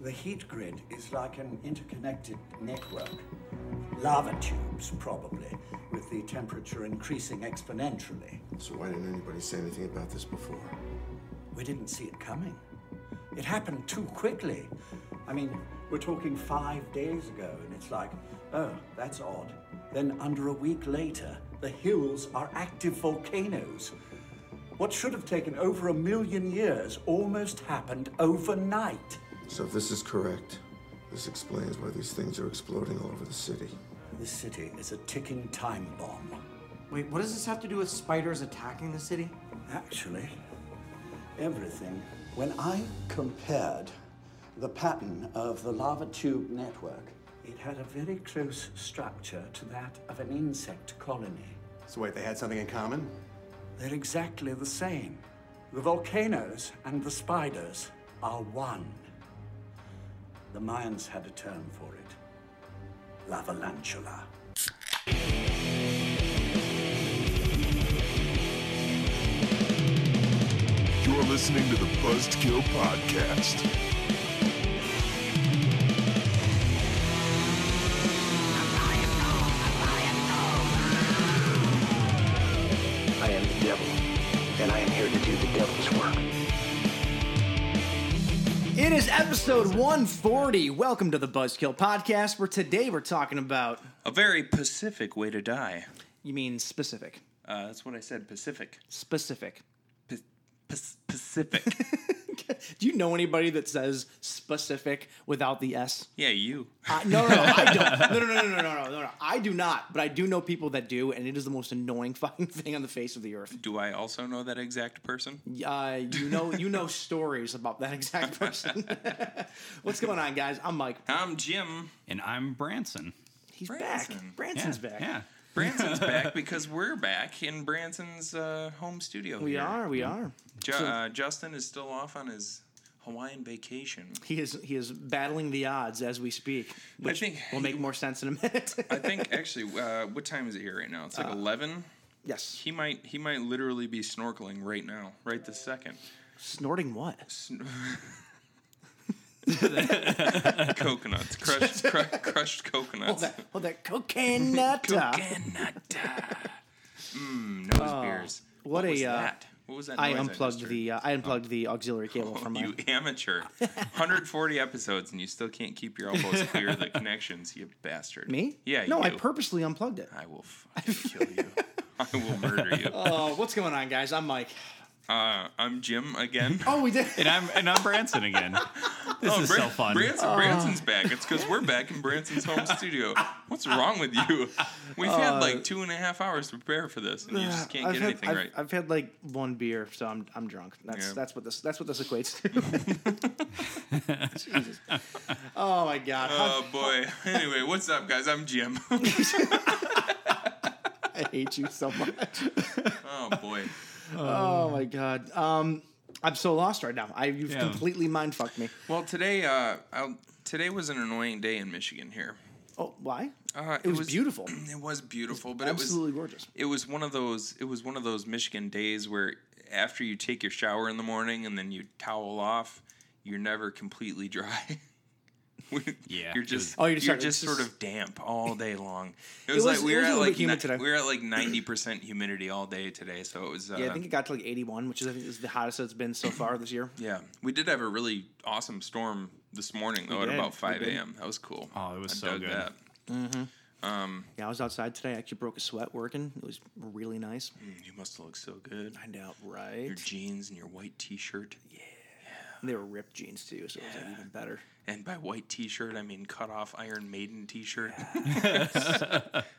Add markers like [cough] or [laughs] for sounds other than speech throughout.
The heat grid is like an interconnected network. Lava tubes, probably, with the temperature increasing exponentially. So why didn't anybody say anything about this before? We didn't see it coming. It happened too quickly. I mean, we're talking five days ago, and it's like, oh, that's odd. Then, under a week later, the hills are active volcanoes. What should have taken over a million years almost happened overnight. So if this is correct, this explains why these things are exploding all over the city. This city is a ticking time bomb. Wait, what does this have to do with spiders attacking the city? Actually, everything. When I compared the pattern of the lava tube network, it had a very close structure to that of an insect colony. So wait, they had something in common? They're exactly the same. The volcanoes and the spiders are one. The Mayans had a term for it. Lavalantula. You're listening to the Buzzed Kill Podcast. Is episode 140. Welcome to the Buzzed Kill Podcast, where today we're talking about. A very Pacific way to die. You mean specific? Uh, that's what I said. Pacific. Specific. P- Pac- Pacific. [laughs] Do you know anybody that says specific without the S? yeah, you. Uh, no, no, no, I don't. [laughs] No, no, no, no, no, no, no, no. I do not. But I do know people that do, and it is the most annoying [laughs] fucking thing on the face of the earth. Do I also know that exact person? Uh, you know, you know stories about that exact person. What's going on, guys? I'm Mike. I'm Jim. And I'm Branson. He's Branson. back. Branson's yeah, back. Yeah. Branson's back [laughs] because we're back in Branson's uh, home studio. We here. are. We are. Ju- uh, Justin is still off on his Hawaiian vacation. He is he is battling the odds as we speak, which think- will make more sense in a minute. I [laughs] think actually, uh, what time is it here right now? It's like Uh, eleven. yes. He might he might literally be snorkeling right now, right this second. Snorting what? [laughs] [laughs] coconuts, crushed, [laughs] cru- crushed Oh, coconuts. that, oh, that cocaine nut. Coconut. [laughs] Mmm, nose beers. Oh, what was a, uh, that? What was that? I unplugged heard? the uh, I unplugged the auxiliary cable Oh, from my. you amateur. 140 episodes and you still can't keep your elbows clear of the connections, you bastard. Me? Yeah, No, I purposely unplugged it. I will fucking kill you. I will murder you. Oh, what's going on, guys? I'm Mike. Uh, I'm Jim again. [laughs] Oh, we did. And I'm and I'm Branson again. [laughs] This Oh, is Bran- so fun. Branson, Branson's back. It's because we're back in Branson's home [laughs] studio. What's wrong with you? We've had like two and a half hours to prepare for this, and you just can't I've get had, anything I've, right. I've had like one beer, so I'm I'm drunk. That's Yeah. that's what this that's what this equates to. Jesus. Oh my god. Oh boy. Anyway, what's up, guys? I'm Jim. I hate you so much. oh boy. Oh my god. Um, I'm so lost right now. I you've Yeah. completely mind fucked me. Well, today, uh, I'll, today was an annoying day in Michigan here. Oh, why? Uh, It was beautiful. [clears throat] It was beautiful, but Absolutely it was gorgeous. it was one of those it was one of those Michigan days where after you take your shower in the morning and then you towel off, you're never completely [laughs] dry. [laughs] Yeah, you're just was- Oh, you're you're just just, sort just- of damp all day long. [laughs] It was- was, like we it were was at like humid ni- today. we were at like [laughs] ninety percent humidity all day today, so it was. Uh, Yeah, I think it got to like 81, which is I think is the hottest it's been so far this year. [clears throat] yeah, we did have a really awesome storm this morning though at did, about five a.m. That was cool. Oh, it was I so dug good. That. Yeah, I was outside today. I actually broke a sweat working. It was really nice. Mm, You must have looked so good. I know, right? Your jeans and your white T-shirt. They were ripped jeans too, so it was like even better. And by white T-shirt, I mean cut off Iron Maiden T-shirt. [laughs]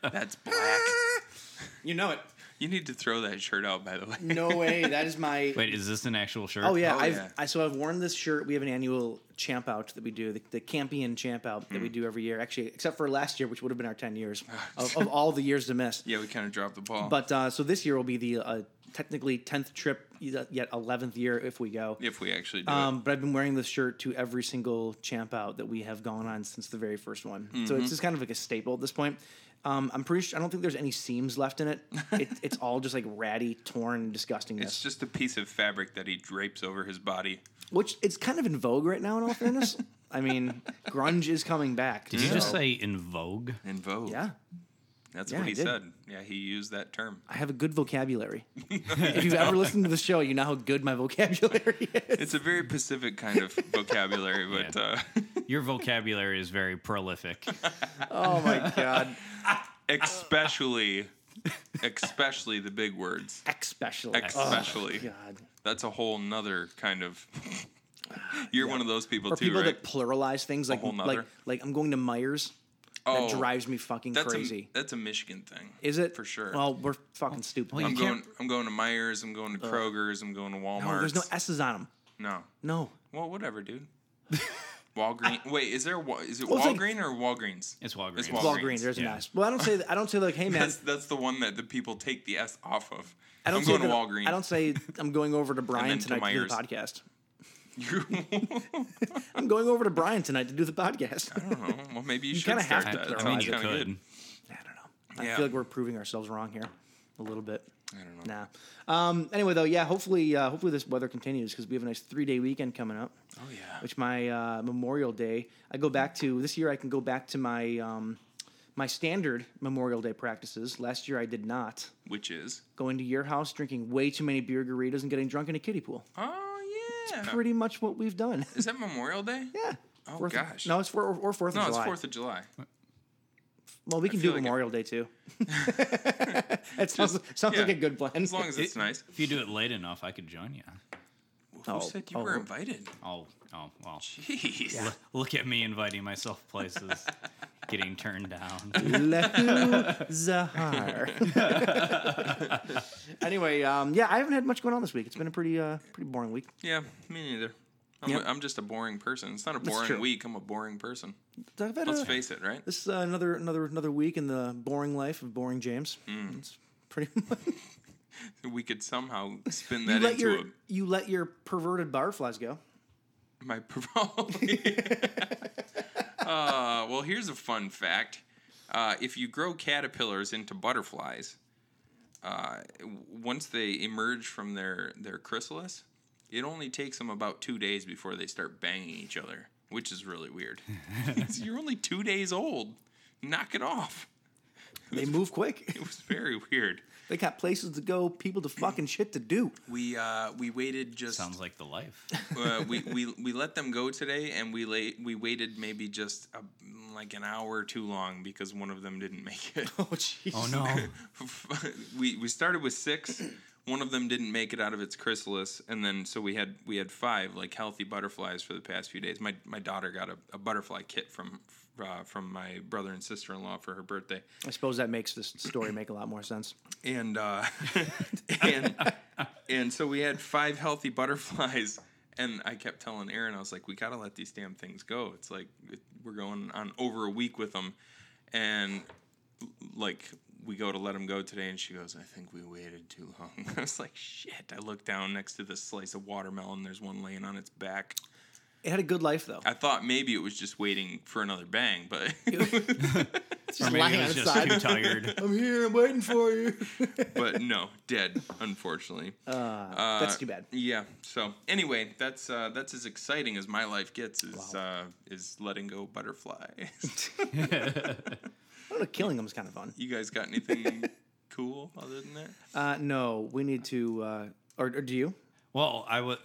That's black. [laughs] You know it. You need to throw that shirt out, by the way. No way. That is my. [laughs] Wait, is this an actual shirt? Oh yeah, Oh, I've yeah. I so I've worn this shirt. We have an annual champ out that we do, the, the Campion champ out that we Hmm. do every year. Actually, except for last year, which would have been our ten years of, of all the years to miss. Yeah, we kind of dropped the ball. But uh, so this year will be the uh, technically tenth trip, yet eleventh year if we go. if we actually do Um, but I've been wearing this shirt to every single champ out that we have gone on since the very first one. So Mm-hmm. it's just kind of like a staple at this point. Um, I'm pretty sure I don't think there's any seams left in it. [laughs] it it's all just like ratty, torn disgusting. it's just a piece of fabric that he drapes over his body. which it's kind of in vogue right now. In all fairness, I mean, grunge is coming back. Did you just say in vogue? In Vogue. Yeah. That's Yeah, what he said. Yeah, he used that term. I have a good vocabulary. [laughs] if you've ever listened to the show, you know how good my vocabulary [laughs] is. It's a very specific kind of vocabulary, [laughs] but Yeah. uh, Your vocabulary is very prolific. Oh my god. especially, especially the big words. Especially. Especially. God. That's a whole nother kind of. [sighs] You're one of those people Or too, people right? that pluralize things like like like I'm going to Meijers. Oh, that drives me fucking that's crazy. A, that's a Michigan thing. is it for sure? Well, we're fucking stupid. Well, I'm going. I'm going to Meijers. I'm going to Kroger's. I'm going to Walmart. no, there's no S's on them. No. No. Well, whatever, dude. [laughs] Walgreens. Wait, is there? Wa- Is it Well, it's like- Walgreen or Walgreens? It's Walgreens. It's Walgreens. Walgreens. There's an. S. Well, I don't say I don't say like, hey man. That's that's the one that the people take the S off of. I don't I'm say going to Walgreens. I don't say I'm going over to [laughs] Brian then to tonight to do the podcast. [laughs] I'm going over to Brian tonight to do the podcast. I don't know. Well, maybe you, You should kinda have to I mean, you could. good. I don't know. I Yeah. feel like we're proving ourselves wrong here a little bit. I don't know. Nah. Um, anyway, though, yeah. Hopefully, uh, hopefully this weather continues because we have a nice three day weekend coming up. Oh yeah. Which my uh, Memorial Day, I go back to this year. I can go back to my um, my standard Memorial Day practices. Last year I did not. Which is? Going to your house, drinking way too many beer burritos, and getting drunk in a kiddie pool. Oh yeah. Pretty much what we've done. Is that Memorial Day? [laughs] yeah. Oh, Fourth of- gosh. no, it's four, or, or Fourth No, of it's July. Fourth of July. Well, we can feel do like it- Memorial Day too. [laughs] that sounds, sounds like a good plan. As long as it's nice. If you do it late enough, I could join you. Who Oh, said you oh, were invited? Oh, oh, well. Jeez. Look, look at me inviting myself places, [laughs] getting turned down. Lahu Zahar. [laughs] anyway, um, yeah, I haven't had much going on this week. It's been a pretty, uh, pretty boring week. Yeah, me neither. I'm, Yep. a, I'm just a boring person. It's not a boring week. I'm a boring person. Let's a- face it, right? This is uh, another, another, another week in the boring life of Boring James. Mm. It's pretty [laughs] much. [laughs] We could somehow spin you that let into your a, you let your perverted butterflies go. My. [laughs] uh, well, here's a fun fact. Uh, if you grow caterpillars into butterflies, uh, once they emerge from their, their chrysalis, it only takes them about two days before they start banging each other, which is really weird. [laughs] You're only two days old. Knock it off. [laughs] They move quick. [laughs] It was very weird. They got places to go, people to fucking shit to do. We uh, we waited just Sounds like the life. [laughs] uh, we, we we let them go today, and we late we waited maybe just a, like an hour too long because one of them didn't make it. Oh jeez. Oh no. we we started with six. One of them didn't make it out of its chrysalis, and then so we had we had five like healthy butterflies for the past few days. My my daughter got a, a butterfly kit from uh, from my brother and sister in law for her birthday, I suppose that makes this story make a lot more sense. and uh, [laughs] and and so we had five healthy butterflies. And I kept telling Aaron, I was like, we gotta let these damn things go. It's like it, we're going on over a week with them, and like we go to let them go today, and she goes, I think we waited too long. [laughs] I was like, shit. I look down next to this slice of watermelon. There's one laying on its back. It had a good life though. I thought maybe it was just waiting for another bang, but Or maybe lying it was [laughs] its just side. too tired. [laughs] I'm here. I'm waiting for you. [laughs] but no, dead. Unfortunately. Uh, that's too bad. Yeah. So anyway, that's uh, that's as exciting as my life gets. Is uh, is letting go butterflies. I don't know. Killing them is kind of fun. you guys got anything cool other than that? Uh, no, we need to. Uh, or, or do you? Well, I was.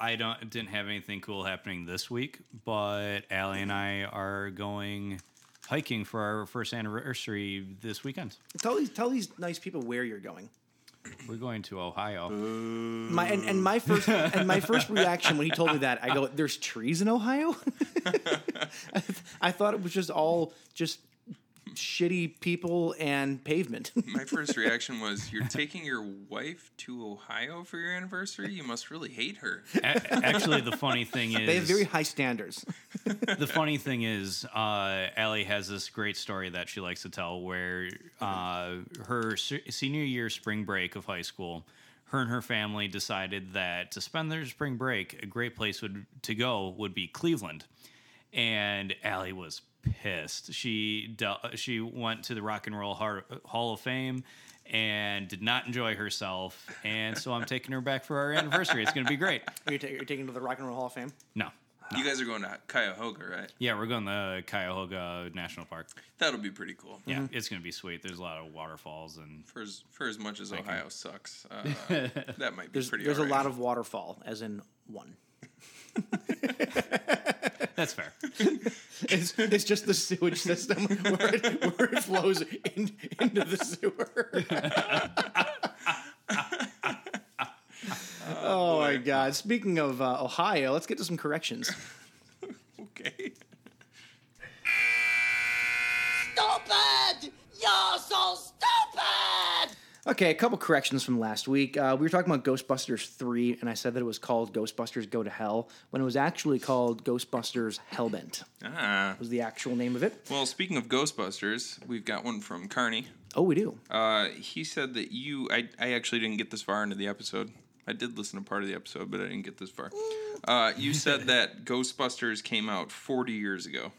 I don't didn't have anything cool happening this week, but Allie and I are going hiking for our first anniversary this weekend. Tell these tell these nice people where you're going. We're going to Ohio. My and, and my first and my first reaction when he told me that I go, "There's trees in Ohio." I, [laughs] th- I thought it was just all just shitty people and pavement. [laughs] My first reaction was, "You're taking your wife to Ohio for your anniversary? You must really hate her." A- actually, the funny thing is, they have very high standards. [laughs] the funny thing is, uh, Allie has this great story that she likes to tell where uh, her se- senior year spring break of high school, her and her family decided that to spend their spring break, a great place would to go would be Cleveland. And Allie was pissed. She she went to the Rock and Roll Hall of Fame and did not enjoy herself. And so I'm taking her back for our anniversary. It's going to be great. [laughs] Are you, ta- you're taking to the Rock and Roll Hall of Fame? No. You guys are going to Cuyahoga, right? Yeah, we're going to Cuyahoga National Park. That'll be pretty cool. Yeah, it's gonna be sweet. There's a lot of waterfalls and For as for as much as Ohio sucks, uh, [laughs] that might be There's pretty. there's a lot of waterfall, as in one. [laughs] that's fair. [laughs] It's, it's just the sewage system [laughs] where it, where it flows in, into the sewer. [laughs] oh my God! Speaking of uh, Ohio, let's get to some corrections. okay. Stupid! You're so stupid! Okay, a couple corrections from last week. Uh, we were talking about Ghostbusters 3, and I said that it was called Ghostbusters Go to Hell, when it was actually called Ghostbusters Hellbent, Ah. was the actual name of it. Well, speaking of Ghostbusters, we've got one from Carney. Oh, we do. Uh, he said that you. I, I actually didn't get this far into the episode. I did listen to part of the episode, but I didn't get this far. Uh, you said [laughs] that Ghostbusters came out 40 years ago.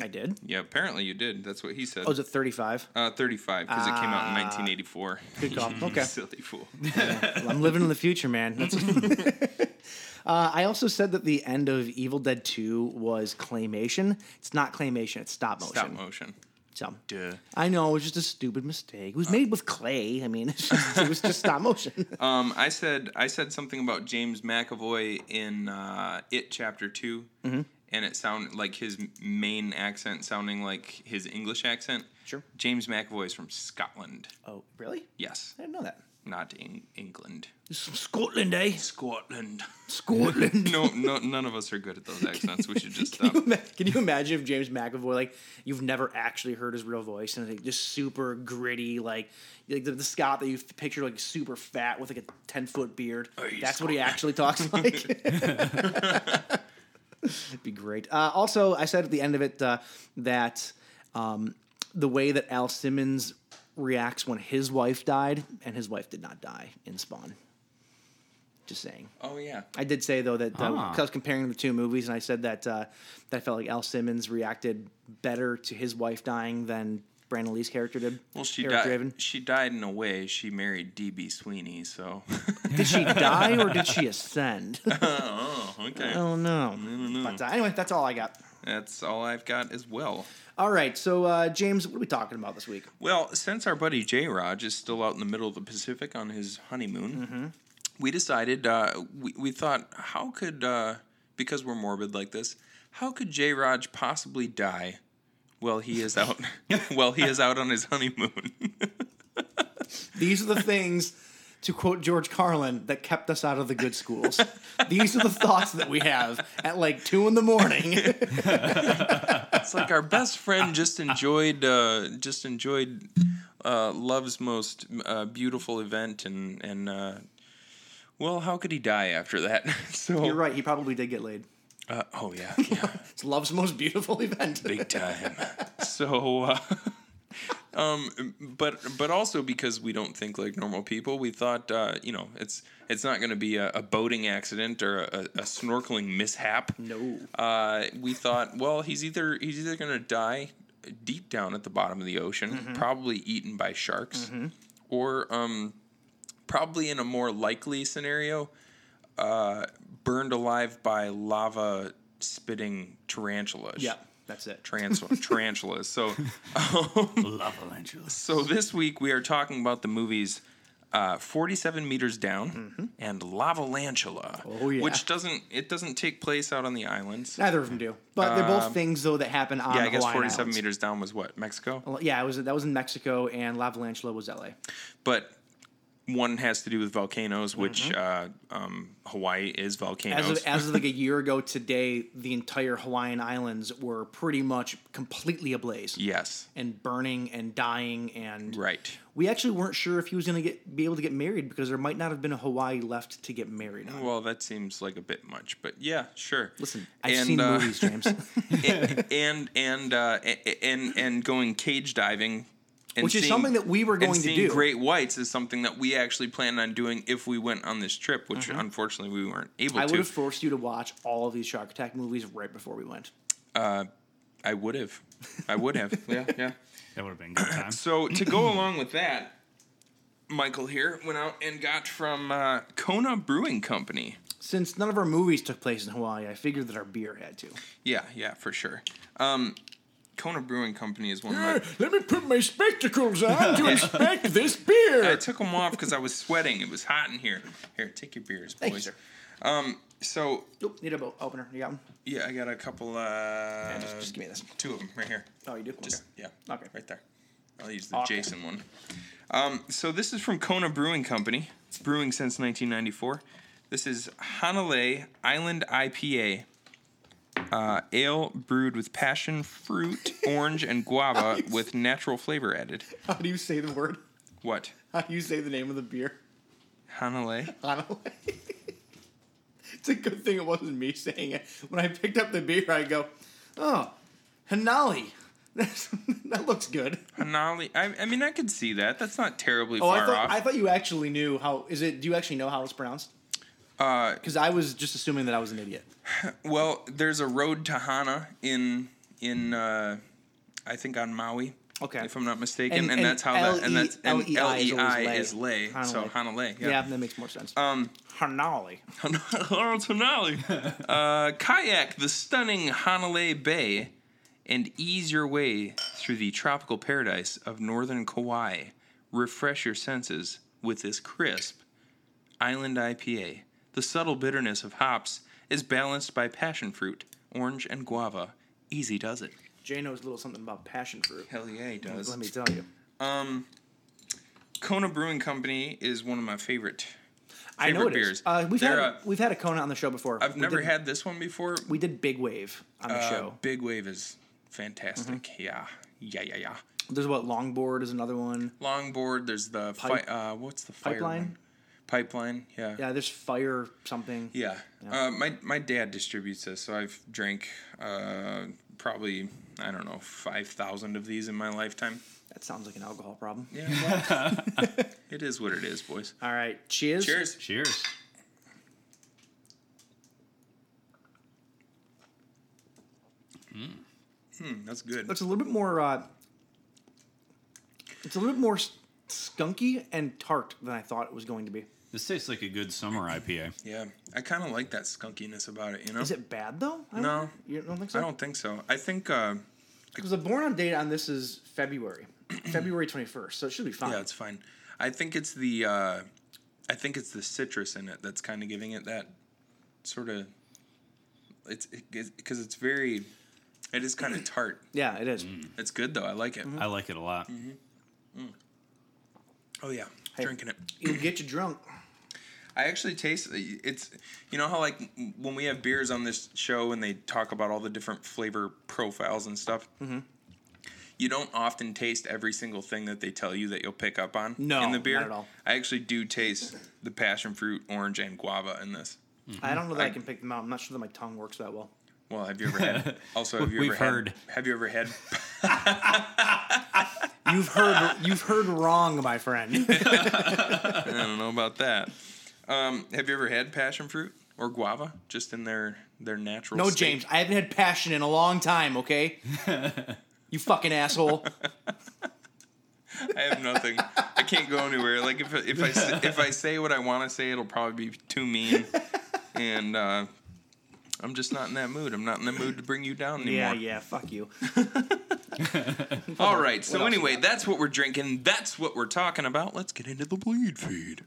I did. Yeah, apparently you did. That's what he said. Oh, is it 35? uh, 35, because it came out in 1984. Ah. Good call. [laughs] Okay. Silly fool. [laughs] Well, I'm living in the future, man. That's- [laughs] uh, I also said that the end of Evil Dead 2 was claymation. It's not claymation, it's stop motion. Stop motion. So, Duh. I know, it was just a stupid mistake. It was made with clay. I mean, just, it was just stop motion. Um, I said I said something about James McAvoy in uh, It Chapter 2 Mm-hmm. And it sounded like his main accent sounding like his English accent. Sure. James McAvoy is from Scotland. oh, really? Yes, I didn't know that. not in England. Scotland, eh? Scotland. Scotland. [laughs] no, no, none of us are good at those [laughs] accents. We should just [laughs] stop. Can you imagine if James McAvoy, like, you've never actually heard his real voice and like, just super gritty, like, like the, the Scott that you picture, like, super fat with like a 10 foot beard? you That's what he actually talks like. It'd be great. Uh, also, I said at the end of it uh, that um, the way that Al Simmons reacts when his wife died, and his wife did not die in Spawn. Just saying. Oh yeah. I did say though that uh, Ah. 'cause I was comparing the two movies, and I said that uh, that I felt like Al Simmons reacted better to his wife dying than Brandon Lee's character did. Well, she Eric died. Draven. She died in a way. She married DB Sweeney, so. Did she [laughs] die or did she ascend? I [laughs] oh, okay. I don't know. But uh, anyway, that's all I got. That's all I've got as well. All right, so uh, James, what are we talking about this week? Well, since our buddy J-Rog is still out in the middle of the Pacific on his honeymoon, we decided uh, we we thought how could uh, because we're morbid like this, how could J-Rog possibly die while he is out [laughs] [laughs] while he is out on his honeymoon? [laughs] These are the things, to quote George Carlin, that kept us out of the good schools. These are the thoughts that we have at like two in the morning. it's like our best friend just enjoyed uh, just enjoyed uh, love's most uh, beautiful event and and uh, well, how could he die after that? so You're right. He probably did get laid. Uh, oh yeah, [laughs] yeah. It's love's most beautiful event. big time. [laughs] so, uh, [laughs] um, but but also because we don't think like normal people, we thought uh, you know it's it's not going to be a, a boating accident or a, a snorkeling mishap. No. Uh, we thought, well, he's either he's either going to die deep down at the bottom of the ocean, probably eaten by sharks, or um, probably in a more likely scenario, uh, burned alive by lava spitting tarantulas. Yeah, that's it. Trans- [laughs] tarantulas. So, [laughs] Lava so this week we are talking about the movies uh, 47 meters down and Lavalantula, Mm-hmm. Oh, yeah. which doesn't it doesn't take place out on the islands. Neither of them do, but they're both things though that happen on. Um, yeah, I guess Hawaiian 47 Islands. meters down was what Mexico, Yeah, it was that was in Mexico, and Lavalantula was L.A. but one has to do with volcanoes, which uh, um, Hawaii is volcanoes. Mm-hmm. As of, as of like a [laughs] year ago today, the entire Hawaiian Islands were pretty much completely ablaze yes, and burning and dying, and right. we actually weren't sure if he was going to get be able to get married because there might not have been a Hawaii left to get married on. Well, that seems like a bit much, but yeah, sure. Listen, I've And, seen uh, movies, James. [laughs] and and uh, and and going cage diving, and Which is something that we were going and to do. Great whites is something that we actually planned on doing if we went on this trip, which unfortunately we weren't able Mm-hmm. I would to. have forced you to watch all of these Shark Attack movies right before we went. I would have. I would have. [laughs] yeah, yeah. That would have been a good time. So to go along with that, Michael here went out and got from uh, Kona Brewing Company since none of our movies took place in Hawaii, I figured that our beer had to. Yeah, yeah, for sure. Um, Kona Brewing Company is one of my. Let me put my spectacles on to [laughs] inspect this beer. I took them off because I was sweating. It was hot in here. Here, take your beers, boys. Thank you, sir. Um, so Oop, need a bo- opener. You got one? yeah, I got a couple. Uh, Yeah, just, just give me this. two of them right here. Oh, you do? Just okay. yeah. Okay. Right there. I'll use the Okay. Jason one. Um, so this is from Kona Brewing Company. It's brewing since 1994. This is Hanalei Island IPA. Uh, ale brewed with passion fruit, [laughs] orange, and guava with natural flavor added. How do you say the word? What? How do you say the name of the beer? Hanalei? Hanalei. [laughs] it's a good thing it wasn't me saying it. When I picked up the beer, I go, oh, Hanali. [laughs] That looks good. Hanali. I, I mean, I could see that. That's not terribly Oh, far I thought off. I thought you actually knew how. Is it? Do you actually know how it's pronounced? Uh, Because I was just assuming that I was an idiot. [laughs] well, there's a road to Hana in in uh, I think on Maui. Okay. If I'm not mistaken, And- and, and that's how that and that's and L E lei. is lay. So Hanalei. Hanalei. Yeah. Yeah. that makes more sense. Um, Hanali. [laughs] Lawrence Hanali. [laughs] uh, kayak the stunning Hanalei Bay and ease your way through the tropical paradise of northern Kauai. Refresh your senses with this crisp island IPA. The subtle bitterness of hops is balanced by passion fruit, orange, and guava. Easy does it. Jay knows a little something about passion fruit. Hell yeah, he does. Let me tell you. Um, Kona Brewing Company is one of my favorite. I know it beers. Uh, we've They're, had uh, we've had a Kona on the show before. I've We never did- had this one before. We did Big Wave on the Uh, show. Big Wave is fantastic. Mm-hmm. Yeah, yeah, yeah, yeah. There's what Longboard is another one. Longboard. There's the fi- uh, what's the fire Pipeline? one? Pipeline. Yeah. Yeah, there's Fire something. Yeah. Uh, my my dad distributes this, so I've drank uh, probably I don't know five thousand of these in my lifetime. That sounds like an alcohol problem. Yeah. Well, [laughs] it is what it is, boys. All right, cheers. Cheers. Cheers. Mm, that's good. It's a little bit more. Uh, it's a little bit more skunky and tart than I thought it was going to be. This tastes like a good summer IPA. Yeah, I kind of like that skunkiness about it. You know. Is it bad though? I No. don't- you don't think so? I don't think so. I think. Uh, Because the born on date on this is February, [clears throat] February twenty first, so it should be fine. Yeah, it's fine. I think it's the uh, I think it's the citrus in it that's kind of giving it that sort of. It's because it's very, it is kind of [clears throat] tart. yeah, it is. It's good though. I like it. I like it a lot. Oh yeah, Hey. drinking it. It'll get you drunk. [clears throat] I actually taste it's. You know how like when we have beers on this show and they talk about all the different flavor profiles and stuff. Mm-hmm. You don't often taste every single thing that they tell you that you'll pick up on No, in the beer. not at all. I actually do taste the passion fruit, orange, and guava in this. I don't know that I, I- can pick them out. I'm not sure that my tongue works that well. Well, have you ever had? [laughs] Also, have you We've ever heard. had? Have you ever had? [laughs] [laughs] You've heard you've heard wrong, my friend. I don't know about that. Um, have you ever had passion fruit or guava just in their their natural? no, state? James, I haven't had passion in a long time. Okay, [laughs] you fucking asshole. [laughs] I have nothing. I can't go anywhere. Like if if I s- if I say what I want to say, it'll probably be too mean, and uh, I'm just not in that mood. I'm not in the mood to bring you down anymore. Yeah, yeah, fuck you. [laughs] All right. So anyway, that's what we're drinking. That's what we're talking about. Let's get into the bleed feed.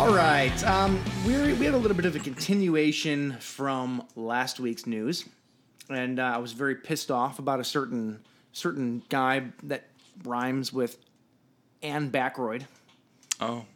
All right, um, we we had a little bit of a continuation from last week's news, and uh, I was very pissed off about a certain certain guy that rhymes with Anne Backroyd. Oh.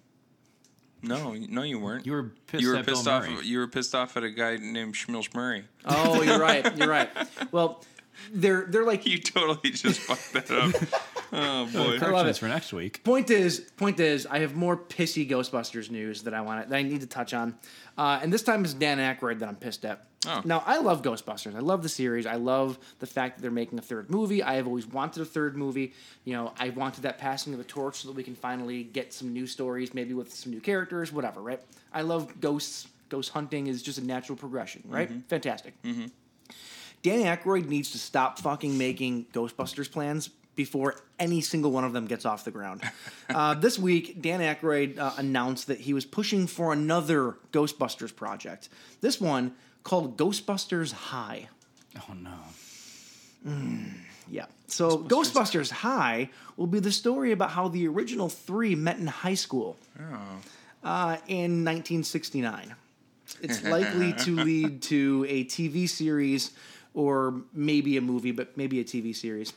No, no, you weren't. You were pissed you were at Bill pissed off. Murray. You were pissed off at a guy named Schmilch Murray. Oh, you're right. You're right. [laughs] Well, they're they're like You totally just fucked that up. [laughs] Oh [laughs] boy. I love it. for next week. Point is, point is, I have more pissy Ghostbusters news that I want that I need to touch on, uh, and this time it's Dan Aykroyd that I'm pissed at. Oh. Now I love Ghostbusters. I love the series. I love the fact that they're making a third movie. I have always wanted a third movie. You know, I wanted that passing of the torch so that we can finally get some new stories, maybe with some new characters, whatever. Right? I love ghosts, ghost hunting is just a natural progression, right? Fantastic. Danny Aykroyd needs to stop fucking making Ghostbusters plans before any single one of them gets off the ground. uh, [laughs] this week, Dan Aykroyd uh, announced that he was pushing for another Ghostbusters project. This one called Ghostbusters High. Oh no. Yeah. So Ghostbusters, High will be the story about how the original three met in high school uh, in 1969. It's likely to [laughs] lead to a TV series or maybe a movie, but maybe a TV series.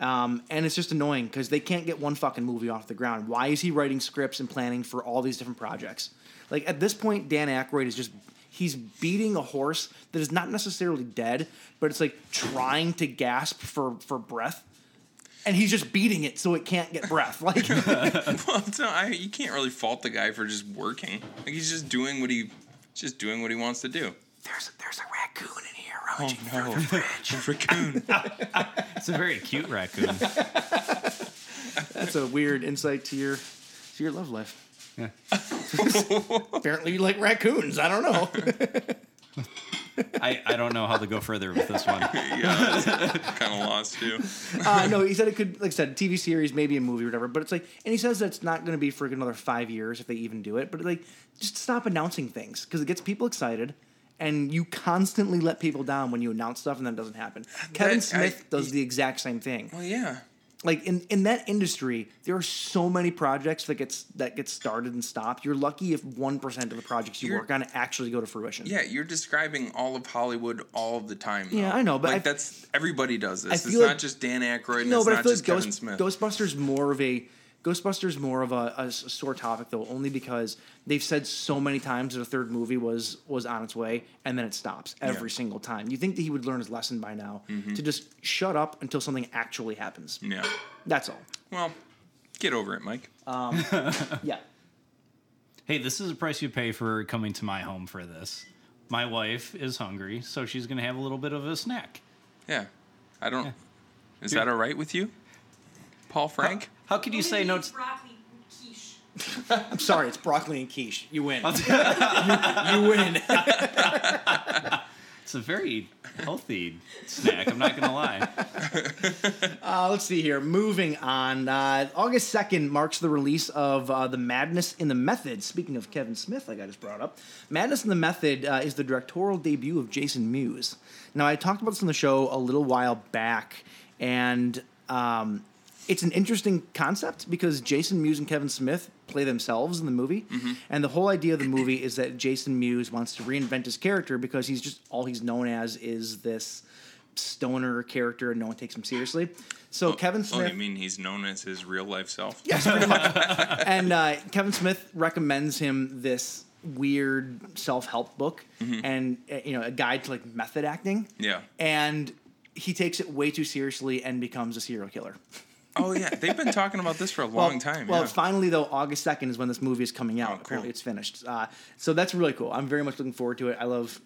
Um, and it's just annoying because they can't get one fucking movie off the ground. Why is he writing scripts and planning for all these different projects? Like at this point, Dan Aykroyd is just he's beating a horse that is not necessarily dead, but it's like trying to gasp for for breath, and he's just beating it so it can't get breath. [laughs] Like [laughs] Well, it's not, I, you can't really fault the guy for just working. Like he's just doing what he, just doing what he wants to do. there's a, there's a raccoon in here Oh rummaging no, through the fridge. raccoon! It's a very cute raccoon. That's a weird insight to your to your love life. Yeah. [laughs] Apparently, you like raccoons. I don't know. [laughs] I, I don't know how to go further with this one. [laughs] yeah, kind of lost too. uh, no, he said it could, like I said, TV series, maybe a movie or whatever. But it's like, and he says that it's not going to be for another five years if they even do it. But like, just stop announcing things because it gets people excited, and you constantly let people down when you announce stuff and then it doesn't happen. Kevin I- Smith does the exact same thing. Well, yeah. like in, in that industry, there are so many projects that gets that get started and stopped. You're lucky if one percent of the projects you You're- work on actually go to fruition. Yeah, you're describing all of Hollywood all of the time. Yeah. I know, but like I- that's everybody does this. It's feel not just Dan Aykroyd. And no, it's but I not feel just like Kevin Ghost, Smith. Ghostbusters more of a Ghostbusters more of a sore topic though, only because they've said so many times that a third movie was was on its way, and then it stops every Yeah. Mm-hmm. single time. You think that he would learn his lesson by now to just shut up until something actually happens. yeah. That's all. Well, get over it, Mike. [laughs] Yeah. Hey, this is the price you pay for coming to my home for this. My wife is hungry, so she's going to have a little bit of a snack. Yeah. I don't. Is that all right with you, Paul Frank? How could you say no? t- broccoli quiche. [laughs] I'm sorry, it's broccoli and quiche. You win. [laughs] you, you win. It's a very healthy snack. I'm not going to lie. [laughs] Uh, let's see here. Moving on. Uh, August 2nd marks the release of uh, The Madness in the Method. Speaking of Kevin Smith, like I just brought up, Madness in the Method uh, is the directorial debut of Jason Mewes. Now, I talked about this on the show a little while back, and um, it's an interesting concept because Jason Mewes and Kevin Smith play themselves in the movie. And the whole idea of the movie is that Jason Mewes wants to reinvent his character because he's just all he's known as is this stoner character and no one takes him seriously. So Kevin Smith. Oh, you mean he's known as his real life self? [laughs] Yes, pretty much. [laughs] and uh, Kevin Smith recommends him this weird self-help book and uh, you know a guide to like method acting. Yeah. And he takes it way too seriously and becomes a serial killer. Oh yeah, they've been talking about this for a long time. Well, yeah. finally though, August second is when this movie is coming out. Oh, cool. Apparently, it's finished. Uh, so that's really cool. I'm very much looking forward to it. I love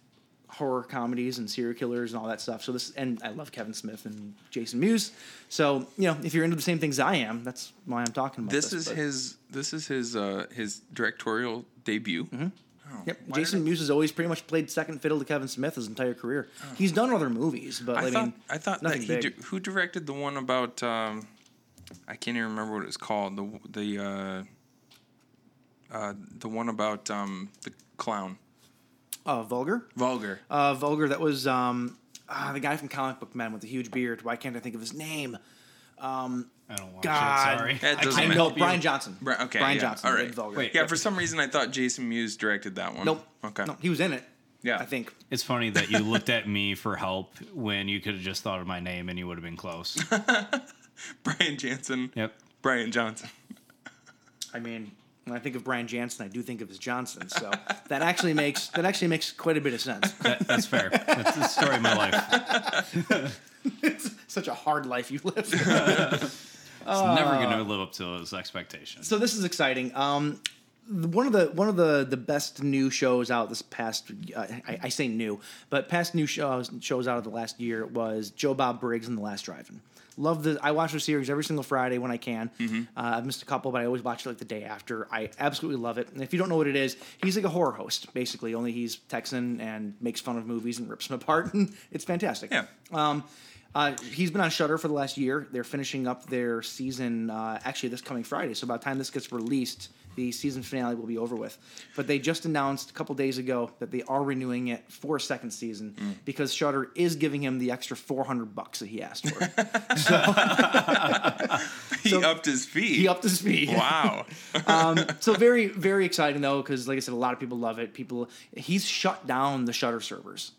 horror comedies and serial killers and all that stuff. So this, and I love Kevin Smith and Jason Mewes. So you know, if you're into the same things I am, that's why I'm talking about this. this is but- his. This is his. Uh, his directorial debut. Mm-hmm. Oh, Yep. Jason Mewes has always pretty much played second fiddle to Kevin Smith his entire career. He's done other movies, but I, I, thought. mean, I thought that he. big. Di- who directed the one about? Um, I can't even remember what it's called. The the. Uh, uh, the one about um, the clown. uh, Vulgar. Vulgar. Uh, Vulgar. That was um, ah, the guy from Comic Book Men with the huge beard. Why can't I think of his name? Um, I don't watch God. it. Sorry. It I doesn't I matter. know help you. Bryan Johnson. Bri- okay, Brian yeah, Johnson. all did. Vulgar. Wait. yeah, for some reason I thought Jason Mewes directed that one. Nope. Okay. No, he was in it. Yeah. I think. It's funny that you looked [laughs] at me for help when you could have just thought of my name and you would have been close. [laughs] [laughs] Brian Jansen. Yep. Bryan Johnson. I mean, when I think of Brian Jansen, I do think of his Johnson. So that actually makes that actually makes quite a bit of sense. That, that's fair. That's the story of my life. It's [laughs] such a hard life you live. [laughs] It's never going to live up to those expectations. so this is exciting. Um, one of the one of the the best new shows out this past uh, I, I say new, but past new shows shows out of the last year was Joe Bob Briggs and the Last Drive-In. Love the I watch the series every single Friday when I can. Mm-hmm. Uh, I've missed a couple, but I always watch it like the day after. I absolutely love it. And if you don't know what it is, he's like a horror host basically. Only he's Texan and makes fun of movies and rips them apart, [laughs] and it's fantastic. Yeah. Um, uh, he's been on Shudder for the last year. They're finishing up their season uh, actually this coming Friday. So by the time this gets released, the season finale will be over with. But they just announced a couple days ago that they are renewing it for a second season Mm. because Shudder is giving him the extra four hundred bucks that he asked for. [laughs] He upped his fee. he upped his fee. Wow. [laughs] um, so very very exciting though because like I said, a lot of people love it. People he's shut down the Shudder servers.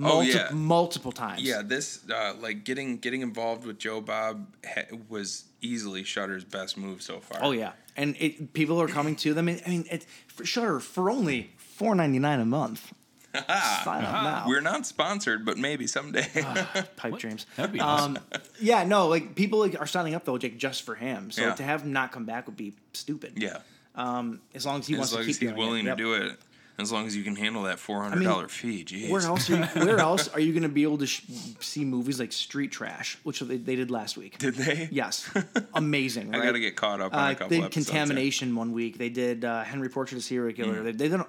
Oh, yeah. multiple times. Yeah, this uh, like getting getting involved with Joe Bob ha- was easily Shudder's best move so far. Oh yeah, and it, people are coming to them. I mean, it, for Shudder for only four ninety nine a month. [laughs] Sign up now. We're not sponsored, but maybe someday. pipe dreams. That'd be Um, [laughs] yeah, no, like people like, are signing up though, like just for him. So Yeah. to have him not come back would be stupid. yeah, Um, as long as he wants as long to as keep he's doing willing it. to do it, as long as you can handle that four hundred dollar fee. Jeez. Where else? Are you, where [laughs] else are you going to be able to sh- see movies like Street Trash, which they, they did last week? Did they? Yes, [laughs] amazing. I right? got to get caught up on Uh, a they did episodes. Contamination one week. They did uh, Henry Portrait of a Serial Killer. Mm. They, they did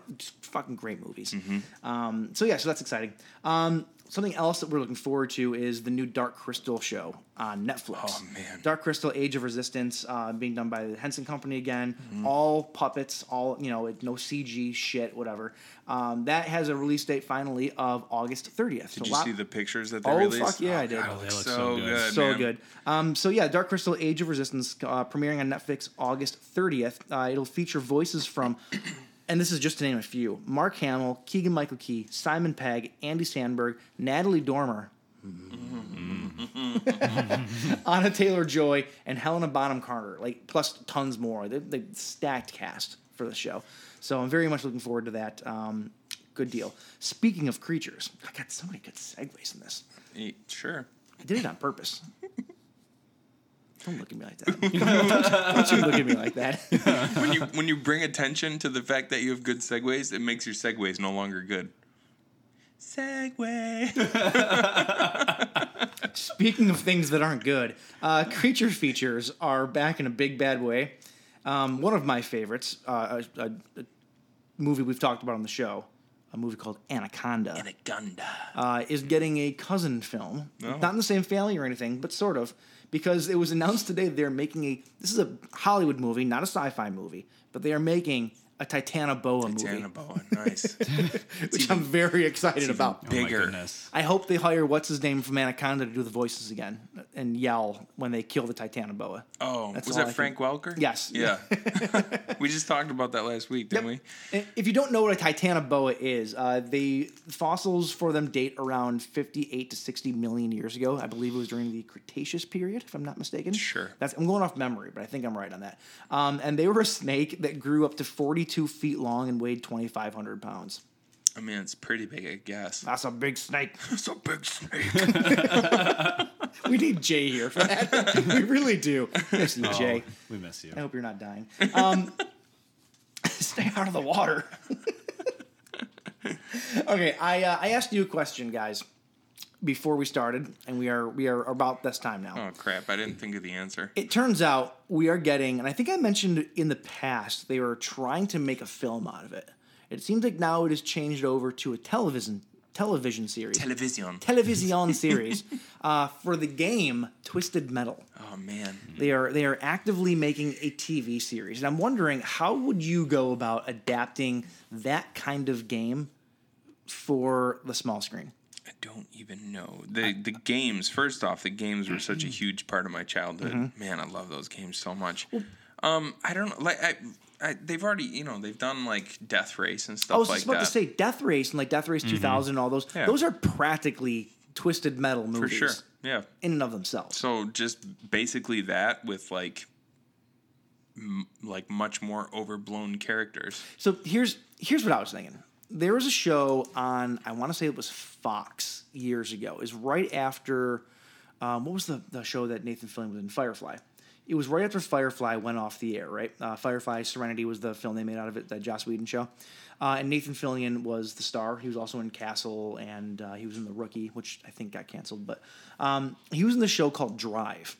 fucking great movies. Mm-hmm. Um, so yeah, so that's exciting. Um, something else that we're looking forward to is the new Dark Crystal show on Netflix. Oh, man. Dark Crystal: Age of Resistance, uh, being done by the Henson Company again. Mm-hmm. All puppets, all you know, no CG shit, whatever. Um, that has a release date finally of August thirtieth. Did you see the pictures that they Oh released? Oh fuck yeah, I did. God, they look so, so good. good. So man. good. Um, so yeah, Dark Crystal: Age of Resistance uh, premiering on Netflix August 30th. Uh, it'll feature voices from, and this is just to name a few: Mark Hamill, Keegan Michael Key, Simon Pegg, Andy Samberg, Natalie Dormer. [laughs] Anya Taylor Joy and Helena Bonham Carter, like plus tons more. They, they stacked cast for the show, so I'm very much looking forward to that. Um, good deal. Speaking of creatures, I got so many good segues in this. Sure. I did it on purpose. Don't look at me like that. don't, [laughs] don't you look at me like that. [laughs] when you when you bring attention to the fact that you have good segues, it makes your segues no longer good. Segway. [laughs] Speaking of things that aren't good, uh, creature features are back in a big bad way. Um, one of my favorites, uh, a, a, a movie we've talked about on the show, a movie called Anaconda, Anaconda. uh, is getting a cousin film. Oh. Not in the same family or anything, but sort of, because it was announced today they're making a. This is a Hollywood movie, not a Syfy movie, but they are making a Titanoboa movie, Titanoboa. Nice. [laughs] which I'm very excited about. Oh my Bigger. goodness. I hope they hire what's his name from Anaconda to do the voices again and yell when they kill the Titanoboa. Oh, That's was all that I Frank Welker? Yes. Yeah. [laughs] [laughs] we just talked about that last week, didn't we? And If you don't know what a Titanoboa is, uh, the fossils for them date around 58 to 60 million years ago. I believe it was during the Cretaceous period, if I'm not mistaken. Sure. That's I'm going off memory, but I think I'm right on that. Um, and they were a snake that grew up to 42 feet long and weighed 2,500 pounds. I mean, it's pretty big, I guess. That's a big snake. [laughs] It's a big snake. [laughs] [laughs] We need Jay here for that. we really do. Miss you, Jay. We miss you. I hope you're not dying. Um, stay out of the water. okay, I uh, I asked you a question, guys, before we started, and we are we are about this time now. oh crap! I didn't think of the answer. It turns out we are getting, and I think I mentioned in the past they were trying to make a film out of it. It seems like now it has changed over to a television television series, Television. television [laughs] series uh, for the game Twisted Metal. Oh man. They are they are actively making a TV series, and I'm wondering how would you go about adapting that kind of game for the small screen? I don't even know the the games. First off, the games were such a huge part of my childhood. Mm-hmm. Man, I love those games so much. Um, I don't. Like I, I, they've already you know they've done like Death Race and stuff I was like about that. to say Death Race and like Death Race 2000 and all those. Yeah. Those are practically Twisted Metal for movies sure. Yeah. in and of themselves. So just basically that with like, m- like much more overblown characters. So here's here's what I was thinking. There was a show on I want to say it was Fox years ago. Is right after um, what was the, the show that Nathan Fillion was in Firefly. it was right after Firefly went off the air, right? Uh, Firefly Serenity was the film they made out of it, that Joss Whedon show. Uh, and Nathan Fillion was the star. He was also in Castle, and uh, he was in The Rookie, which I think got canceled. But um, he was in the show called Drive.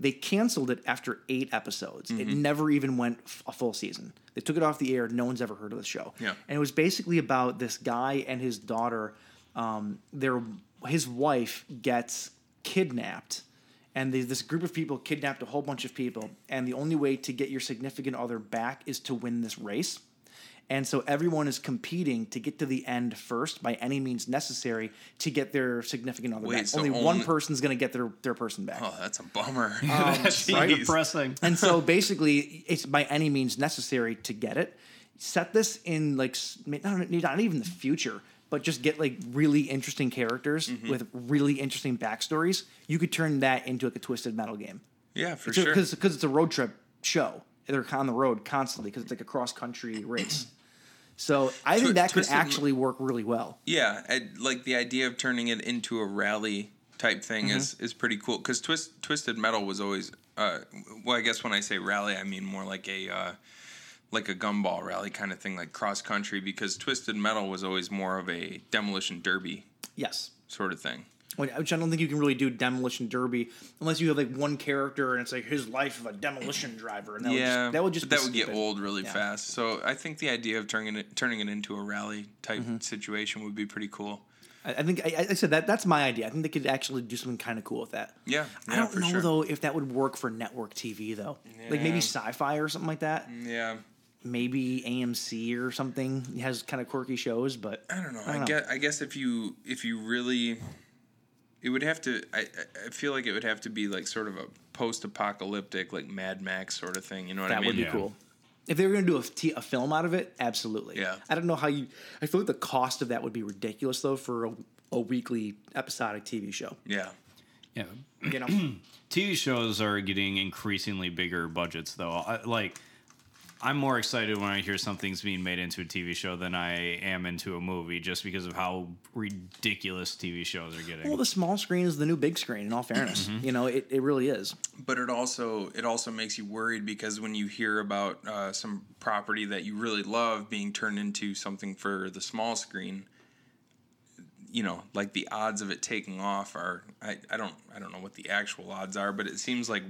They canceled it after eight episodes. It never even went f- a full season. They took it off the air. No one's ever heard of the show. Yeah. And it was basically about this guy and his daughter. Um, their his wife gets kidnapped, and there's this group of people kidnapped a whole bunch of people. And the only way to get your significant other back is to win this race. And so everyone is competing to get to the end first by any means necessary to get their significant other Wait, back. so only, one only- person's going to get their, their person back. Oh, that's a bummer. [laughs] That's Jeez. depressing. And so [laughs] basically, it's by any means necessary to get it. Set this in like not, not even the future, but just get like really interesting characters Mm-hmm. with really interesting backstories. You could turn that into like a twisted metal game. Yeah, for sure. Because it's a road trip show. They're on the road constantly because it's like a cross country race. So I think Twi- that could actually work really well. Yeah, I, like the idea of turning it into a rally type thing Mm-hmm. is is pretty cool. Because twist, Twisted Metal was always, uh, well, I guess when I say rally, I mean more like a uh, like a gumball rally kind of thing, like cross country. Because Twisted Metal was always more of a demolition derby Yes. sort of thing. Which I don't think you can really do demolition derby unless you have like one character and it's like his life of a demolition driver, and that would yeah, just, that would just that would get old really Yeah. fast. So I think the idea of turning it turning it into a rally type Mm-hmm. situation would be pretty cool. I, I think I, I said that that's my idea. I think they could actually do something kind of cool with that. Yeah, I don't know sure. though if that would work for network TV though, like maybe Syfy or something like that. Yeah. Maybe AMC or something It has kind of quirky shows, but I don't know. I I, don't know. guess I guess if you if you really, it would have to. I I- I feel like it would have to be like sort of a post-apocalyptic, like Mad Max sort of thing. You know what that I mean? That would be Yeah. cool. If they were going to do a, t- a film out of it, absolutely. Yeah. I don't know how you. I feel like the cost of that would be ridiculous though for a, a weekly episodic TV show. Yeah. Yeah. You know. [clears throat] TV shows are getting increasingly bigger budgets, though. I, like, I'm more excited when I hear something's being made into a TV show than I am into a movie, just because of how ridiculous TV shows are getting. well, the small screen is the new big screen. In all fairness, Mm-hmm. you know, it, it really is. But it also it also makes you worried because when you hear about uh, some property that you really love being turned into something for the small screen, you know, like the odds of it taking off are I, I don't I don't know what the actual odds are, but it seems like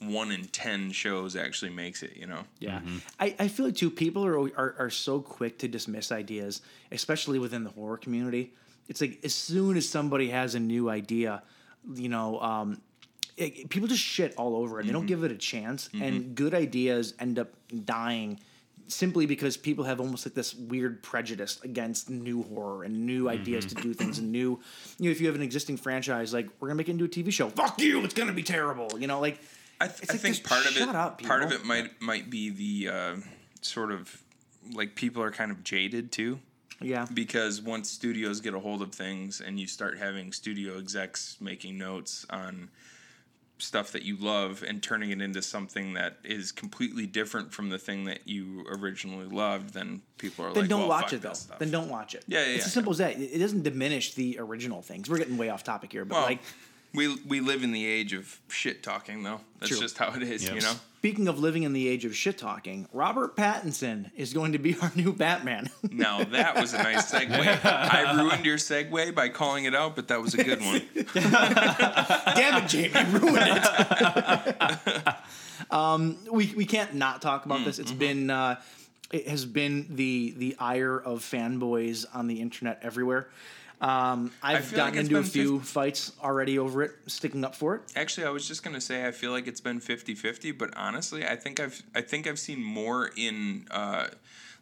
one in ten shows actually makes it. You know. Yeah, mm-hmm. I, I feel like too. People are, are are so quick to dismiss ideas, especially within the horror community. It's like as soon as somebody has a new idea, you know, um, it, people just shit all over it. They don't mm-hmm. give it a chance, and mm-hmm. good ideas end up dying simply because people have almost like this weird prejudice against new horror and new ideas to do things and new. You know, if you have an existing franchise, like we're gonna make it into a TV show, fuck you, it's gonna be terrible. You know, like I, th- I like, think part of it up, part of it might might be the uh, sort of like people are kind of jaded too yeah, because once studios get a hold of things and you start having studio execs making notes on stuff that you love and turning it into something that is completely different from the thing that you originally loved, then people are then like, don't well, watch it though. Then don't watch it. Yeah, yeah, It's yeah, as simple as that. It it doesn't diminish the original things. We're getting way off topic here, but Well, like we we live in the age of shit talking though. That's True. just how it is, Yep. you know. speaking of living in the age of shit talking, Robert Pattinson is going to be our new Batman. [laughs] Now that was a nice segue. [laughs] I ruined your segue by calling it out, but that was a good one. [laughs] Damn it, Jamie, you ruined it. um, we we can't not talk about this. It's been uh, it has been the the ire of fanboys on the internet everywhere. Um, I've feel like gotten into a few fif- fights already over it, sticking up for it. Actually, I was just gonna say I feel like it's been 50-50, but honestly, I think I've I think I've seen more in uh,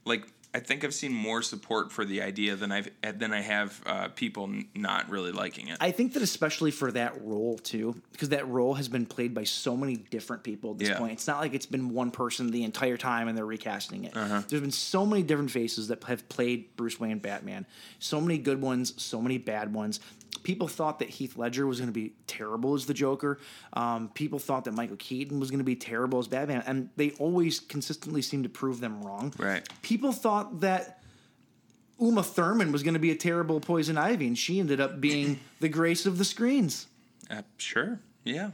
like I think I've seen more support for the idea than I've than I have uh, people n- not really liking it. I think that especially for that role too, because that role has been played by so many different people at this Yeah. point. It's not like it's been one person the entire time and they're recasting it. Uh-huh. There's been so many different faces that have played Bruce Wayne Batman. So many good ones, so many bad ones. People thought that Heath Ledger was going to be terrible as the Joker. Um, people thought that Michael Keaton was going to be terrible as Batman, and they always consistently seem to prove them wrong. Right. People thought that Uma Thurman was going to be a terrible Poison Ivy, and she ended up being [laughs] the grace of the screens. Uh, sure, yeah.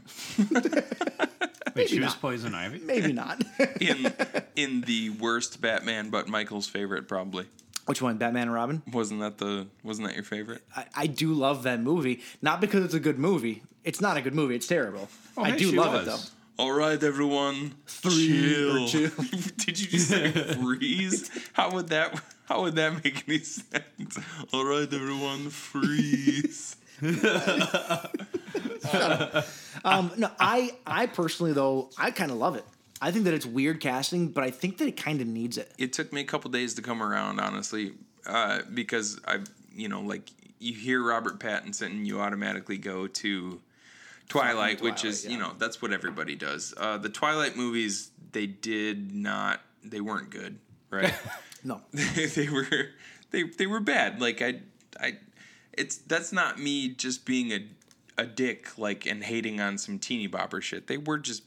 Wait, she was. Poison Ivy. Maybe not. in [laughs] in the worst Batman, but Michael's favorite probably. Which one? Batman and Robin? Wasn't that the wasn't that your favorite? I, I do love that movie. Not because it's a good movie. It's not a good movie. It's terrible. Oh, I hey, do love was. it though. All right, everyone. Or chill. [laughs] Did you just say freeze? How would that how would that make any sense? All right, everyone, freeze. [laughs] [laughs] Um, no, I I personally though I kind of love it. I think that it's weird casting, but I think that it kind of needs it. it took me a couple days to come around, honestly, uh, because I, you know, like you hear Robert Pattinson, and you automatically go to Twilight, which is, yeah. you know, that's what everybody does. Uh, the Twilight movies, they did not, they weren't good, right? [laughs] [laughs] No, they were, they they were bad. Like I, I, it's that's not me just being a, a dick, like and hating on some teeny bopper shit. They were just.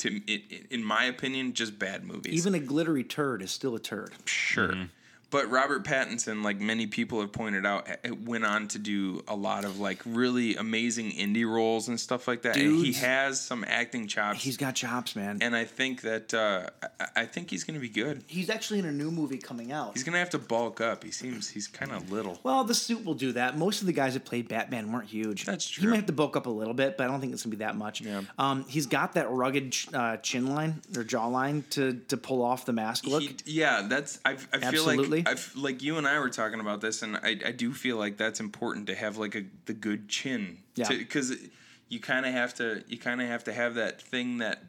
To, it, in my opinion, just bad movies. even a glittery turd is still a turd. Sure. Mm-hmm. But Robert Pattinson, like many people have pointed out, went on to do a lot of like really amazing indie roles and stuff like that. And he has some acting chops. He's got chops, man. and I think that uh, I, think he's going to be good. He's actually in a new movie coming out. He's going to have to bulk up. He seems he's kind of little. well, the suit will do that. Most of the guys that played Batman weren't huge. That's true. He might have to bulk up a little bit, but I don't think it's gonna be that much. Yeah. Um, he's got that rugged uh, chin line or jawline to to pull off the mask look. He, yeah, that's I, I feel Absolutely. Like I've, like you and I were talking about this, and I, I do feel like that's important to have like a the good chin, Yeah. because you kind of have to you kind of have to have that thing that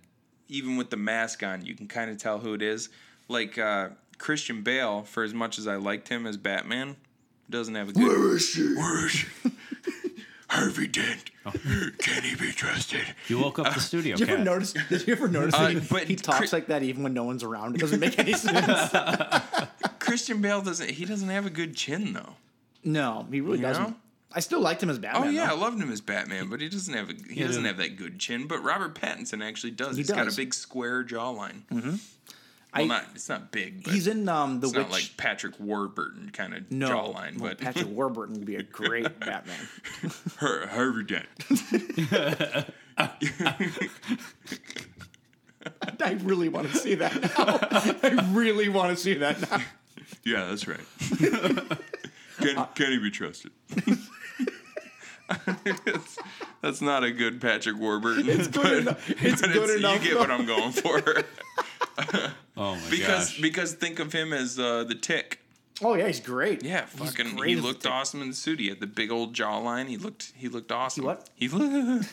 even with the mask on, you can kind of tell who it is. Like uh, Christian Bale, for as much as I liked him as Batman, doesn't have a good. Where is she? Where is she? [laughs] Harvey Dent. Oh. Can he be trusted? You woke up in the studio Did you ever cat. notice? Did you ever notice Uh, that he, but he talks Chris- like that even when no one's around? It doesn't make any sense. [laughs] Christian Bale doesn't. He doesn't have a good chin though. no, he really You doesn't. know? I still liked him as Batman. Oh yeah, I though. loved him as Batman, but he doesn't have a he doesn't have that good chin. But Robert Pattinson actually does. He He's got a does. big square jawline. Mm-hmm. I- Well, not it's not big. But He's in um, the It's Witch. not like Patrick Warburton kind of no, jawline, well, but [laughs] Patrick Warburton would be a great [laughs] Batman. Har- Harvey Dent. [laughs] I really want to see that now. I really want to see that now. Yeah, that's right. can, can he be trusted? It's- that's not a good Patrick Warburton. It's good enough- it's good enough, You get what I'm going for. [laughs] Oh my because gosh. because think of him as uh, the Tick. Oh yeah, he's great. Yeah, He's fucking. great He looked awesome in the suit. He had the big old jawline. He looked. He looked awesome. what? He [laughs] looked.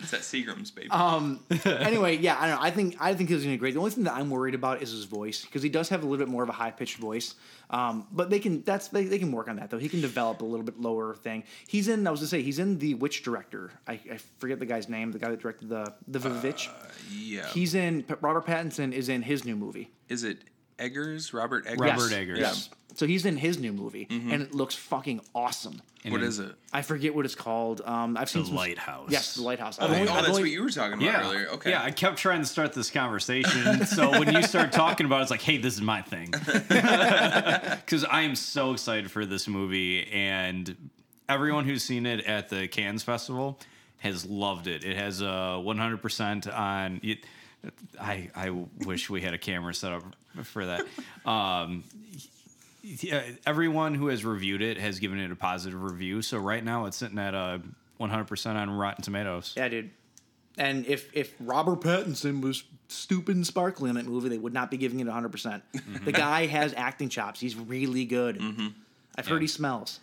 It's that Seagram's baby. Um, anyway, yeah, I don't know. I think I think he's gonna be great. The only thing that I'm worried about is his voice because he does have a little bit more of a high pitched voice. Um, but they can that's they, they can work on that though. He can develop a little bit lower thing. He's in. I was gonna say he's in the Witch Director. I, I forget the guy's name. The guy that directed the the Vivitch. yeah. He's in. Robert Pattinson is in his new movie. Is it Eggers? Robert Eggers. Robert Yes, Eggers. Yes. So he's in his new movie, and it looks fucking awesome. What is it? I forget what it's called. Um, I've seen The some- Lighthouse. Yes, the lighthouse. Oh, I've only- I've that's only- what you were talking about Yeah. earlier. Okay. Yeah, I kept trying to start this conversation. so when you started talking about it, it's like, hey, this is my thing. [laughs] [laughs] Because I am so excited for this movie. And everyone who's seen it at the Cannes Festival has loved it. It has a 100% on. It, I, I wish we had a camera set up for that. Um, yeah, everyone who has reviewed it has given it a positive review. So right now it's sitting at a 100% on Rotten Tomatoes. Yeah, dude. And if if Robert Pattinson was stupid and sparkly in that movie, they would not be giving it 100. percent Mm-hmm. The guy has acting chops. He's really good. I've heard he smells.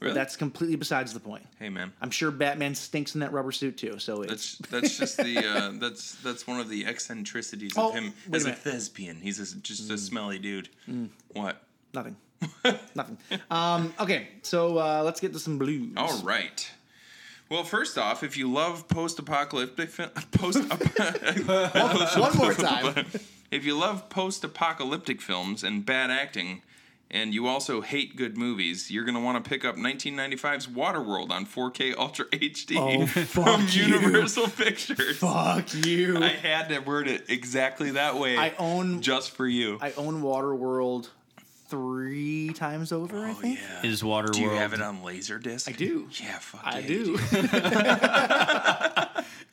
Really? That's completely besides the point. Hey man. I'm sure Batman stinks in that rubber suit too. So it's That's that's just the uh, [laughs] that's that's one of the eccentricities Oh, of him as a a, thespian. He's a, just a smelly dude. What? nothing. [laughs] nothing. Um, okay, so uh, let's get to some blues. All right. Well, first off, if you love post-apocalyptic [laughs] post One more time. if you love post-apocalyptic films and bad acting, and you also hate good movies, you're gonna want to pick up 1995's Waterworld on 4K Ultra [laughs] HD Oh, from you. Universal Pictures. Fuck you. I had to word it exactly that way. I own- just for you. I own Waterworld three times over. I think. Is Waterworld? Do you have it on Laserdisc? I do. Yeah, fuck I yeah, do.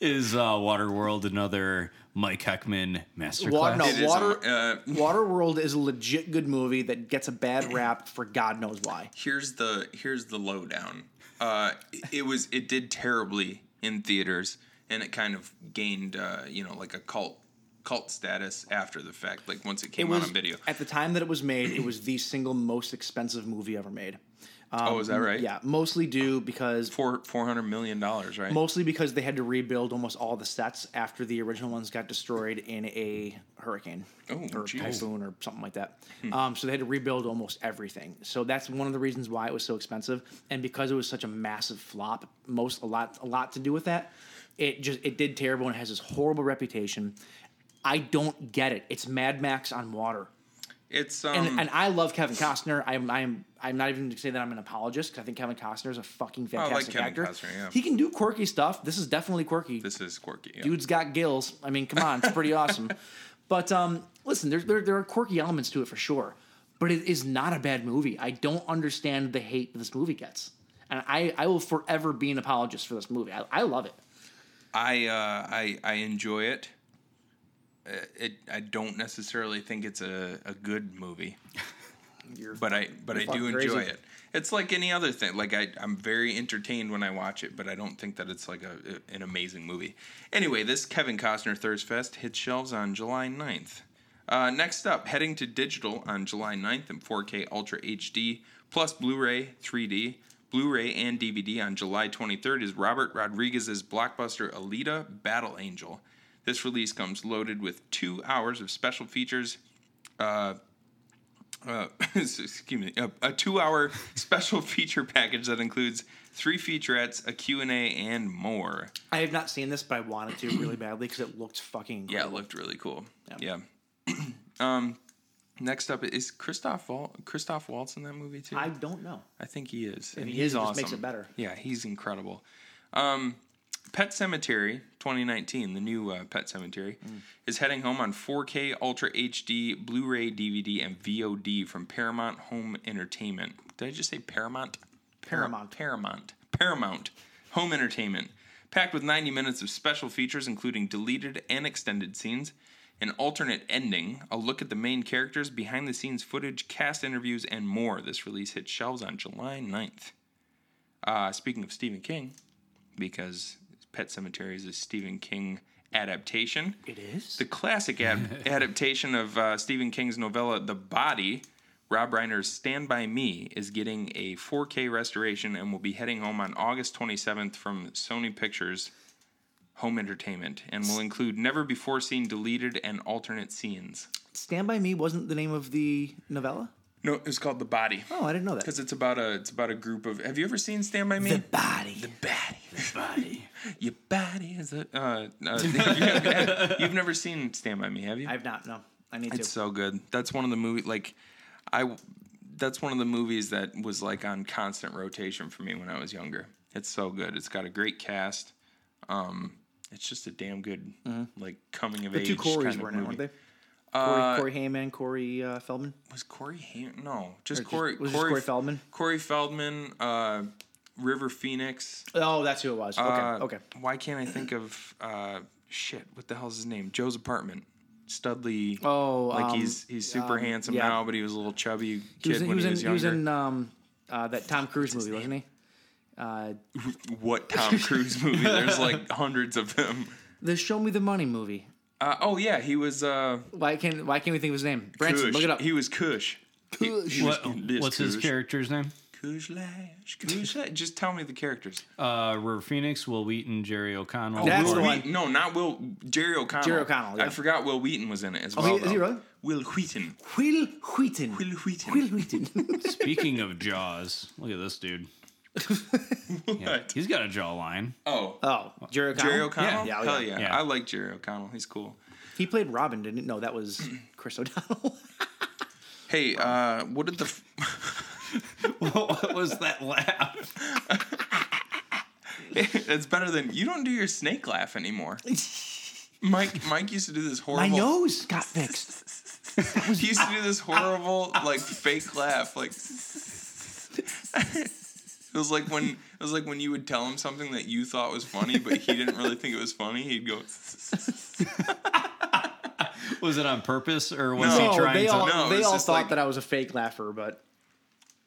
[laughs] [laughs] Is uh, Waterworld another Mike Heckman masterclass? Wa- no, It is, Water uh, [laughs] Waterworld is a legit good movie that gets a bad rap for God knows why. here's the here's the lowdown. Uh, it- it was it did terribly in theaters, and it kind of gained uh, you know like a cult cult status after the fact. Like once it It came was out on video. at the time that it was made. It was the single most expensive movie ever made. Oh, is that right? Yeah, mostly due because Four four hundred million dollars, right? mostly because they had to rebuild almost all the sets after the original ones got destroyed in a hurricane Oh, or geez. typhoon or something like that. Um, so they had to rebuild almost everything. So that's one of the reasons why it was so expensive, and because it was such a massive flop, most a lot a lot to do with that. It just it did terrible and has this horrible reputation. I don't get it. It's Mad Max on water. It's um, And, and I love Kevin Costner. I'm I'm I'm not even to say that I'm an apologist because I think Kevin Costner is a fucking Oh, like fantastic Kevin actor. Costner, yeah. He can do quirky stuff. This is definitely quirky. this is quirky. Yeah. Dude's got gills. I mean, come on, it's pretty [laughs] awesome. But um, listen, there's there, there are quirky elements to it for sure. But it is not a bad movie. I don't understand the hate this movie gets, and I I will forever be an apologist for this movie. I, I love it. I uh, I I enjoy it. It I don't necessarily think it's a, a good movie, [laughs] but I but I do enjoy crazy. it. It's like any other thing. Like I I'm very entertained when I watch it, but I don't think that it's like a, a- an amazing movie. Anyway, this Kevin Costner Thirst Fest hits shelves on July 9th. Uh, next up, heading to digital on July 9th in 4K Ultra HD plus Blu-ray 3D. Blu-ray and DVD on July 23rd is Robert Rodriguez's blockbuster Alita: Battle Angel. This release comes loaded with two hours of special features. Uh, uh, [laughs] excuse me, a, a two-hour [laughs] special feature package that includes three featurettes, a Q&A, and more. I have not seen this, but I wanted to really badly because it looked fucking Yeah, it looked really cool. Yeah. [clears throat] um, next up is Christoph Wal- Christoph Waltz in that movie too. I don't know. I think he is, and he he's is, awesome. makes it better. Yeah, he's incredible. Um, Pet Sematary 2019, the new uh, Pet Sematary, Mm. is heading home on 4K Ultra HD, Blu-ray, DVD, and VOD from Paramount Home Entertainment. Did I just say Paramount? Paramount. Paramount. Paramount Home Entertainment. Packed with 90 minutes of special features, including deleted and extended scenes, an alternate ending, a look at the main characters, behind the scenes footage, cast interviews, and more. This release hit shelves on July 9th. Uh, speaking of Stephen King, because Pet Sematary is a Stephen King adaptation. It is. The classic ad- [laughs] adaptation of uh, Stephen King's novella The Body, Rob Reiner's Stand By Me, is getting a 4K restoration and will be heading home on August 27th from Sony Pictures Home Entertainment and will include never before seen deleted and alternate scenes. Stand by Me wasn't the name of the novella. No, it's called The Body. Oh, I didn't know that. Because it's about a it's about a group of. Have you ever seen Stand by Me? The body. The body. The body. [laughs] Your body is a. Uh, uh, [laughs] you've, you've never seen Stand by Me, have you? I've not. No, I need to. It's so good. That's one of the movie like I that's one of the movies that was like on constant rotation for me when I was younger. It's so good. It's got a great cast. Um it's just a damn good like coming of the age two Corys kind of were in it, movie. weren't they? Corey, Corey Heyman, Corey uh, Feldman. Was Corey Haim? No, just just- Corey. was it just Corey Feldman? Corey Feldman. Uh, River Phoenix. Oh, that's who it was. Okay, Uh, okay. Why can't I think of uh, shit? What the hell's his name? Joe's apartment. Studley. Oh, like um, he's he's super um, handsome yeah. now, but he was a little chubby kid He was, when he was he in, was he was in um, uh, that Tom Cruise movie, wasn't he? Uh, [laughs] what Tom Cruise movie? There's like [laughs] hundreds of them. the Show Me the Money movie. Uh, oh yeah, he was. Uh, Why can't Why can't we think of his name? Branson, Kush. look it up. He was Kush. He- he was- What, this what's his character's name? Kush Lash. Kush Lash. Just tell me the characters. Uh, River Phoenix, Wil Wheaton, Jerry O'Connell. That's Will the one. Wheaton- No, not Will. Jerry O'Connell. Jerry O'Connell, yeah. I forgot Wil Wheaton was in it as Oh, well. he- is he though. really? Wil Wheaton. Wil Wheaton. Wil Wheaton. Wil Wheaton. [laughs] [laughs] Speaking of Jaws, look at this dude. [laughs] Yeah, he's got a jawline. Oh. oh, Jerry O'Connell. Jerry O'Connell? Yeah, Hell yeah. yeah. Yeah. I like Jerry O'Connell. He's cool. He played Robin, didn't he? No, that was [clears throat] Chris O'Donnell. [laughs] Hey, uh, what did the. F- [laughs] what was that laugh? it's better than. You don't do your snake laugh anymore. Mike Mike used to do this horrible. My nose got fixed. He used to do this horrible, like, fake laugh. Like. It was like when it was like when you would tell him something that you thought was funny, but he didn't really think it was funny. He'd go, [laughs] Was it on purpose or was No, he trying they to? all No, they all thought like- that I was a fake laugher, but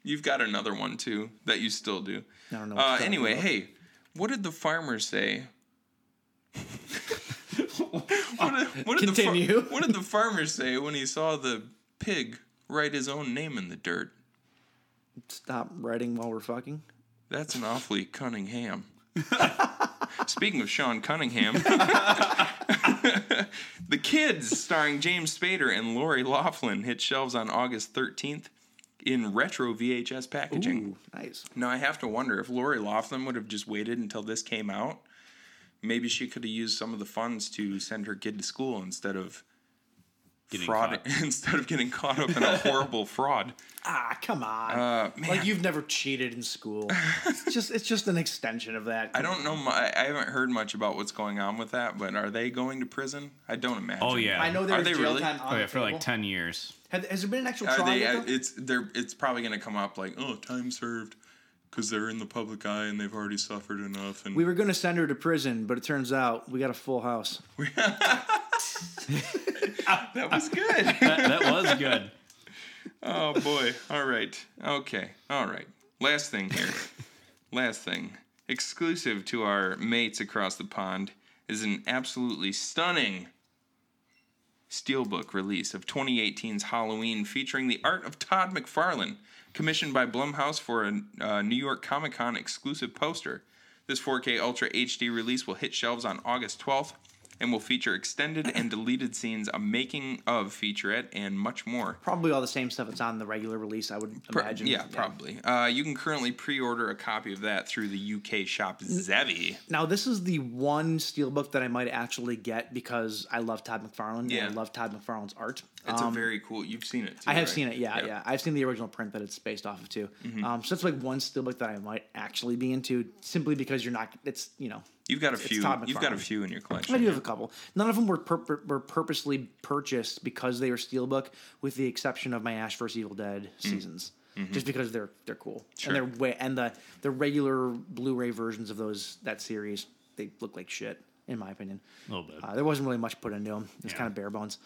"You've got another one too that you still do." I don't know. What Uh, you're anyway, about. hey, what did the farmer say? [laughs] what did, what did The Continue. far- [laughs] what did the farmer say when he saw the pig write his own name in the dirt? stop writing while we're fucking. That's an awfully Cunningham. [laughs] Speaking of Sean Cunningham, [laughs] [laughs] The Kids, starring James Spader and Lori Loughlin, hit shelves on August 13th in retro VHS packaging. Ooh, nice. Now I have to wonder if Lori Loughlin would have just waited until this came out. Maybe she could have used some of the funds to send her kid to school instead of fraud, caught. [laughs] instead of getting caught up in a horrible [laughs] fraud. Ah, come on. Uh, man, Like you've never cheated in school. it's [laughs] just it's just an extension of that. I don't know. mu- I I haven't heard much about what's going on with that. But are they going to prison? I don't imagine. Oh yeah. I know there Are they jail really? time on Oh yeah, the for like ten years. Has, has there been an actual Are trial? they? uh. It's they're. It's probably going to come up like, oh, time served, because they're in the public eye and they've already suffered enough. And we were going to send her to prison, but it turns out we got a full house. [laughs] that was good. [laughs] That, that was good. Oh boy. All right. Okay. All right. Last thing here. [laughs] Last thing. Exclusive to our mates across the pond is an absolutely stunning steelbook release of 2018's Halloween featuring the art of Todd McFarlane, commissioned by Blumhouse for a uh, New York Comic Con exclusive poster. This 4K Ultra HD release will hit shelves on August 12th and will feature extended and [coughs] deleted scenes, a making of featurette, and much more. Probably all the same stuff that's on the regular release, I would Pro- imagine. yeah, probably. Uh, you can currently pre-order a copy of that through the UK shop Zavvi. Now, this is the one steelbook that I might actually get because I love Todd McFarlane Yeah. and I love Todd McFarlane's art. It's Um, a very cool. You've seen it. Too, I have right? seen it, yeah, yeah, I've seen the original print that it's based off of too. Mm-hmm. Um, so that's like one steelbook that I might actually be into, simply because you're not. It's you know, You've got a It's few. Todd You've got a few in your collection. I do have a couple. None of them were pur- were purposely purchased because they were steelbook, with the exception of my Ash vs Evil Dead seasons, just because they're they're cool Mm. Mm-hmm. Sure. and they're way and the the regular Blu-ray versions of those that series they look like shit in my opinion. A little bit. Uh, there wasn't really much put into them. It's Yeah. kind of bare bones.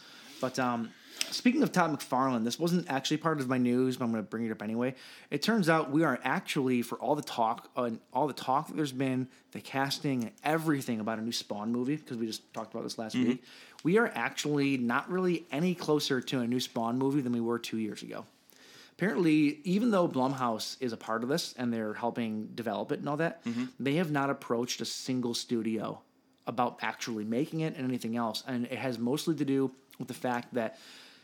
But um, speaking of Todd McFarlane, this wasn't actually part of my news, but I'm going to bring it up anyway. It turns out we are actually, for all the talk, uh, all the talk that there's been, the casting, and everything about a new Spawn movie, because we just talked about this last week, we are actually not really any closer to a new Spawn movie than we were two years ago. Apparently, even though Blumhouse is a part of this and they're helping develop it and all that, they have not approached a single studio about actually making it and anything else. And it has mostly to do with the fact that,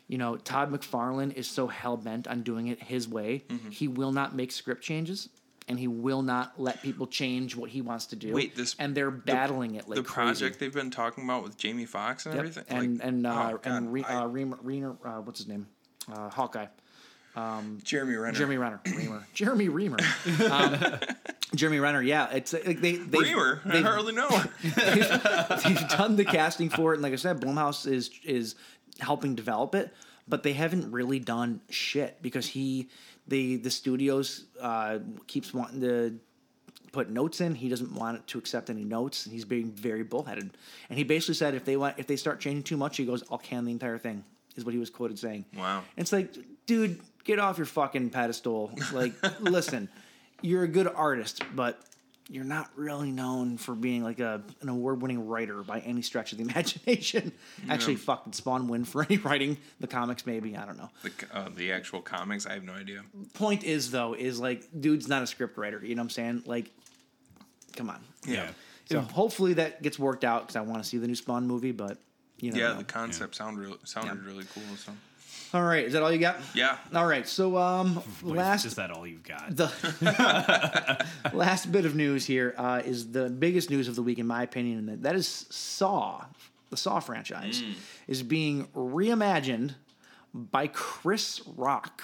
you know, Todd McFarlane is so hell bent on doing it his way. He will not make script changes and he will not let people change what he wants to do. Wait, this and they're battling it like the crazy. project they've been talking about with Jamie Foxx and Yep. everything. and like, and uh, oh, God, and Re- I- uh, Reamer, Reamer, uh, what's his name? Uh, Hawkeye. Jeremy Renner. Jeremy Renner. Reamer. Jeremy Reamer. Um, Jeremy Renner. Yeah, it's uh, like they they Reamer. I hardly know. [laughs] they've done the casting for it, and like I said, Blumhouse is is helping develop it, but they haven't really done shit because he the the studios uh, keeps wanting to put notes in. He doesn't want to accept any notes, and he's being very bullheaded. And he basically said if they want if they start changing too much, he goes, "I'll can the entire thing." Is what he was quoted saying. Wow. And it's like, dude, get off your fucking pedestal. Like, [laughs] listen, you're a good artist, but you're not really known for being like a an award winning writer by any stretch of the [laughs] imagination. Actually, fucking Spawn win for any [laughs] writing the comics, maybe I don't know. the, uh, the actual comics, I have no idea. Point is though, is like, dude's not a script writer. You know what I'm saying? Like, come on. Yeah. So hopefully that gets worked out because I want to see the new Spawn movie, but you know. Yeah, the concept sound real, sounded really cool. So All right, is that all you got? yeah, All right, so um, What, last is that all you've got? the [laughs] last bit of news here uh, is the biggest news of the week, in my opinion, and that, that is Saw, the Saw franchise, is being reimagined by Chris Rock.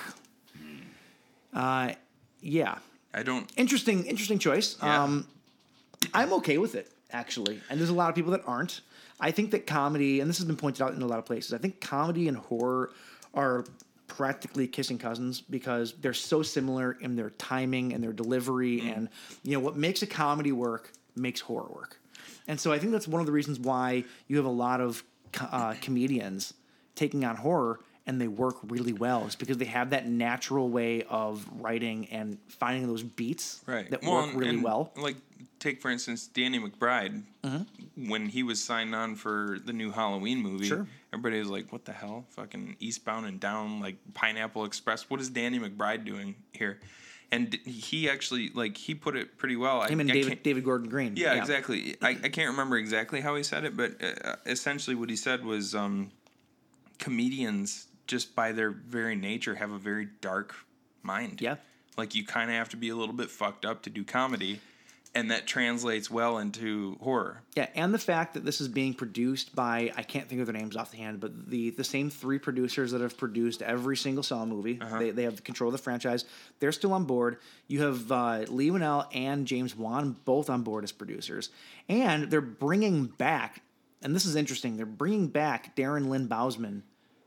Uh, yeah, I don't. interesting, interesting choice. Yeah. Um, I'm okay with it actually, and there's a lot of people that aren't. I think that comedy, and this has been pointed out in a lot of places, I think comedy and horror are practically kissing cousins because they're so similar in their timing and their delivery and you know what makes a comedy work makes horror work. And so I think that's one of the reasons why you have a lot of uh, [clears throat] comedians taking on horror and they work really well is because they have that natural way of writing and finding those beats right that Well, work really and, well. like take for instance danny mcbride when he was signed on for the new halloween movie Sure. everybody was like what the hell fucking eastbound and down like pineapple express what is danny mcbride doing here and he actually like he put it pretty well Him I, and I David David Gordon Green. yeah, exactly. I, I can't remember exactly how he said it, but uh, essentially what he said was um, comedians, just by their very nature, have a very dark mind. Yeah. Like you kind of have to be a little bit fucked up to do comedy, and that translates well into horror. Yeah, and the fact that this is being produced by I can't think of their names off the hand, but the the same three producers that have produced every single Saw movie. Uh-huh. They, they have the control of the franchise. They're still on board. You have uh, Leigh Whannell and James Wan both on board as producers, and they're bringing back. And this is interesting. They're bringing back Darren Lynn Bousman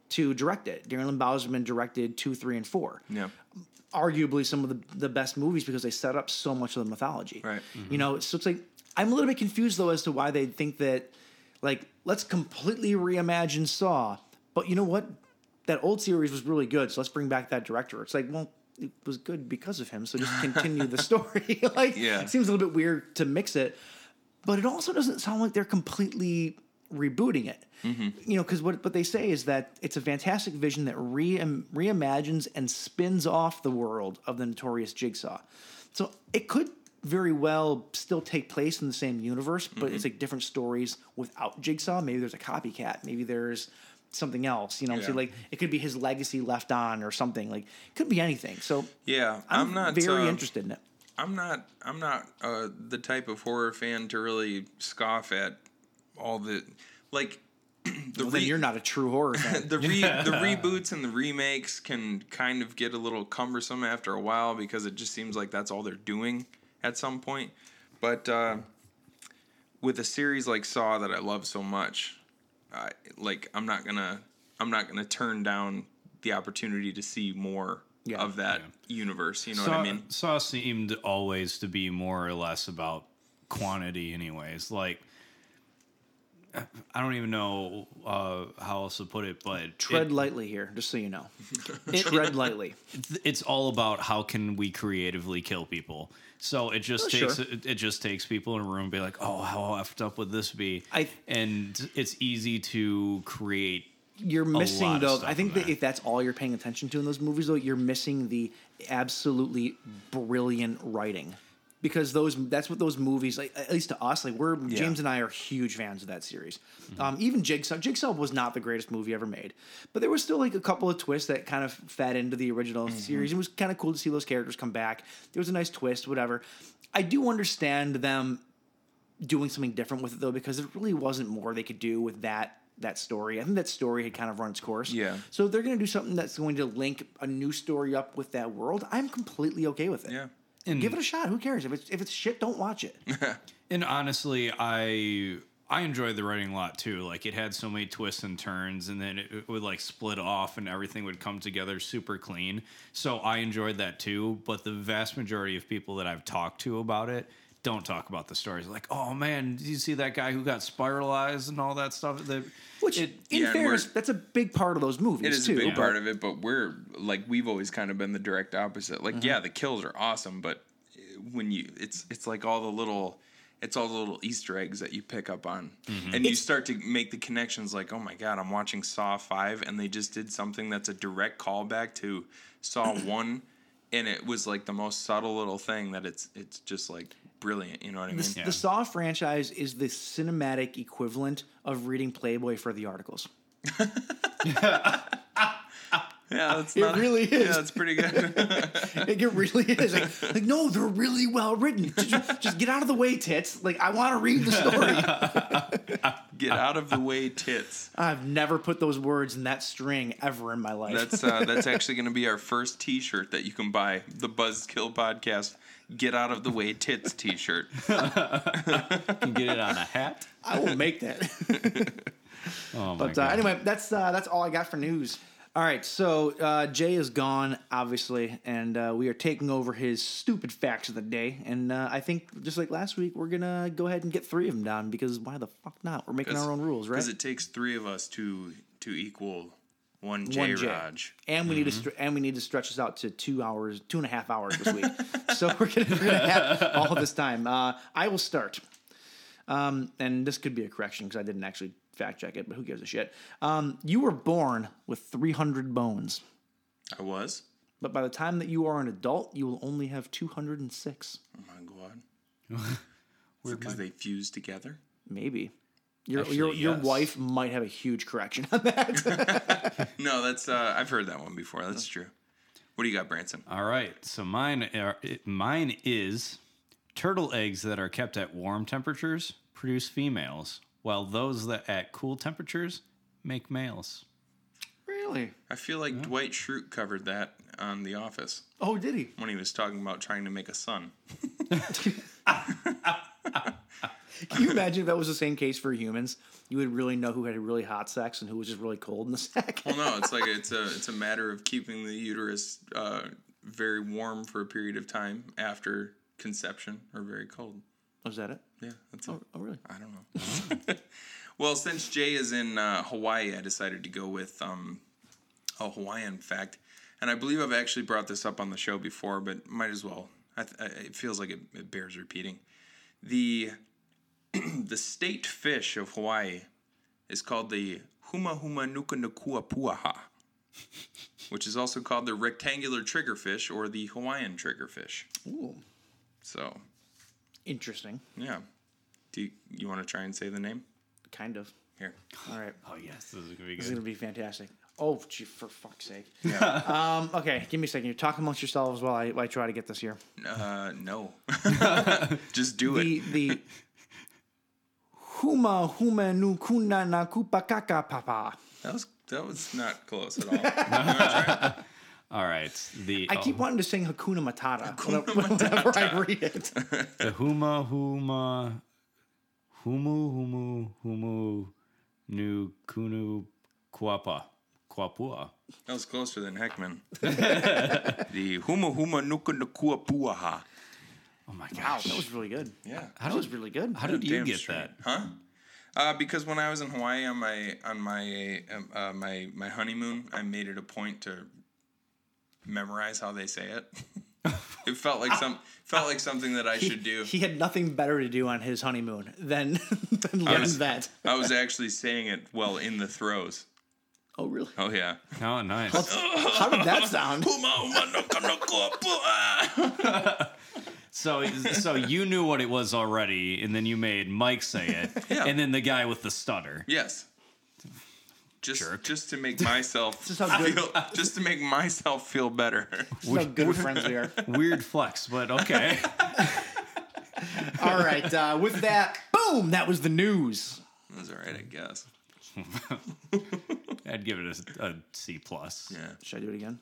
to direct it. Darren Lynn Bousman directed two, three, and four Yeah. Arguably some of the, the best movies because they set up so much of the mythology. Right. You know, so it's like I'm a little bit confused though as to why they think that like let's completely reimagine Saw. But you know what? That old series was really good, so let's bring back that director. It's like, well, it was good because of him, so just continue the [laughs] story. [laughs] like Yeah. it seems a little bit weird to mix it. But it also doesn't sound like they're completely rebooting it. You know, because what, what they say is that it's a fantastic vision that re- reimagines and spins off the world of the notorious Jigsaw. So it could very well still take place in the same universe, but it's like different stories without Jigsaw. Maybe there's a copycat. Maybe there's something else. You know, what I'm saying Yeah. like it could be his legacy left on or something. Like it could be anything. So Yeah, I'm, I'm, not very uh, interested in it. I'm not. I'm not uh, the type of horror fan to really scoff at all the like. [clears throat] The Well, then you're not a true horror fan. [laughs] the re- the [laughs] reboots and the remakes can kind of get a little cumbersome after a while because it just seems like that's all they're doing at some point. But uh, with a series like Saw that I love so much, I, like I'm not gonna I'm not gonna turn down the opportunity to see more Yeah. of that universe. You know Saw, what I mean? Saw seemed always to be more or less about quantity, anyways. Like, I don't even know uh, how else to put it, but Tread it- lightly here, just so you know. [laughs] Tread lightly. it's all about how can we creatively kill people. So it just Oh, takes sure. it, it just takes people in a room and be like, oh, how effed up would this be? I- and it's easy to create. You're lot missing of though. stuff I think that there. if that's all you're paying attention to in those movies, though, you're missing the absolutely brilliant writing. Because those, that's what those movies, like at least to us, like we're James and I are huge fans of that series. Mm-hmm. Um, even Jigsaw, Jigsaw was not the greatest movie ever made, but there was still like a couple of twists that kind of fed into the original Mm-hmm. series. It was kind of cool to see those characters come back. There was a nice twist, whatever. I do understand them doing something different with it though because there really wasn't more they could do with that that story. I think that story had kind of run its course. Yeah. So if they're going to do something that's going to link a new story up with that world, I'm completely okay with it. Yeah. And, Give it a shot. Who cares? If it's if it's shit, don't watch it. [laughs] and honestly, I I enjoyed the writing a lot too. Like it had so many twists and turns, and then it, it would like split off, and everything would come together super clean. So I enjoyed that too. But the vast majority of people that I've talked to about it don't talk about the stories. Like, oh man, did you see that guy who got spiralized and all that stuff? That Which, it, in yeah, fairness, that's a big part of those movies It is too. a big but- part of it, but we're like we've always kind of been the direct opposite. Like, Mm-hmm. yeah, the kills are awesome, but when you it's it's like all the little it's all the little Easter eggs that you pick up on, Mm-hmm. and you start to make the connections. Like, oh my god, I'm watching Saw Five, and they just did something that's a direct callback to Saw [clears throat] One, and it was like the most subtle little thing that it's it's just like brilliant. You know what I mean? The, the Saw franchise is the cinematic equivalent of reading Playboy for the articles. [laughs] Yeah, that's It not, really is. Yeah, that's pretty good. [laughs] Like, it really is. Like, like, no, they're really well written. Just, just get out of the way, tits. Like, I want to read the story. [laughs] Get out of the way, tits. I've never put those words in that string ever in my life. That's uh, that's actually going to be our first T-shirt that you can buy. The Buzzed Kill Podcast "Get Out of the Way Tits" T-shirt. [laughs] can get it on a hat. I will make that. [laughs] Oh my But uh, anyway, that's uh, that's all I got for news. All right, so uh, Jay is gone, obviously, and uh, we are taking over his stupid facts of the day. And uh, I think, just like last week, we're gonna go ahead and get three of them down because why the fuck not? We're making our own rules, right? Because it takes three of us to to equal one J One J-Rog. And we need to Mm-hmm. str- and we need to stretch this out to two hours, two and a half hours this week. so we're gonna, we're gonna have all this time. Uh, I will start, um, and this could be a correction because I didn't actually fact check it, but who gives a shit? Um, you were born with 300 bones, I was. but by the time that you are an adult, you will only have 206. Oh my god. [laughs] Because they fuse together. Maybe. Your Actually, your your yes. wife might have a huge correction on that. [laughs] No, that's uh, I've heard that one before. That's true. What do you got, Branson? All right. So mine are, mine is turtle eggs that are kept at warm temperatures produce females, while those that at cool temperatures make males. really? I feel like Dwight Schrute covered that on The Office Oh, did he? when he was talking about trying to make a son. [laughs] [laughs] Can you imagine if that was the same case for humans? You would really know who had really hot sex and who was just really cold in the [laughs] sack. Well, no, it's like it's a it's a matter of keeping the uterus uh, very warm for a period of time after conception, or very cold. Was that it? Yeah, that's it. Oh, really? I don't know. [laughs] well, since Jay is in uh, Hawaii, I decided to go with um, a Hawaiian fact, and I believe I've actually brought this up on the show before, but might as well. I th- it feels like it, it bears repeating. The the state fish of Hawaii is called the Humuhumunukunukuapua'a, which is also called the rectangular triggerfish or the Hawaiian triggerfish. Ooh, So, interesting. yeah. Do you, you want to try and say the name? Kind of. Here. All right. Oh yes, this is gonna be good. This is gonna be fantastic. Oh, gee, for fuck's sake. Yeah. [laughs] Um, okay, give me a second. You talk amongst yourselves while I, while I try to get this here. Uh, no. [laughs] [laughs] Just do The it. the huma huma nu kuna na kupa kaka papa. That was that was not close at all. [laughs] [laughs] All right. The I keep oh, wanting to sing Hakuna Matata whenever, [laughs] whenever I read it. the huma huma humu humu humu nu kunu kuapa kuapua. that was closer than Heckman. the Humuhumunukunukuapua'a. Oh my Wow, gosh. that was really good. Yeah. That was really good. How did you get straight. that? Huh? Uh, because when I was in Hawaii on my on my um, uh, my my honeymoon, I made it a point to memorize how they say it. [laughs] it felt like some felt like something that I He, should do. he had nothing better to do on his honeymoon than, [laughs] than learn was- that. I was actually saying it well in the throes. Oh, really? Oh yeah. Oh, nice. [laughs] How did that sound? So, so [laughs] you knew what it was already, and then you made Mike say it, [laughs] Yeah. and then the guy with the stutter. Yes. Just Jerk. just to make myself [laughs] This how good- feel, just to make myself feel better. This how good friends we are. Weird flex, but okay. All right. Uh, with that, boom, that was the news. That's all right, I guess. I'd give it a, a C plus. Yeah, Should I do it again?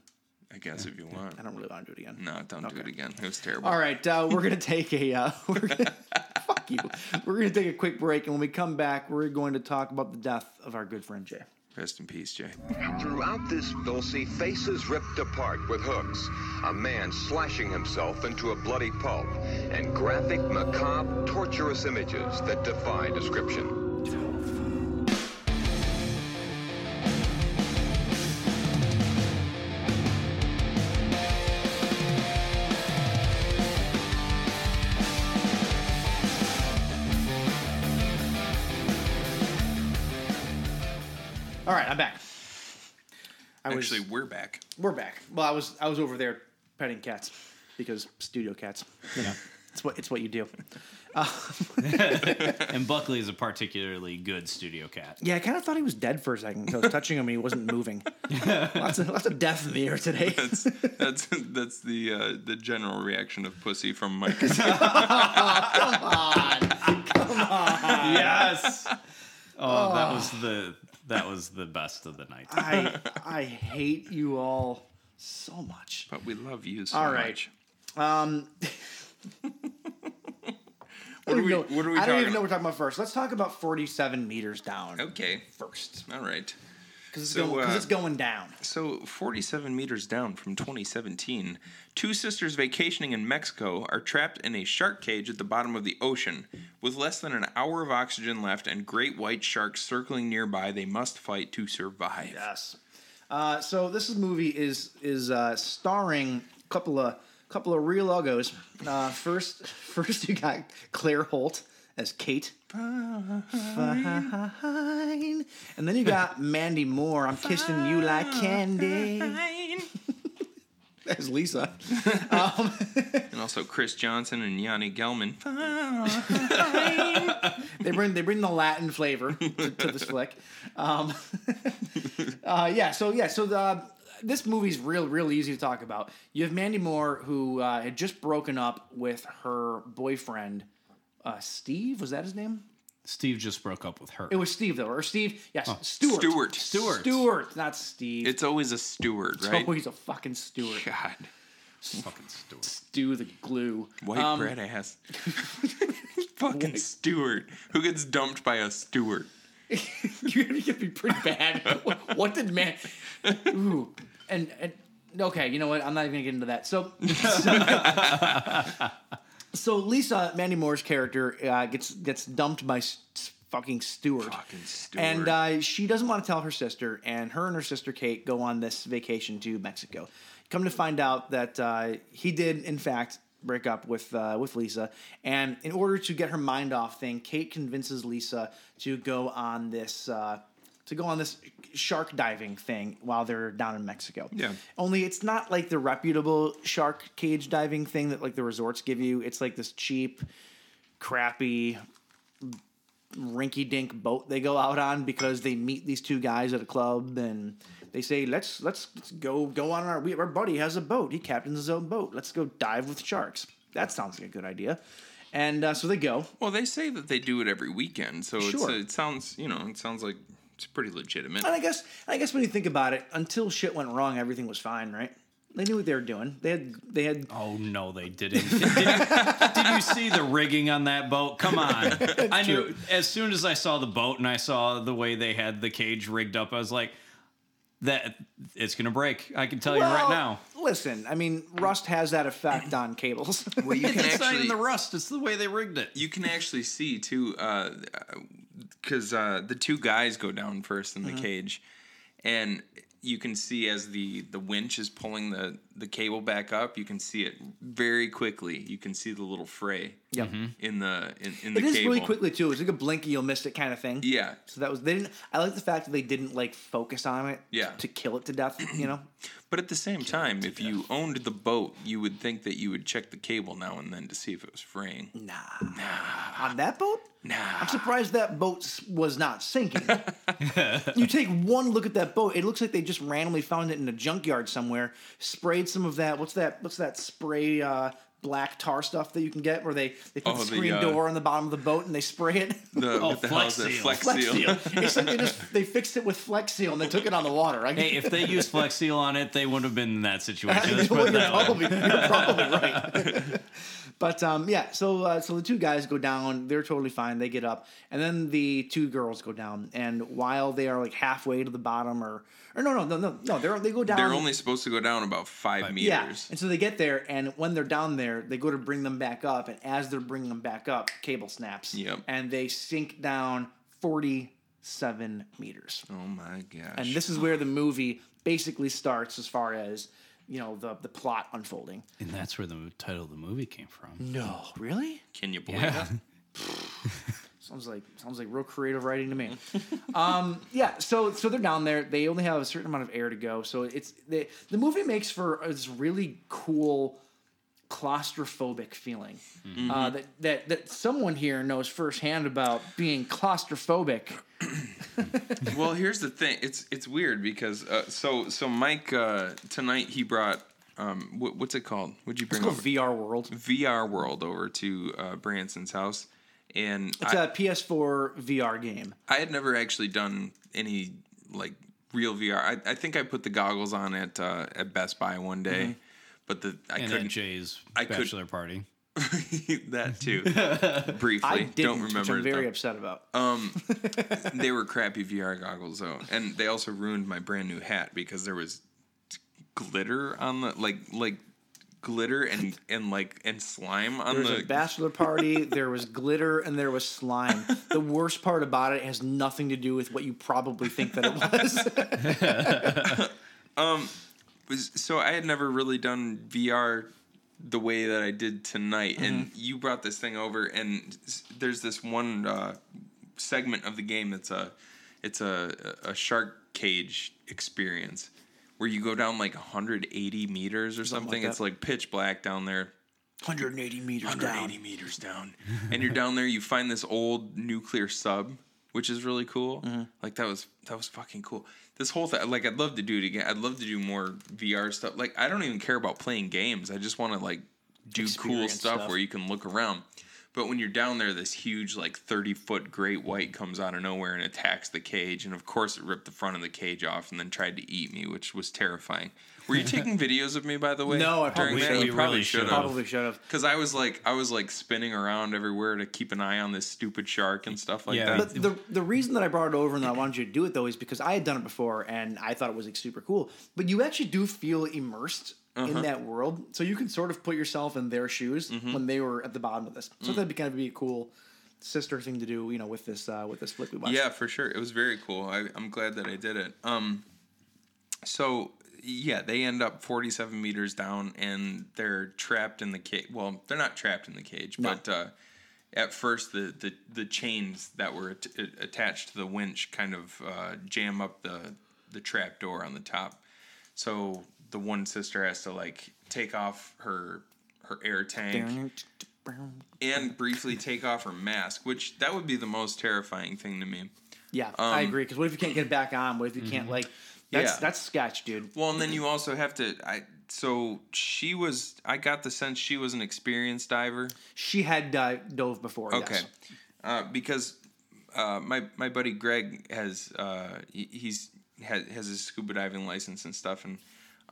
I guess if you want. I don't really want to do it again. No, don't do it again. It was terrible. All right, uh, we're gonna take a uh, [laughs] we're gonna, [laughs] fuck you. We're gonna take a quick break, and when we come back, we're going to talk about the death of our good friend Jay. Rest in peace, Jay. Throughout this, they'll see faces ripped apart with hooks, a man slashing himself into a bloody pulp, and graphic, macabre, torturous images that defy description. All right, I'm back. I was, Actually, we're back. we're back. Well, I was I was over there petting cats because studio cats. You know, it's what it's what you do. [laughs] And Buckley is a particularly good studio cat. Yeah, I kind of thought he was dead for a second. 'cause I was touching him, and he wasn't moving. [laughs] lots of lots of death in the air today. That's that's that's the uh, the general reaction of pussy from Mike. [laughs] Come on, come on. Yes. Oh, that was the that was the best of the night. I I hate you all so much. but we love you so All right. much. Um, [laughs] What are we? know- What are we I don't talking even know what we're talking about first. Let's talk about 47 meters down Okay. first. All right. Because it's, So, uh, it's going down. So, 47 meters down from 2017, two sisters vacationing in Mexico are trapped in a shark cage at the bottom of the ocean. With less than an hour of oxygen left and great white sharks circling nearby, they must fight to survive. Yes. Uh, so this movie is is uh, starring a couple of couple of real logos. Uh, first, [laughs] first you got Claire Holt as Kate. Fine. And then you got Mandy Moore. I'm kissing you like candy. As [laughs] Lisa. [laughs] [laughs] And also Chris Johnson and Yani Gellman. they bring they bring the Latin flavor to, to this flick. Um, uh, yeah, so yeah, so the, this movie's real real easy to talk about. You have Mandy Moore who uh, had just broken up with her boyfriend, uh, Steve. Was that his name? Steve just broke up with her. It was Steve though, or Steve? Yes, Oh. Stewart. Stewart. Stewart. Stewart, not Steve. It's always a steward, It's right? always a fucking Stewart. God. Fucking Stewart. Stew the glue. White Um, bread ass. [laughs] Fucking steward. Who gets dumped by a steward? [laughs] You're gonna get me pretty bad. what, [laughs] what did man? Ooh, and and okay, you know what? I'm not even gonna get into that. So, so, so Lisa Mandy Moore's character uh, gets gets dumped by s- s- fucking Stewart. Fucking steward. And uh, she doesn't want to tell her sister, and her and her sister Kate go on this vacation to Mexico. Come to find out that uh, he did, in fact, break up with uh, with Lisa, and in order to get her mind off thing, Kate convinces Lisa to go on this uh, to go on this shark diving thing while they're down in Mexico. Yeah. Only it's not like the reputable shark cage diving thing that like the resorts give you. It's like this cheap, crappy rinky dink boat they go out on because they meet these two guys at a club and they say let's let's, let's go go on our we, our buddy has a boat he captains his own boat let's go dive with sharks that sounds like a good idea and uh, so they go Well, they say that they do it every weekend, so it's, Sure. it sounds, you know, it sounds like it's pretty legitimate. and I guess I guess when you think about it until shit went wrong everything was fine right they knew what they were doing they had they had Oh no, they didn't. did, you, did you see the rigging on that boat? Come on. [laughs] I knew as soon as I saw the boat and I saw the way they had the cage rigged up, I was like, that it's gonna break. I can tell you right now. listen I mean rust has that effect on cables Well, you [laughs] can It's not actually even the rust, it's the way they rigged it. you can actually see too, uh, because uh, the two guys go down first in the Mm-hmm. cage, and you can see as the the winch is pulling the the cable back up, you can see it very quickly. You can see the little fray Yep. in the in, in the It is cable. really quickly too. It's like a blink and you'll miss it kind of thing. Yeah. So that was they didn't. I like the fact that they didn't like focus on it. Yeah. To kill it to death, you know. But at the same time, if you owned the boat, you would think that you would check the cable now and then to see if it was fraying. Nah. Nah. On that boat. Nah. I'm surprised that boat was not sinking. [laughs] you take one look at that boat; it looks like they just randomly found it in a junkyard somewhere. Sprayed some of that. What's that? What's that spray? Uh, black tar stuff that you can get, where they they put Oh, the the, screen uh, door on the bottom of the boat and they spray it. [laughs] The, Oh, what the hell is that? Flex Flex Seal. Flex seal. Seal. It's like they just they fixed it with Flex Seal and they took it on the water. I Hey, if they used [laughs] Flex Seal on it, they wouldn't have been in that [laughs] situation. Let's put Well, it you're, that way. probably, you're probably right. But um, yeah, so uh, so the two guys go down. They're totally fine. They get up, and then the two girls go down. And while they are like halfway to the bottom, or or no, no, no, no, no, they they go down. They're only supposed to go down about five meters. yeah, and so they get there, and when they're down there, they go to bring them back up, and as they're bringing them back up, cable snaps. Yep. And they sink down forty-seven meters. Oh my gosh. And this is where the movie basically starts, as far as you know the the plot unfolding. And that's where the title of the movie came from. No, really? Can you believe Yeah. it? [laughs] Sounds like sounds like real creative writing to me. [laughs] um, yeah, so so they're down there. They only have a certain amount of air to go. So it's the the movie makes for this really cool claustrophobic feeling uh, that that that someone here knows firsthand about being claustrophobic. [laughs] well, here's the thing. It's it's weird because uh, so so Mike uh, tonight he brought um what, what's it called? What'd you It's bring called over? VR World. VR World over to uh, Branson's house, and It's I, a PS4 VR game. I had never actually done any like real VR. I, I think I put the goggles on at uh, at Best Buy one day, Mm-hmm. but the I and couldn't. at Jay's I could- bachelor party. [laughs] that too. [laughs] Briefly, I didn't, don't which remember. I'm very though. upset about. Um, [laughs] they were crappy VR goggles though, and they also ruined my brand new hat because there was glitter on the like like glitter and and like and slime on There was the. a bachelor party. there was glitter and there was slime. The worst part about it has nothing to do with what you probably think that it was. um, was so I had never really done VR the way that I did tonight, and you brought this thing over, and there's this one uh, segment of the game that's a it's a a shark cage experience where you go down like 180 meters or Something something. like it's like pitch black down there. 180 meters 180 down. meters down. and you're down there. You find this old nuclear sub, which is really cool. Mm-hmm. Like that was that was fucking cool. This whole thing, like I'd love to do it again. I'd love to do more VR stuff. Like I don't even care about playing games. I just want to like do cool stuff, stuff. where you can look around. But when you're down there, this huge like 30 foot great white comes out of nowhere and attacks the cage. And of course, it ripped the front of the cage off and then tried to eat me, which was terrifying. Were you taking [laughs] videos of me, by the way? No, I during probably that? should. You probably really should should have. Probably should have. Because I was like, I was like spinning around everywhere to keep an eye on this stupid shark and stuff like Yeah. that. But the the reason that I brought it over and that I wanted you to do it though is because I had done it before and I thought it was like super cool. But you actually do feel immersed Uh-huh. in that world, so you can sort of put yourself in their shoes Mm-hmm. when they were at the bottom of this. So Mm. that'd be kind of be a cool sister thing to do, you know, with this uh, with this flick we watched. Yeah, for sure. It was very cool. I, I'm glad that I did it. Um, so yeah, they end up 47 meters down and they're trapped in the cage. Well, they're not trapped in the cage, No. but uh, at first the, the the chains that were at- attached to the winch kind of uh, jam up the the trap door on the top. So the one sister has to like take off her her air tank and briefly take off her mask, which that would be the most terrifying thing to me. Yeah, I Um, agree. Because what if you can't get it back on? What if you can't like? That's Yeah. that's sketch, dude. Well, and then you also have to. I so she was. I got the sense she was an experienced diver. She had di- dove before. Okay, yes. uh, because uh, my my buddy Greg has uh, he- he's has, has his scuba diving license and stuff, and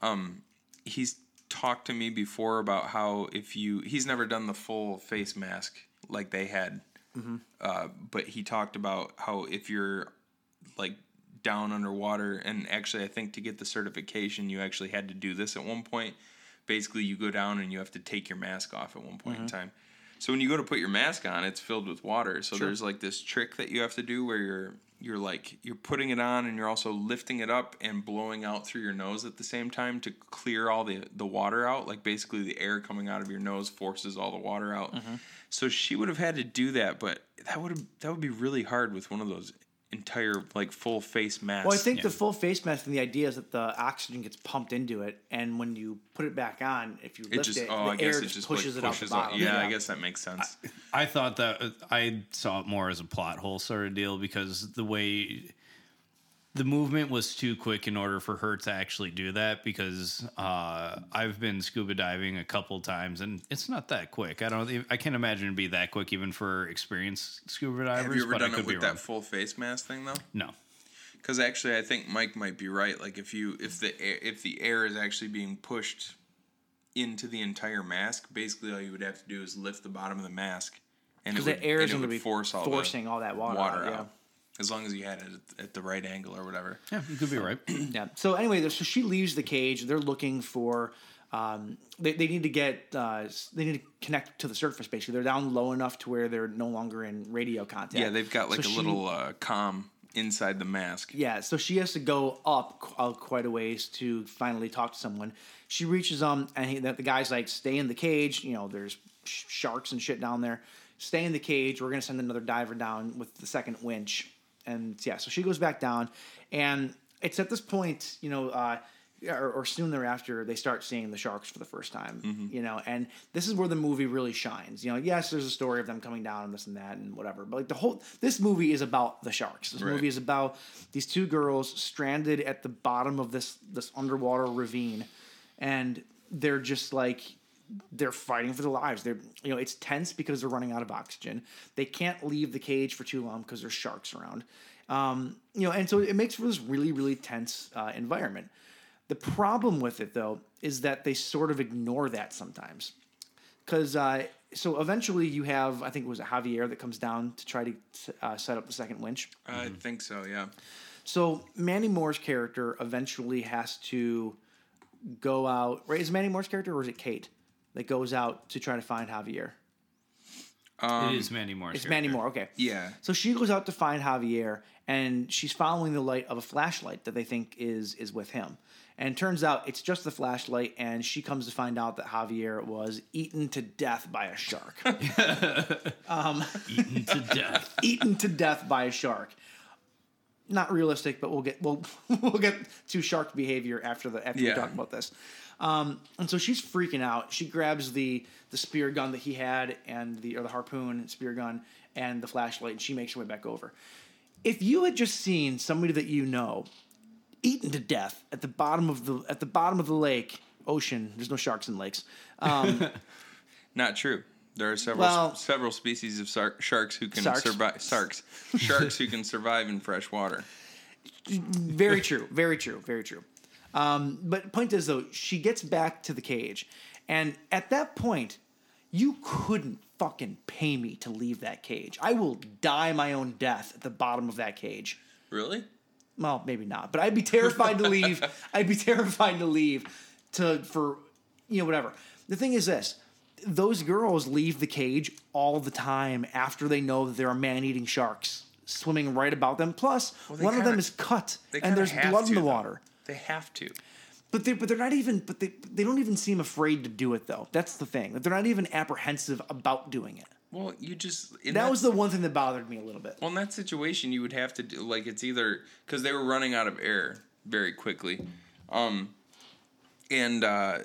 um, he's talked to me before about how if you he's never done the full face mask like they had, uh, but he talked about how if you're like down underwater and actually I think to get the certification you actually had to do this at one point. Basically you go down and you have to take your mask off at one point in mm-hmm. time. So when you go to put your mask on, it's filled with water. So there's like this trick that you have to do where you're you're like you're putting it on and you're also lifting it up and blowing out through your nose at the same time to clear all the the water out. Like basically the air coming out of your nose forces all the water out. Mm-hmm. So she would have had to do that, but that would have that would be really hard with one of those entire like full face mask. Well, I think the full face mask and the idea is that the oxygen gets pumped into it, and when you put it back on, if you it lift just it, oh the I guess air it just just pushes like, it pushes out the out. bottom. Yeah, I guess that makes sense. I thought that uh, I saw it more as a plot hole sort of deal because the way the movement was too quick in order for her to actually do that because uh, I've been scuba diving a couple times and it's not that quick. I don't I can't imagine it'd be that quick even for experienced scuba divers. Have you ever but I done could it with wrong. that full face mask thing though? No. Because actually, I think Mike might be right. Like if you if the air, if the air is actually being pushed into the entire mask, basically all you would have to do is lift the bottom of the mask, and it because would, the air and is it going to be force all forcing all that water, water out. out. As long as you had it at, at the right angle or whatever. Yeah, you could be right. Yeah. [clears throat] yeah. So anyway, so she leaves the cage. They're looking for. Um, they, they need to get. Uh, they need to connect to the surface. Basically, they're down low enough to where they're no longer in radio contact. Yeah, they've got like So a she- little uh, com inside the mask. Yeah, so she has to go up uh, quite a ways to finally talk to someone. She reaches um, and he, the the guy's like, "Stay in the cage." You know, there's sharks and shit down there. Stay in the cage. We're gonna send another diver down with the second winch. And yeah, so she goes back down, and it's at this point, you know, uh, or, or soon thereafter, they start seeing the sharks for the first time. You know, and this is where the movie really shines. You know, yes, there's a story of them coming down and this and that and whatever, but like the whole this movie is about the sharks. This Right. movie is about these two girls stranded at the bottom of this this underwater ravine, and they're just like they're fighting for their lives. They're you know it's tense because they're running out of oxygen. They can't leave the cage for too long because there's sharks around. Um, you know, and so it makes for this really really tense uh, environment. The problem with it though is that they sort of ignore that sometimes. because uh, so eventually you have I think it was Javier that comes down to try to uh, set up the second winch. I think so. Yeah. So Mandy Moore's character eventually has to go out. Right? Is it Mandy Moore's character or is it Kate that goes out to try to find Javier? Um, it is Mandy Moore's. It's Mandy Moore. Okay. Yeah. So she goes out to find Javier, and she's following the light of a flashlight that they think is is with him. And turns out it's just the flashlight, and she comes to find out that Javier was eaten to death by a shark. [laughs] Um, eaten to death. [laughs] eaten to death by a shark. Not realistic, but we'll get we'll [laughs] we'll get to shark behavior after the after Yeah. we talk about this. Um, and so she's freaking out. She grabs the the spear gun that he had and the or the harpoon spear gun and the flashlight, and she makes her way back over. If you had just seen somebody that you know eaten to death at the bottom of the at the bottom of the lake, ocean, there's no sharks in lakes. Um, [laughs] Not true. There are several Well- several species of sar- sharks who can survive. Sharks, [laughs] sharks who can survive in fresh water. very true. Very true. Very true. Um, but point is though, she gets back to the cage, and at that point, you couldn't fucking pay me to leave that cage. I will die my own death at the bottom of that cage. Really? Well, maybe not, but I'd be terrified to leave. [laughs] I'd be terrified to leave to for you know whatever. The thing is this. Those girls leave the cage all the time after they know that there are man-eating sharks swimming right about them. Plus, Well, one of them is cut, and there's blood in to, the though. water. They have to. But they but they're not even but they they don't even seem afraid to do it though. That's the thing. They're not even apprehensive about doing it. Well, you just in That was the one thing that bothered me a little bit. Well, in that situation, you would have to do like it's either because they were running out of air very quickly, um, and uh,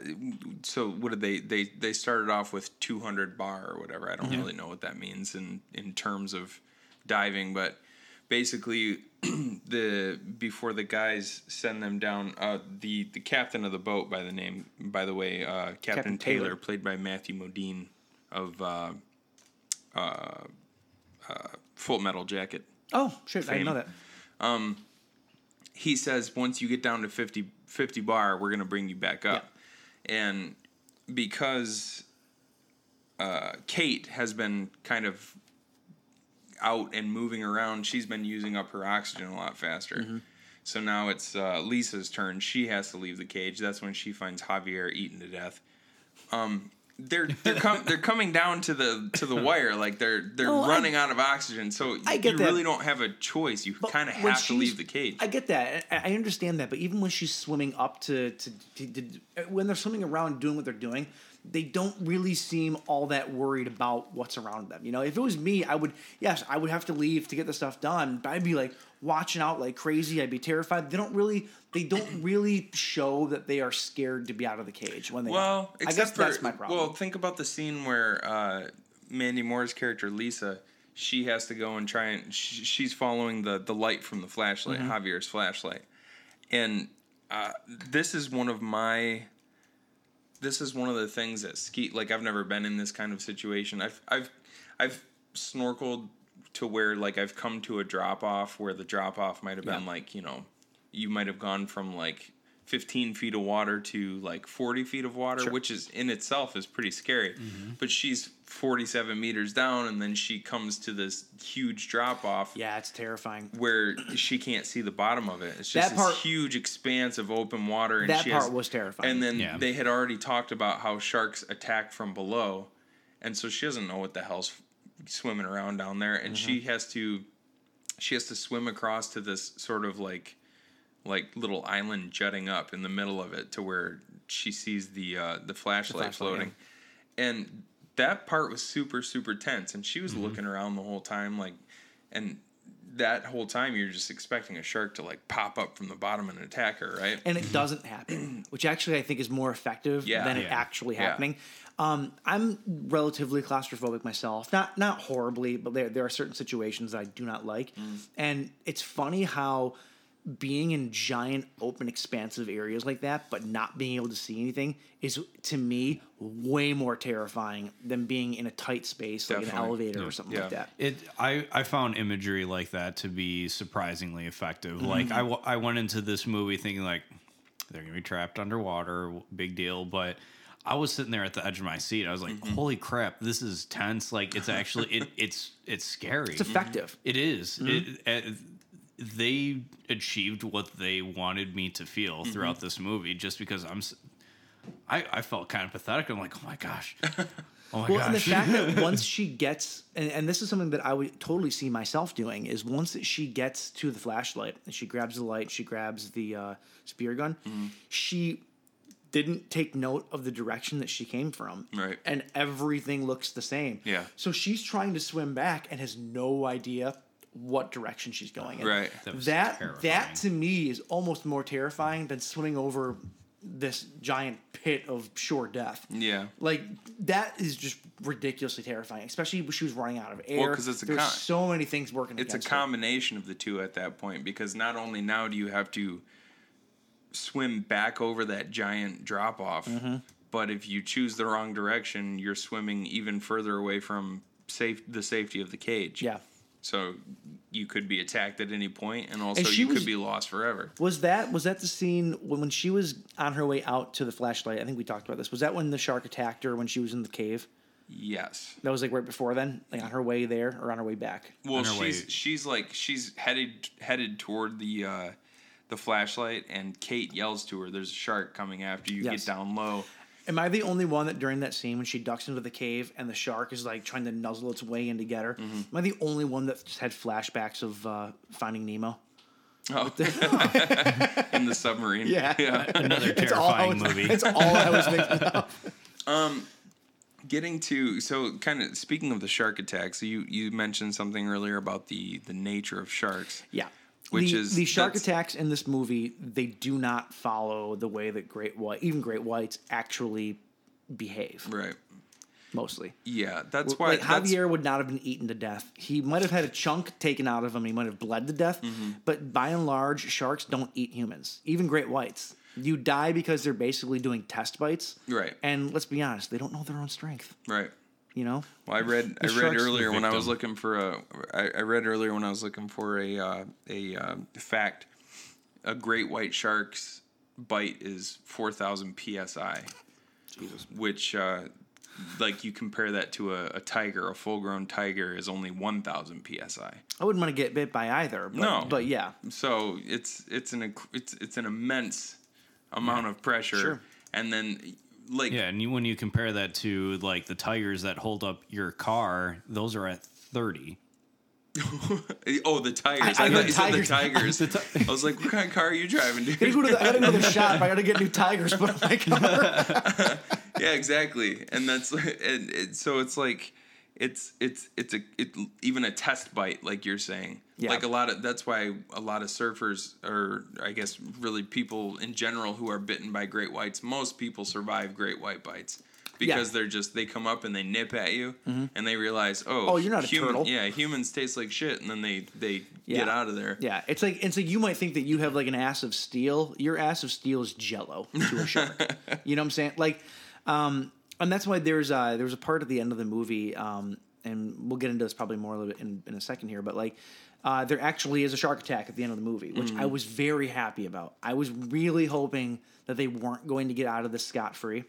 so what did they they they started off with 200 bar or whatever. I don't really know what that means in in terms of diving, but basically [clears throat] the before the guys send them down, uh, the the captain of the boat by the name by the way, uh, Captain, Captain Taylor, Taylor. played by Matthew Modine of uh, Full Metal Jacket Oh shit! I didn't know Fame. that. he says once you get down to 50, 50 bar we're going to bring you back up and because uh, kate has been kind of out and moving around she's been using up her oxygen a lot faster. So now it's uh, lisa's turn. She has to leave the cage. That's when she finds javier eaten to death. Um, they're they're com- [laughs] they're coming down to the to the wire like they're they're No, I- running out of oxygen. So I get you that. really don't have a choice. You kind of have to leave the cage. I get that. I I understand that. But even when she's swimming up to, to, to, to when they're swimming around doing what they're doing, they don't really seem all that worried about what's around them. You know, if it was me, I would yes, I would have to leave to get the stuff done. But I'd be like watching out like crazy. I'd be terrified. They don't really they don't [clears throat] really show that they are scared to be out of the cage when they. Well. I guess for, that's my problem. Well, think about the scene where uh, Mandy Moore's character Lisa, she has to go and try and sh- she's following the the light from the flashlight, Mm-hmm. Javier's flashlight, and uh, this is one of my. This is one of the things that ski like I've never been in this kind of situation. I've I've I've snorkeled to where like I've come to a drop off where the drop off might have been Yeah. like you know you might have gone from like 15 feet of water to like 40 feet of water which is in itself is pretty scary but she's 47 meters down and then she comes to this huge drop off yeah, it's terrifying. where she can't see the bottom of it it's just That this part- huge expanse of open water and That she part has, was terrifying. and then Yeah. they had already talked about how sharks attack from below and so she doesn't know what the hell's swimming around down there and she Mm-hmm. has to she has to swim across to this sort of like like little island jutting up in the middle of it to where she sees the uh, the flashlight, flashlight, floating, and that part was super super tense. And she was looking around the whole time, like, and that whole time you're just expecting a shark to like pop up from the bottom and attack her, right? and it doesn't happen, [clears throat] which actually I think is more effective Yeah. than it Yeah. actually Yeah. happening. Um, I'm relatively claustrophobic myself, not not horribly, but there there are certain situations that I do not like, Mm. and it's funny how being in giant open expansive areas like that but not being able to see anything is to me way more terrifying than being in a tight space like an Definitely. elevator or something like that It I, I found imagery like that to be surprisingly effective. Like Mm-hmm. I, w- I went into this movie thinking like they're gonna be trapped underwater, big deal. But I was sitting there at the edge of my seat. I was like, Mm-hmm. "Holy crap, this is tense! Like it's actually it, it's it's scary. It's effective. It is. Mhm. It, uh, they achieved what they wanted me to feel Mm-hmm. throughout this movie, just because I'm. I, I felt kind of pathetic. I'm like, oh my gosh, [laughs] oh my well, gosh. and the fact that [laughs] once she gets, and, and this is something that I would totally see myself doing, is once she gets to the flashlight and she grabs the light, she grabs the uh, spear gun, Mm-hmm. she didn't take note of the direction that she came from. Right. And everything looks the same. Yeah. So she's trying to swim back and has no idea what direction she's going in. Right. That was That terrifying. that to me is almost more terrifying than swimming over this giant pit of sure death. Yeah. Like that is just ridiculously terrifying, especially when she was running out of air. 'cause it's a There's con- so many things working. it's a against her. combination of the two at that point because not only now do you have to swim back over that giant drop off, Mm-hmm. but if you choose the wrong direction, you're swimming even further away from safe the safety of the cage. Yeah. So you could be attacked at any point, and also she you was- could be lost forever. Was that was that the scene when, when she was on her way out to the flashlight? I think we talked about this. Was that when the shark attacked her when she was in the cave? Yes. That was like right before then, like on her way there or on her way back. Well, she's way- she's like she's headed headed toward the uh, the flashlight, and Kate yells to her, "There's a shark coming after you. Yes. Get down low." Am I the only one that during that scene when she ducks into the cave and the shark is like trying to nuzzle its way in to get her? Mm-hmm. Am I the only one that just had flashbacks of uh, Finding Nemo? Oh. [laughs] in the submarine. Yeah. Another It's terrifying was- movie. It's all I was thinking of. [laughs] Getting to so kind of speaking of the shark attacks, you you mentioned something earlier about the the nature of sharks. Yeah. Which the, is- the shark attacks in this movie, they do not follow the way that great white, even great whites, actually behave. Right. Mostly, Yeah, that's why like that's, Javier would not have been eaten to death. He might have had a chunk taken out of him. He might have bled to death. Mm-hmm. But by and large, sharks don't eat humans, even great whites. You die because they're basically doing test bites. Right. And let's be honest, they don't know their own strength. right. You know. Well, I read I read earlier when I was looking for a I, I read earlier when I was looking for a uh, a uh, fact. A great white shark's bite is four thousand psi. Jesus. Which, uh, like, you compare that to a, a tiger. A full grown tiger is only one thousand psi. I wouldn't want to get bit by either. But, No. But yeah. So it's it's an it's it's an immense amount of pressure, Sure. and then like Yeah, and you, when you compare that to like the tigers that hold up your car, those are at thirty. [laughs] oh the tigers. I- I, I thought you tigers. said the tigers. [laughs] I was like, what kind of car are you driving, dude? Gotta go to the, I gotta go to the [laughs] shop. I gotta get new tigers put on my car. yeah, exactly. And that's and it, so it's like it's it's it's a it even a test bite, like you're saying. Yeah. Like a lot of that's why a lot of surfers or I guess really people in general who are bitten by great whites, most people survive great white bites. Because they're just they come up and they nip at you and they realize oh Mm-hmm. Oh, you're not a human, turtle. yeah humans taste like shit and then they they Yeah. get out of there Yeah, it's like it's like you might think that you have like an ass of steel. Your ass of steel is jello to a shark. [laughs] you know what I'm saying? Like, um, and that's why there's uh there's a part at the end of the movie, um, and we'll get into this probably more a little bit in, in a second here, but like. Uh, there actually is a shark attack at the end of the movie, which I was very happy about. I was really hoping that they weren't going to get out of this scot free,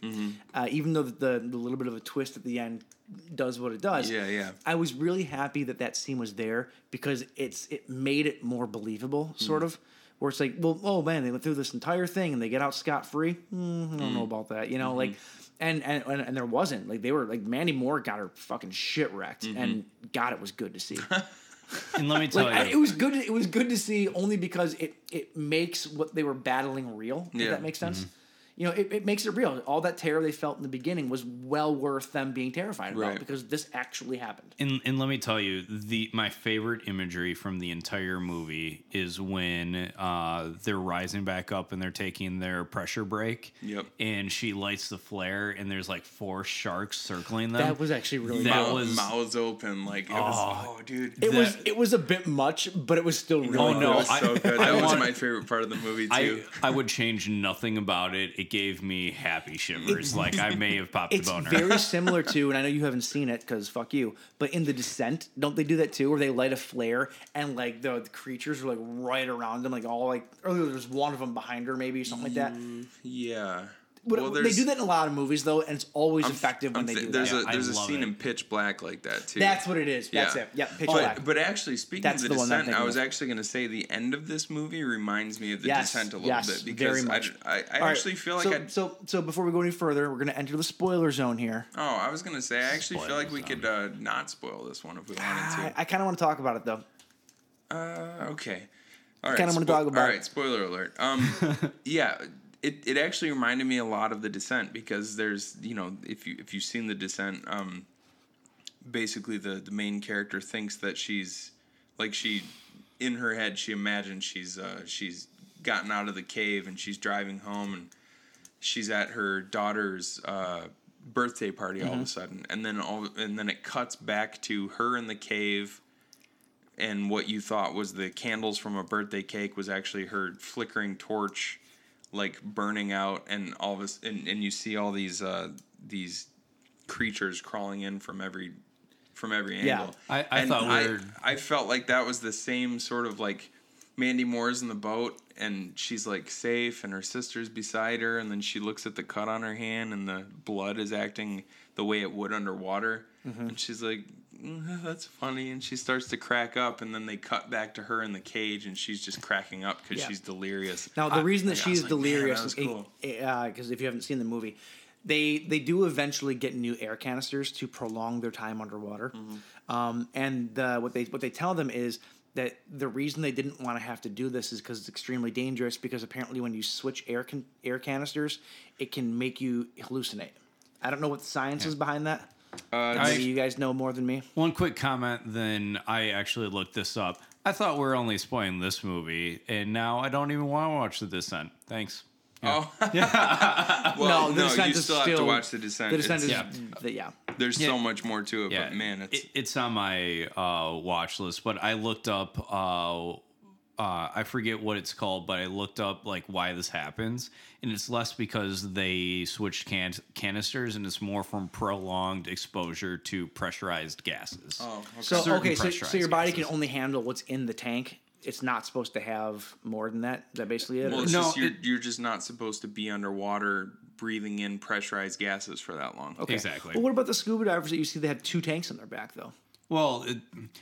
uh, even though the, the little bit of a twist at the end does what it does. Yeah, yeah. I was really happy that that scene was there because it's it made it more believable, sort of. Where it's like, well, oh man, they went through this entire thing and they get out scot free. Mm, I don't know about that, you know, like, and, and and and there wasn't like they were like Mandy Moore got her fucking shit wrecked, and God, it was good to see. [laughs] And let me tell like I, you, it was good. It was good to see only because it it makes what they were battling real. If Yeah. that makes sense. Mm-hmm. You know, it, it makes it real. All that terror they felt in the beginning was well worth them being terrified about Right. because this actually happened. And, and let me tell you, the my favorite imagery from the entire movie is when uh, they're rising back up and they're taking their pressure break. Yep. And she lights the flare, and there's like four sharks circling them. That was actually really That good. was- mouths open like it was Oh. oh dude It was it was a bit much, but it was still really Oh, no, It was I- so good. I That was want- my favorite part of the movie I, too. I would change nothing about it. It gave me happy shivers. like I may have popped a It's boner. very [laughs] similar to, and I know you haven't seen it because fuck you, but in The Descent, don't they do that too? Where they light a flare and like the, the creatures are like right around them, like all like, or there's one of them behind her, maybe something like that. Mm, yeah. What- Well, they do that in a lot of movies though, and it's always I'm- effective when I'm they thi- do there's that. a there's a scene it. in Pitch Black like that too. That's what it is. That's it. Yeah, Pitch but, Black. But actually, speaking That's of the the, descent, I was of. actually going to say the end of this movie reminds me of the yes, descent a little yes, bit very because much. I, I, I All right, actually feel like so, I'd, so so before we go any further, we're gonna enter the spoiler zone here. oh I was going to say I actually feel like we could uh, not spoil this one if we wanted [sighs] I, to. I kind of want to talk about it though. Uh, okay. All right. Kinda wanna talk about All it. right. Spoiler alert. Um, [laughs] yeah. It, it actually reminded me a lot of the descent because there's you know if you if you've seen the descent um basically the the main character thinks that she's like she in her head she imagines she's uh she's gotten out of the cave and she's driving home and she's at her daughter's uh birthday party all of a sudden. And then all and then it cuts back to her in the cave and what you thought was the candles from a birthday cake was actually her flickering torch like burning out and all this and, and you see all these uh these creatures crawling in from every from every Yeah. angle I- I And thought I, were- I felt like that was the same sort of like Mandy Moore's in the boat and she's like safe and her sister's beside her and then she looks at the cut on her hand and the blood is acting the way it would underwater Mm-hmm. and she's like "Mm, [laughs] that's funny and she starts to crack up and then they cut back to her in the cage and she's just cracking up because Yeah. she's delirious Now, the reason that I was she's like, delirious, that was cool. because if you haven't seen the movie, they they do eventually get new air canisters to prolong their time underwater, Mm-hmm. um, and uh, what they what they tell them is that the reason they didn't want to have to do this is because it's extremely dangerous. Because apparently, when you switch air can- air canisters, it can make you hallucinate. I don't know what the science is behind that. Uh, Maybe you guys know more than me. One quick comment, then I actually looked this up. I thought we were only spoiling this movie, and now I don't even want to watch The Descent. Thanks. Oh, [laughs] [laughs] no, well, the no, Descent you is still have to watch the descent. The descent is yeah. the- yeah. There's Yeah. so much more to it, Yeah, but man, it's it, it's on my uh, watch list. But I looked up, uh, uh, I forget what it's called, but I looked up like why this happens, and it's less because they switched can- canisters, and it's more from prolonged exposure to pressurized gases. oh, okay. So Certain okay, so, so your body gases. can only handle what's in the tank. It's not supposed to have more than that. Is that basically it? Well, it's No, just, you're, it- you're just not supposed to be underwater breathing in pressurized gases for that long. Okay. Exactly. Well, what about the scuba divers that you see? They had two tanks on their back, though. Well, it,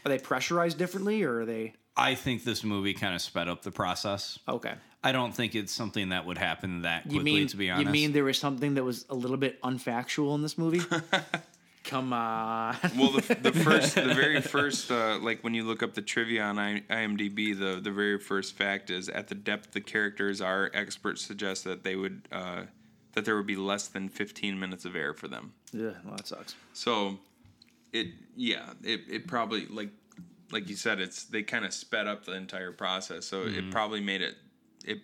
Are they pressurized differently, or are they I think this movie kind of sped up the process. okay? I don't think it's something that would happen that quickly. You mean to be honest, you mean there was something that was a little bit unfactual in this movie? [laughs] Come on. Well, the, the [laughs] first, the very first, uh, like when you look up the trivia on IMDb, the the very first fact is at the depth the characters are, experts suggest that they would uh, that there would be less than 15 minutes of air for them. yeah, well, that sucks. So, it yeah, it, it probably like like you said, it's they kind of sped up the entire process. So Mm-hmm. it probably made it it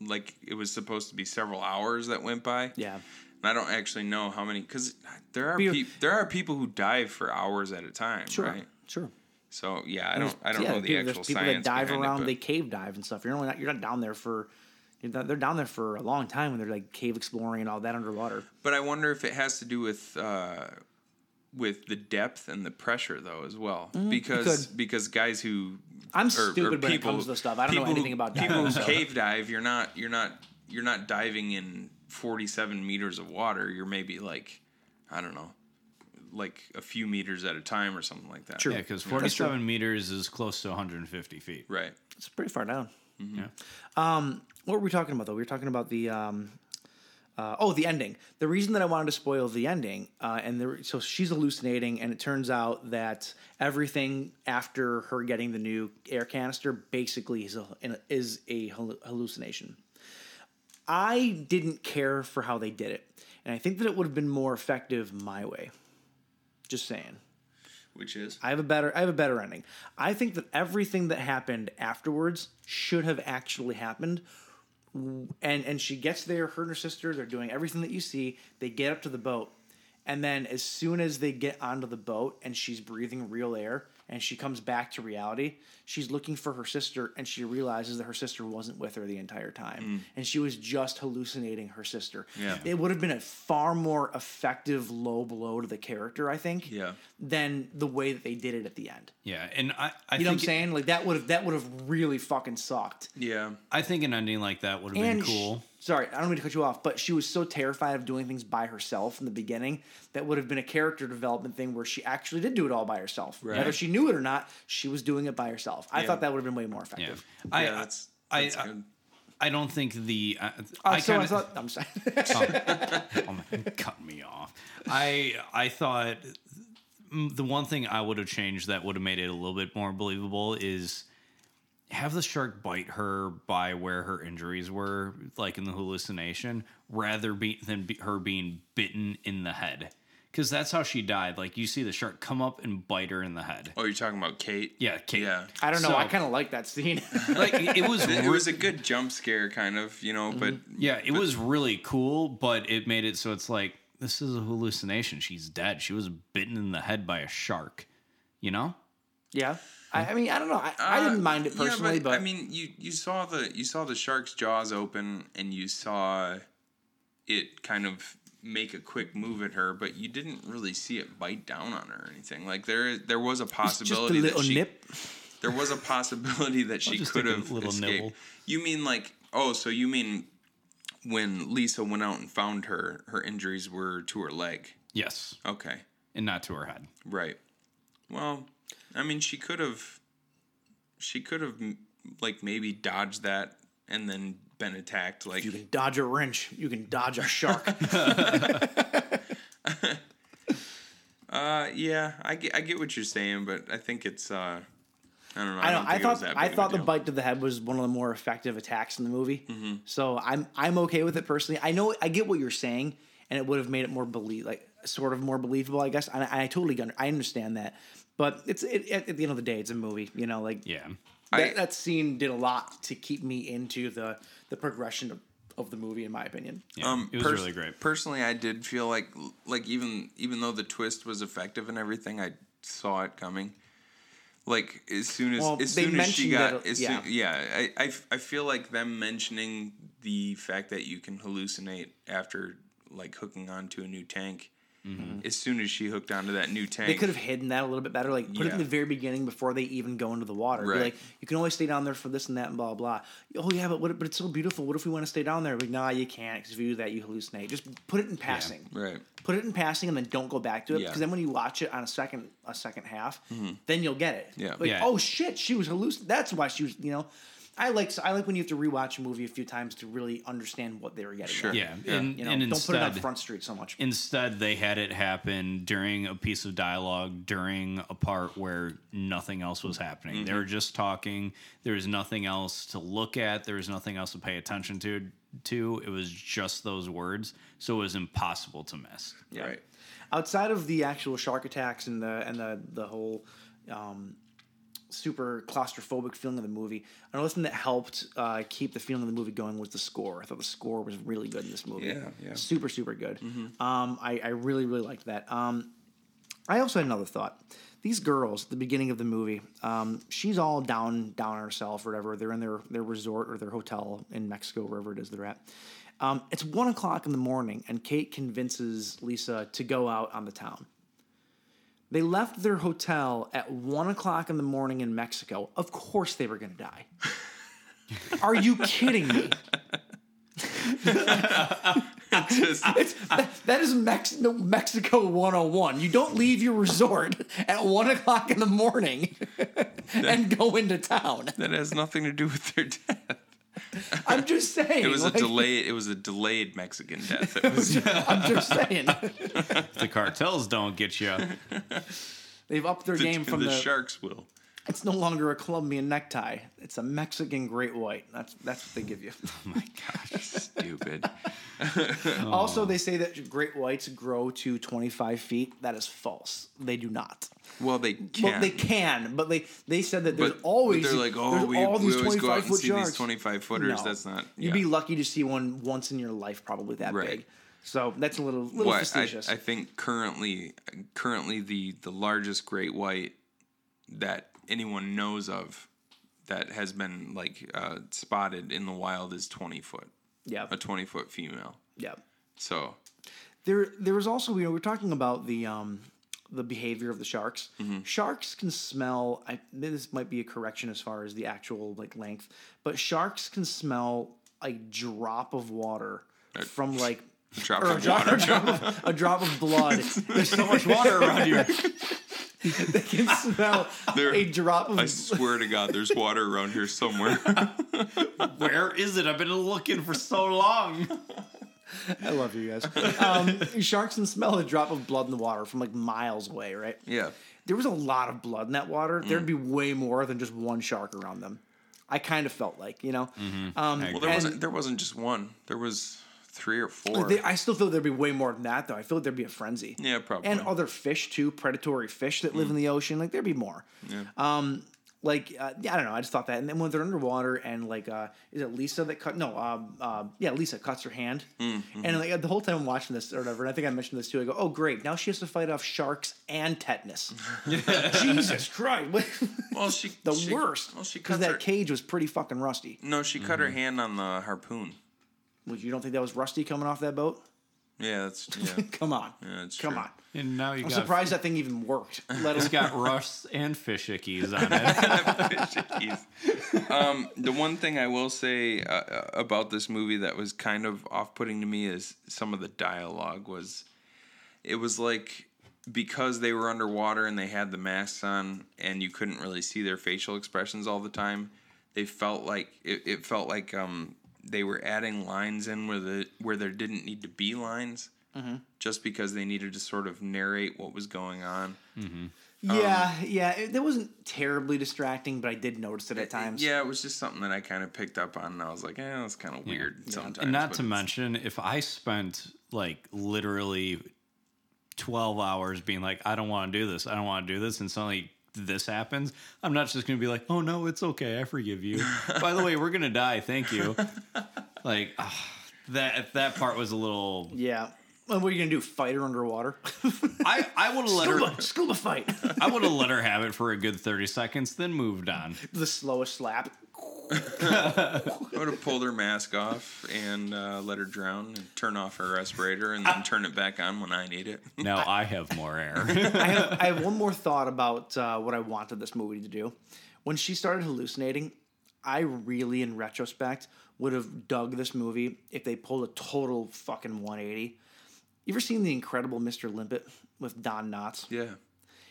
like it was supposed to be several hours that went by. Yeah. And I don't actually know how many because there are peop there are people who dive for hours at a time, Sure. right? Sure. So yeah, I don't I don't yeah, know the people, actual there's people that dive around. it, they cave dive and stuff. You're only not, you're not down there for. They're down there for a long time when they're like cave exploring and all that underwater. But I wonder if it has to do with uh, with the depth and the pressure though as well, because Mm, could. because guys who I'm or- or stupid when it comes to this stuff. I don't know people who- anything about people diving, who so. cave dive. You're not you're not you're not diving in 47 meters of water. You're maybe like I don't know, like a few meters at a time or something like that. True. yeah, because 47 meters is close to 150 feet. Right. It's pretty far down. Yeah. What were we talking about though? We were talking about the um, uh, oh the ending. The reason that I wanted to spoil the ending, uh, and so she's hallucinating, and it turns out that everything after her getting the new air canister basically is a, is a hallucination. I didn't care for how they did it, and I think that it would have been more effective my way. Just saying. Which is I have a better I have a better ending. I think that everything that happened afterwards should have actually happened. And and she gets there, her and her sister, they're doing everything that you see. They get up to the boat. And then as soon as they get onto the boat and she's breathing real air and she comes back to reality, she's looking for her sister and she realizes that her sister wasn't with her the entire time. Mm. And she was just hallucinating her sister. Yeah. It would have been a far more effective low blow to the character, I think Yeah. than the way that they did it at the end. Yeah, and I, I You know what I'm think saying? Like that would have that would have really fucking sucked. yeah. I think an ending like that would have And been cool. Sorry, I don't mean to cut you off, but she was so terrified of doing things by herself in the beginning that would have been a character development thing where she actually did do it all by herself. Right. Whether she knew it or not, she was doing it by herself. I Yeah. thought that would have been way more Yeah, effective. I, Yeah, I- that's- that's I, good. I don't think the. Uh, Uh, I so kinda, I thought, I'm sorry. [laughs] oh my, cut me off. I I thought mm, the one thing I would have changed that would have made it a little bit more believable is have the shark bite her by where her injuries were, like in the hallucination, rather be than be, her being bitten in the head. Because that's how she died. Like you see the shark come up and bite her in the head. Oh, you're talking about Kate? Yeah, Kate. Yeah. I don't know. So- I kind of like that scene. [laughs] Like it it was. [laughs] It was a good jump scare, kind of, you know, but mm-hmm. Yeah, it was really cool, but it made it so it's like this is a hallucination. She's dead. She was bitten in the head by a shark. You know? yeah. I, I mean, I don't know. I, I didn't mind it Uh, Yeah, personally, but, I mean, you you saw the you saw the shark's jaws open, and you saw it kind of make a quick move at her, but you didn't really see it bite down on her or anything. Like there there was a just a possibility little that she nip. there was a possibility that [laughs] she could have little escaped. nibble. You mean like oh, so you mean when Lisa went out and found her, her injuries were to her leg. Yes, Okay. and not to her head. Right. Well, I mean, she could have, she could have, like, maybe dodged that and then been attacked. Like, You can dodge a wrench. You can dodge a shark. [laughs] [laughs] uh, yeah, I get, I get what you're saying, but I think it's, uh, I don't know. I don't I was thought I big of a thought the deal. bite to the head was one of the more effective attacks in the movie. Mm-hmm. So I'm I'm okay with it personally. I know I get what you're saying, and it would have made it more believe like sort of more believable, I guess. And I, I totally under, I understand that, but it's it, at, at the end of the day, it's a movie. You know, like Yeah. that, I- that scene did a lot to keep me into the the progression of, of the movie, in my opinion. Yeah, Um, it was pers- really great. Personally, I did feel like, like even even though the twist was effective and everything, I saw it coming. Like as soon as Well, as soon as she got, that- as yeah. soon, yeah, I, I f- I feel like them mentioning the fact that you can hallucinate after like hooking onto a new tank. Mm-hmm. As soon as she hooked onto that new tank, They could have hidden that a little bit better, like put it in the very beginning before they even go into the water. Be like, you can always stay down there for this and that and blah blah. Oh yeah, but what, but it's so beautiful. What if we want to stay down there? Like, nah, you can't because if you do that, you hallucinate. Just put it in passing. right. Put it in passing and then don't go back to it Yeah. because then when you watch it on a second a second half, mm-hmm. then you'll get it. Yeah. Like, Yeah. oh shit, she was hallucinating. That's why she was. You know, I like I like when you have to rewatch a movie a few times to really understand what they were getting. Sure. at. Yeah, Yeah. and, You know, and don't instead, put it on Front Street so much. instead they had it happen during a piece of dialogue during a part where nothing else was happening. Mm-hmm. They were just talking. There was nothing else to look at. There was nothing else to pay attention to. To it was just those words, so it was impossible to miss. Yeah. Right. Outside of the actual shark attacks and the and the the whole um, super claustrophobic feeling of the movie, another thing that helped uh, keep the feeling of the movie going was the score. I thought the score was really good in this movie. Yeah, yeah. Super super good. Um, I I really really liked that. Um, I also had another thought. These girls at the beginning of the movie, um, she's all down down herself or whatever. They're in their their resort or their hotel in Mexico, wherever it is they're at. Um, it's one o'clock in the morning, and Kate convinces Lisa to go out on the town. They left their hotel at one o'clock in the morning in Mexico. Of course, they were going to die. [laughs] Are you kidding me? Just, It's, that, that is Mex- no, Mexico 101. You don't leave your resort at one o'clock in the morning [laughs] and go into town. that has nothing to do with their death. I'm just saying. It was like, a delayed. It was a delayed Mexican death. It was, [laughs] I'm just saying. The cartels don't get you, They've upped their the, game from the, the. sharks will. It's no longer a Colombian necktie. It's a Mexican great white. That's that's what they give you. [laughs] Oh my gosh, stupid. [laughs] Also, they say that great whites grow to 25 feet. That is false. They do not. Well, they can. Well, they can, but they they said that there's but, always they're like, oh, there's we, all we these always go out and foot see sharks. these 25 footers. No. That's not. You'd yeah. be lucky to see one once in your life, probably that Right. big. So that's a little little What I, facetious. I think currently, currently the the largest great white that anyone knows of that has been like uh, spotted in the wild is 20 foot, yeah, a 20 foot female. yeah. So There there was also you know we're talking about the um the behavior of the sharks. Mm-hmm. Sharks can smell. I, this might be a correction as far as the actual like length, but sharks can smell a drop of water from like Drop or a of drop, water. a drop of, a drop of blood. [laughs] There's so much water around you. [laughs] [laughs] they can smell There- a drop of I swear to God, there's water around here somewhere. [laughs] Where is it? I've been looking for so long. I love you guys. Um, sharks can smell a drop of blood in the water from like miles away, right? yeah. There was a lot of blood in that water. There'd be way more than just one shark around them. I kind of felt like, you know, um, Well, there and wasn't. There wasn't just one. There was three or four. they, I still feel there'd be way more than that, though. I feel like there'd be a frenzy. yeah, probably. and other fish too, predatory fish that live in the ocean. Like there'd be more. Yeah. Um, like uh, yeah, I don't know. I just thought that, and then when they're underwater, and like, uh, is it Lisa that cut? No, um, uh, yeah, Lisa cuts her hand, and like the whole time I'm watching this or whatever, and I think I mentioned this too. I go, oh great, now she has to fight off sharks and tetanus. [laughs] Jesus Christ, [laughs] well, she the she- worst. Well, she because that her. cage was pretty fucking rusty. no, she cut her hand on the harpoon. Well, you don't think that was rusty coming off that boat? Yeah, that's [laughs] yeah. Come on, Yeah, that's come true. on. And now you I'm got surprised that thing even worked. Let it's us got rust and fish ickies on it. [laughs] Jeez. um, the one thing I will say uh, uh, about this movie that was kind of off-putting to me is some of the dialogue was, it was like because they were underwater and they had the masks on and you couldn't really see their facial expressions all the time. They felt like it, it felt like um, they were adding lines in where the where there didn't need to be lines, mm-hmm. just because they needed to sort of narrate what was going on. Mm-hmm. Um, yeah, yeah. It, that wasn't terribly distracting, but I did notice it at times. Yeah, it was just something that I kind of picked up on, and I was like, "Eh, that's kind of weird sometimes." and not to mention, if I spent like literally 12 hours being like, I don't want to do this, I don't want to do this, and suddenly this happens, I'm not just going to be like, oh no, it's okay, I forgive you. By the way, we're going to die, thank you. [laughs] Like, ah, that that part was a little. Yeah. And what are you gonna do? Fight her underwater? [laughs] I, I would have let her. [laughs] scuba, scuba fight. I would have let her have it for a good 30 seconds, then moved on. the slowest slap. I would have pulled her mask off and uh, let her drown, and turn off her respirator, and then turn it back on when I need it. [laughs] Now I have more air. [laughs] I have I have one more thought about uh, what I wanted this movie to do. When she started hallucinating, I really, in retrospect, would have dug this movie if they pulled a total fucking 180. You ever seen The Incredible Mr. Limpet with Don Knotts? yeah,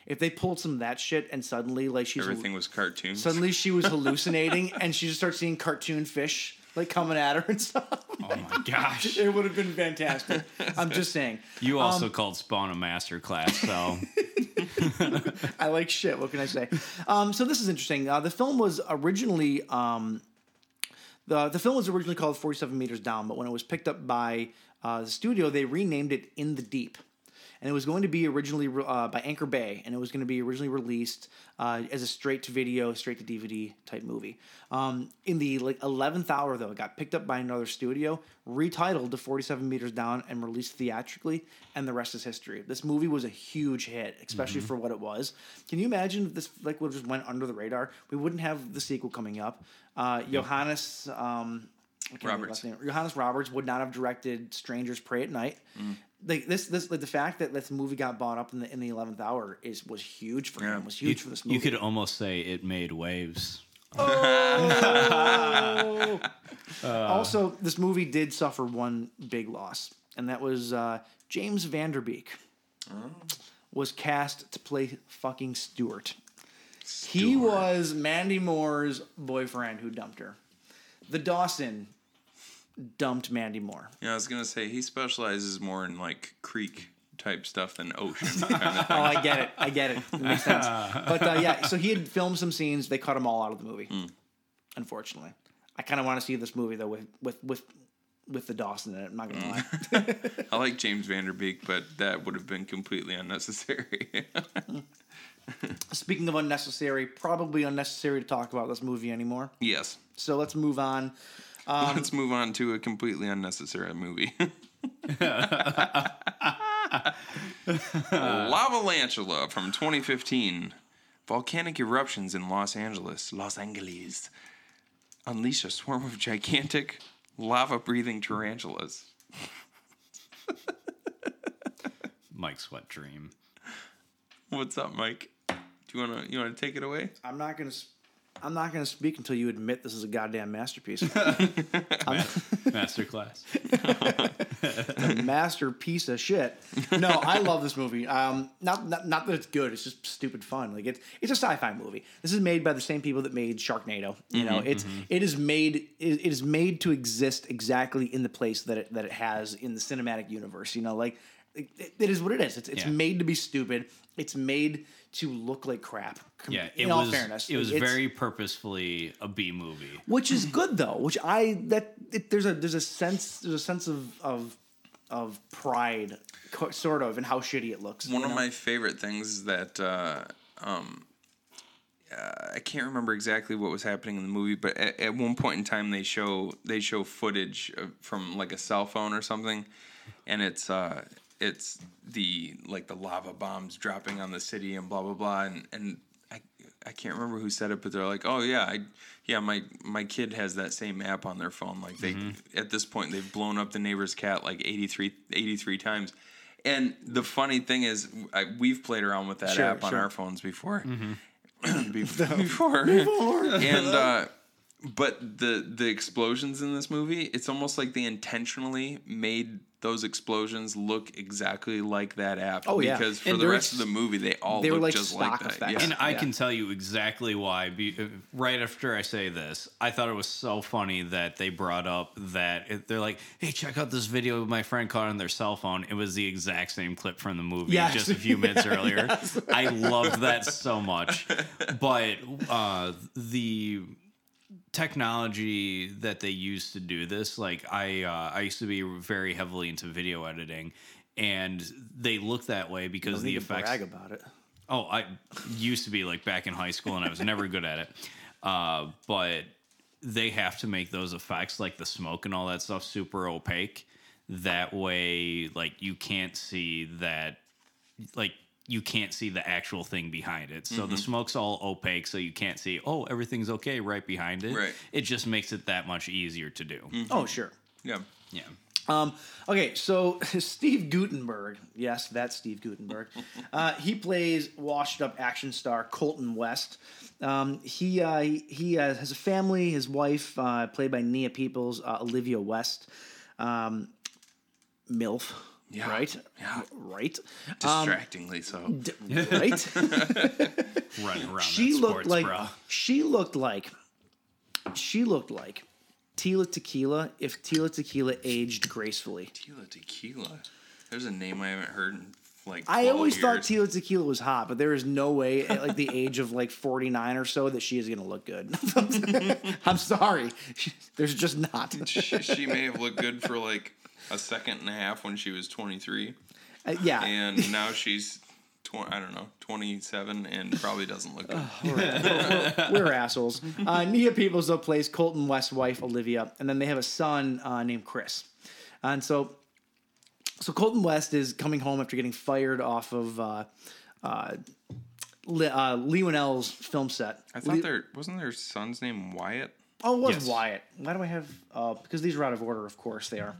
If they pulled some of that shit and suddenly like she's everything was cartoons. suddenly she was [laughs] hallucinating and she just starts seeing cartoon fish like coming at her and stuff. oh my gosh. [laughs] It would have been fantastic. I'm just saying. You also called Spawn a master class, so [laughs] I like shit. What can I say? Um, so this is interesting. Uh, the film was originally um, the the film was originally called 47 Meters Down, but when it was picked up by uh, the studio, they renamed it In the Deep. And it was going to be originally uh, by Anchor Bay, and it was going to be originally released uh, as a straight to video, straight to DVD type movie. Um, in the like eleventh hour, though, it got picked up by another studio, retitled to Forty Seven Meters Down, and released theatrically. And the rest is history. This movie was a huge hit, especially for what it was. Can you imagine if this like would just went under the radar? We wouldn't have the sequel coming up. Uh, Johannes. Um, I can't remember his Roberts. Johannes Roberts would not have directed Strangers Prey at Night. Like this, this, like the fact that this movie got bought up in the in the eleventh hour is was huge for Yeah. him. Was you, huge for this movie. you could almost say it made waves. [laughs] also, this movie did suffer one big loss, and that was uh, James Van Der Beek was cast to play fucking Stuart. He was Mandy Moore's boyfriend who dumped her. The Dawson dumped Mandy Moore. yeah, I was gonna say he specializes more in like creek type stuff than ocean kind of [laughs] Oh. I get it. I get it. It makes sense. But uh, yeah, so he had filmed some scenes. They cut them all out of the movie. Unfortunately, I kind of want to see this movie though with with with with the Dawson in it. I'm not gonna lie. [laughs] I like James Van Der Beek, but that would have been completely unnecessary. [laughs] Speaking of unnecessary, probably unnecessary to talk about this movie anymore. yes. So let's move on. [laughs] Um, Let's move on to a completely unnecessary movie. [laughs] [laughs] Lava Lavalantula from 2015. Volcanic eruptions in Los Angeles, Los Angeles, unleash a swarm of gigantic lava-breathing tarantulas. Mike's wet dream. What's up, Mike? Do you wanna you wanna take it away? I'm not gonna. s- I'm not going to speak until you admit this is a goddamn masterpiece. [laughs] Masterclass. [laughs] masterpiece of shit. No, I love this movie. Um, not, not not that it's good. It's just stupid fun. Like it's it's a Syfy movie. This is made by the same people that made Sharknado. You know, Mhm, it's mhm. it is made it, it is made to exist exactly in the place that it that it has in the cinematic universe. You know, like it, it is what it is. It's it's Yeah. made to be stupid. It's made to look like crap. Com- Yeah, it in all was. fairness, it was It's- very purposefully a B movie. which is good though. Which I that it, there's a there's a sense there's a sense of of of pride, co- sort of, in how shitty it looks. One you of know? my favorite things that uh, um, uh, I can't remember exactly what was happening in the movie, but at, at one point in time they show they show footage of, from like a cell phone or something, and it's uh, it's the like the lava bombs dropping on the city and blah blah blah, and and I I can't remember who said it, but they're like, oh yeah, I yeah my my kid has that same app on their phone. Like they at this point they've blown up the neighbor's cat like 83, 83 times. And the funny thing is, I, we've played around with that Sure, app on sure. our phones before. Mm-hmm. [coughs] [laughs] Before, Before. and uh, but the the explosions in this movie, it's almost like they intentionally made those explosions look exactly like that app. Oh, yeah. because for And the rest of the movie, they all they were look like just like stock that. effects. Yeah. And I can tell you exactly why. Uh, right after I say this, I thought it was so funny that they brought up that they're like, "Hey, check out this video my friend caught on their cell phone." It was the exact same clip from the movie Yes. just a few [laughs] minutes Yes. earlier. I loved that so much. [laughs] But uh, the technology that they use to do this, like I, uh, I used to be very heavily into video editing. And they look that way because the effects brag about it. Oh, I used to be like back in high school, and I was never good at it. [laughs] Uh, but they have to make those effects, like the smoke and all that stuff, super opaque. That way, like you can't see that, like you can't see the actual thing behind it. So the Mhm. smoke's all opaque, so you can't see. Oh, everything's okay right behind it. Right. It just makes it that much easier to do. Oh sure. Yeah. Yeah. Um, okay, so [laughs] Steve Guttenberg, yes, that's Steve Guttenberg. [laughs] Uh, he plays washed-up action star Colton West. Um, he uh, he, he uh, has a family. His wife, uh, played by Nia Peeples, uh, Olivia West, um, MILF. Yeah, Right. yeah. Right. Um, Distractingly so. d- right. [laughs] Running around she that looked sports like bra. she looked like she looked like Tila Tequila if Tila Tequila aged gracefully. Tila Tequila. There's a name I haven't heard in like. I 12 always thought years. Tila Tequila was hot, but there is no way at like the age of like 49 or so that she is going to look good. [laughs] I'm sorry. There's just not. she, she may have looked good for like a second and a half when she was 23. Uh, yeah. And now she's, tw- I don't know, 27 and probably doesn't look good. we're, we're- we're assholes. Uh, Nia Peeples though plays Colton West's wife Olivia, and then they have a son uh, named Chris. And so, so Colton West is coming home after getting fired off of uh, uh, Le- uh, Leigh Whannell's film set. I thought Lee- there wasn't their son's name Wyatt. Oh, it was Yes. Wyatt. Why do I have? Uh, because these are out of order. Of course they are.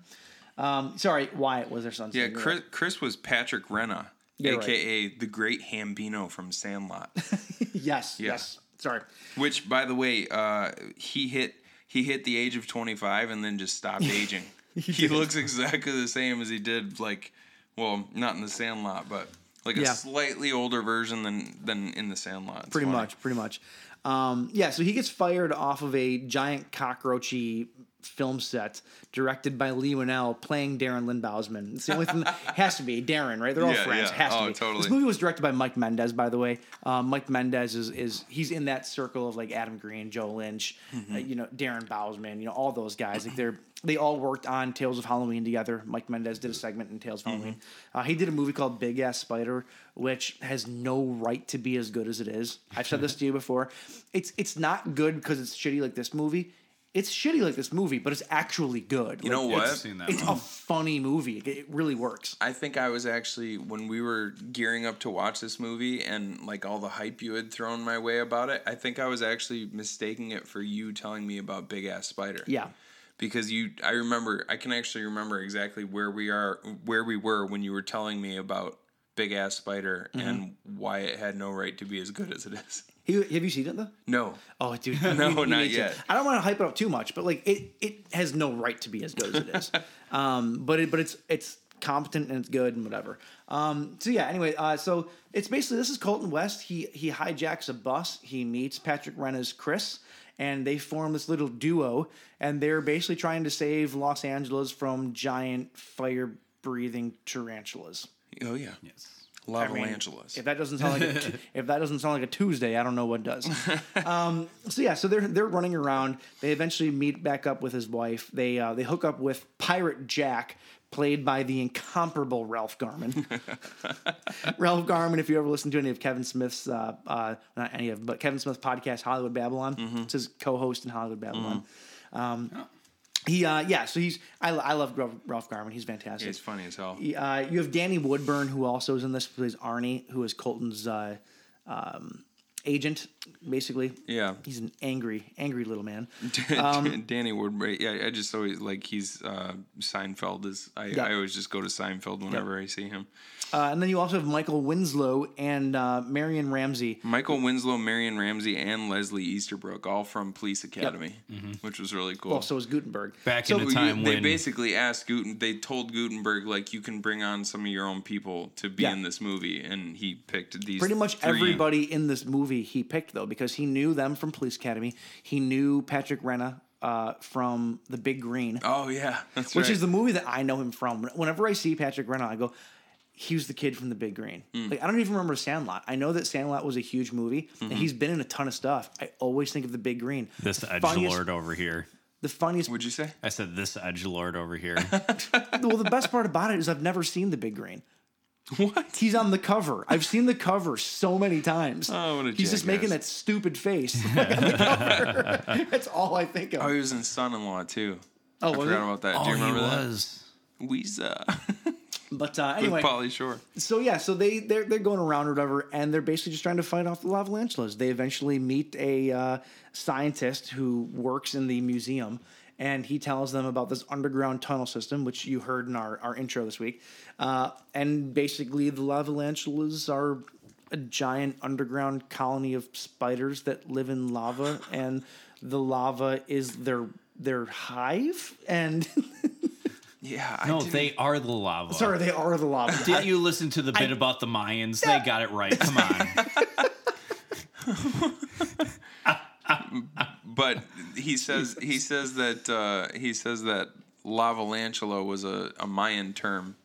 Um, sorry, Wyatt was their son's Yeah, name. You're Chris. Chris was Patrick Renna, You're right. aka the Great Hambino from Sandlot. [laughs] yes, Yeah. yes. Sorry. Which, by the way, uh, he hit he hit the age of 25 and then just stopped [laughs] aging. he did. looks exactly the same as he did, like, well, not in the Sandlot, but like a slightly older version than than in the Sandlot. It's pretty funny. much, pretty much. Um, yeah, so he gets fired off of a giant cockroachy film set directed by Leigh Whannell playing Darren Lynn Bousman. It's the only thing that [laughs] has to be Darren, right? They're all Yeah, friends. yeah. Has to Oh, be. totally. This movie was directed by Mike Mendez, by the way. Um, Mike Mendez is is he's in that circle of like Adam Green, Joe Lynch, Mm-hmm. uh, you know, Darren Bousman, you know, all those guys. Like they're they all worked on Tales of Halloween together. Mike Mendez did a segment in Tales of Halloween. Mm-hmm. Uh, he did a movie called Big Ass Spider, which has no right to be as good as it is. I've said this to you before. It's it's not good because it's shitty like this movie. It's shitty like this movie, but it's actually good. You know Like, what? It's, it's a funny movie. It, it really works. I think I was actually when we were gearing up to watch this movie and like all the hype you had thrown my way about it. I think I was actually mistaking it for you telling me about Big Ass Spider. Yeah. because you I remember I can actually remember exactly where we are where we were when you were telling me about Big Ass Spider Mm-hmm. and why it had no right to be as good as it is. Have you seen it though? No. Oh, dude. [laughs] No, you- you not need to. yet. I don't want to hype it up too much, but like it, it has no right to be as good as it is. [laughs] um, but it, but it's it's competent and it's good and whatever. Um, so yeah. Anyway, uh, so it's basically this is Colton West. He he hijacks a bus. He meets Patrick Renna's Chris, and they form this little duo. And they're basically trying to save Los Angeles from giant fire breathing tarantulas. Oh yeah. Yes. Lava I mean, Angeles. If that doesn't sound like a t- [laughs] if that doesn't sound like a Tuesday, I don't know what does. [laughs] um, so yeah, so they're they're running around. They eventually meet back up with his wife. They uh, they hook up with Pirate Jack, played by the incomparable Ralph Garman. [laughs] Ralph Garman, if you ever listen to any of Kevin Smith's uh, uh, not any of, but Kevin Smith's podcast Hollywood Babylon, it's his co-host in Hollywood Babylon. Um, He uh, yeah, so he's I, I love Ralph, Garman. He's fantastic. He's funny as hell. Uh, you have Danny Woodburn, who also is in this, plays Arnie, who is Colton's uh, um, agent, basically. Yeah. He's an angry, angry little man. [laughs] Danny Woodburn. Yeah, I just always like he's uh, Seinfeld is. I. I always just go to Seinfeld whenever I see him. Uh, and then you also have Michael Winslow and uh, Marion Ramsey. Michael Winslow, Marion Ramsey, and Leslie Easterbrook, all from Police Academy, which was really cool. Well, so is Guttenberg. Back So in the You- time they basically asked Guten. They told Guttenberg like you can bring on some of your own people to be Yeah. in this movie, and he picked these. Pretty much three. everybody in this movie he picked though because he knew them from Police Academy. He knew Patrick Renna uh, from The Big Green. Oh yeah, that's which right. is the movie that I know him from. Whenever I see Patrick Renna, I go, he was the kid from The Big Green. Hmm. Like I don't even remember Sandlot. I know that Sandlot was a huge movie, Mm-hmm. and he's been in a ton of stuff. I always think of The Big Green. this The edge funniest- lord over here. The funniest. Would you say? I said this edge lord over here. [laughs] well, the best part about it is I've never seen The Big Green. What? He's on the cover. I've seen the cover so many times. Oh, what a He's just making that stupid face like, on the cover. [laughs] That's all I think of. Oh, he was in Son-in-Law too. Oh, I was forgot he? about that. oh, Do you he remember that? was. Weezer [laughs] But uh, anyway, Pauly Shore. so yeah, so they they're they're going around or whatever, and they're basically just trying to fight off the lavalantulas. They eventually meet a uh, scientist who works in the museum, and he tells them about this underground tunnel system, which you heard in our, our intro this week. Uh, and basically, the lavalantulas are a giant underground colony of spiders that live in lava, and the lava is their their hive. And [laughs] Yeah, I No, didn't- they are the lava. sorry, they are the lava. Didn't you listen to the bit about the Mayans? They got it right. Come on. [laughs] But he says he says that uh, he says that lavalantula was a, a Mayan term,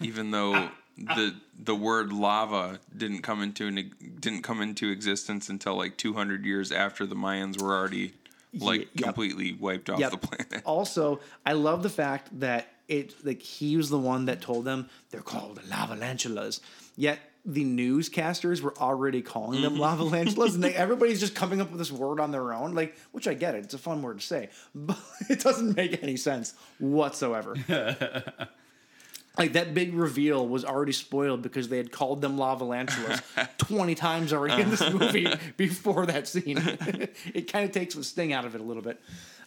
even though the the word lava didn't come into didn't come into existence until like 200 years after the Mayans were already like Yep. completely wiped off Yep. the planet. [laughs] Also, I love the fact that it like he was the one that told them they're called lavalantulas. Yet the newscasters were already calling them mm-hmm. lavalantulas, and they, [laughs] everybody's just coming up with this word on their own. Like, which I get it; it's a fun word to say, [laughs] but it doesn't make any sense whatsoever. Like that big reveal was already spoiled because they had called them lavalantulas [laughs] 20 times already in this movie before that scene. [laughs] it kind of takes the sting out of it a little bit.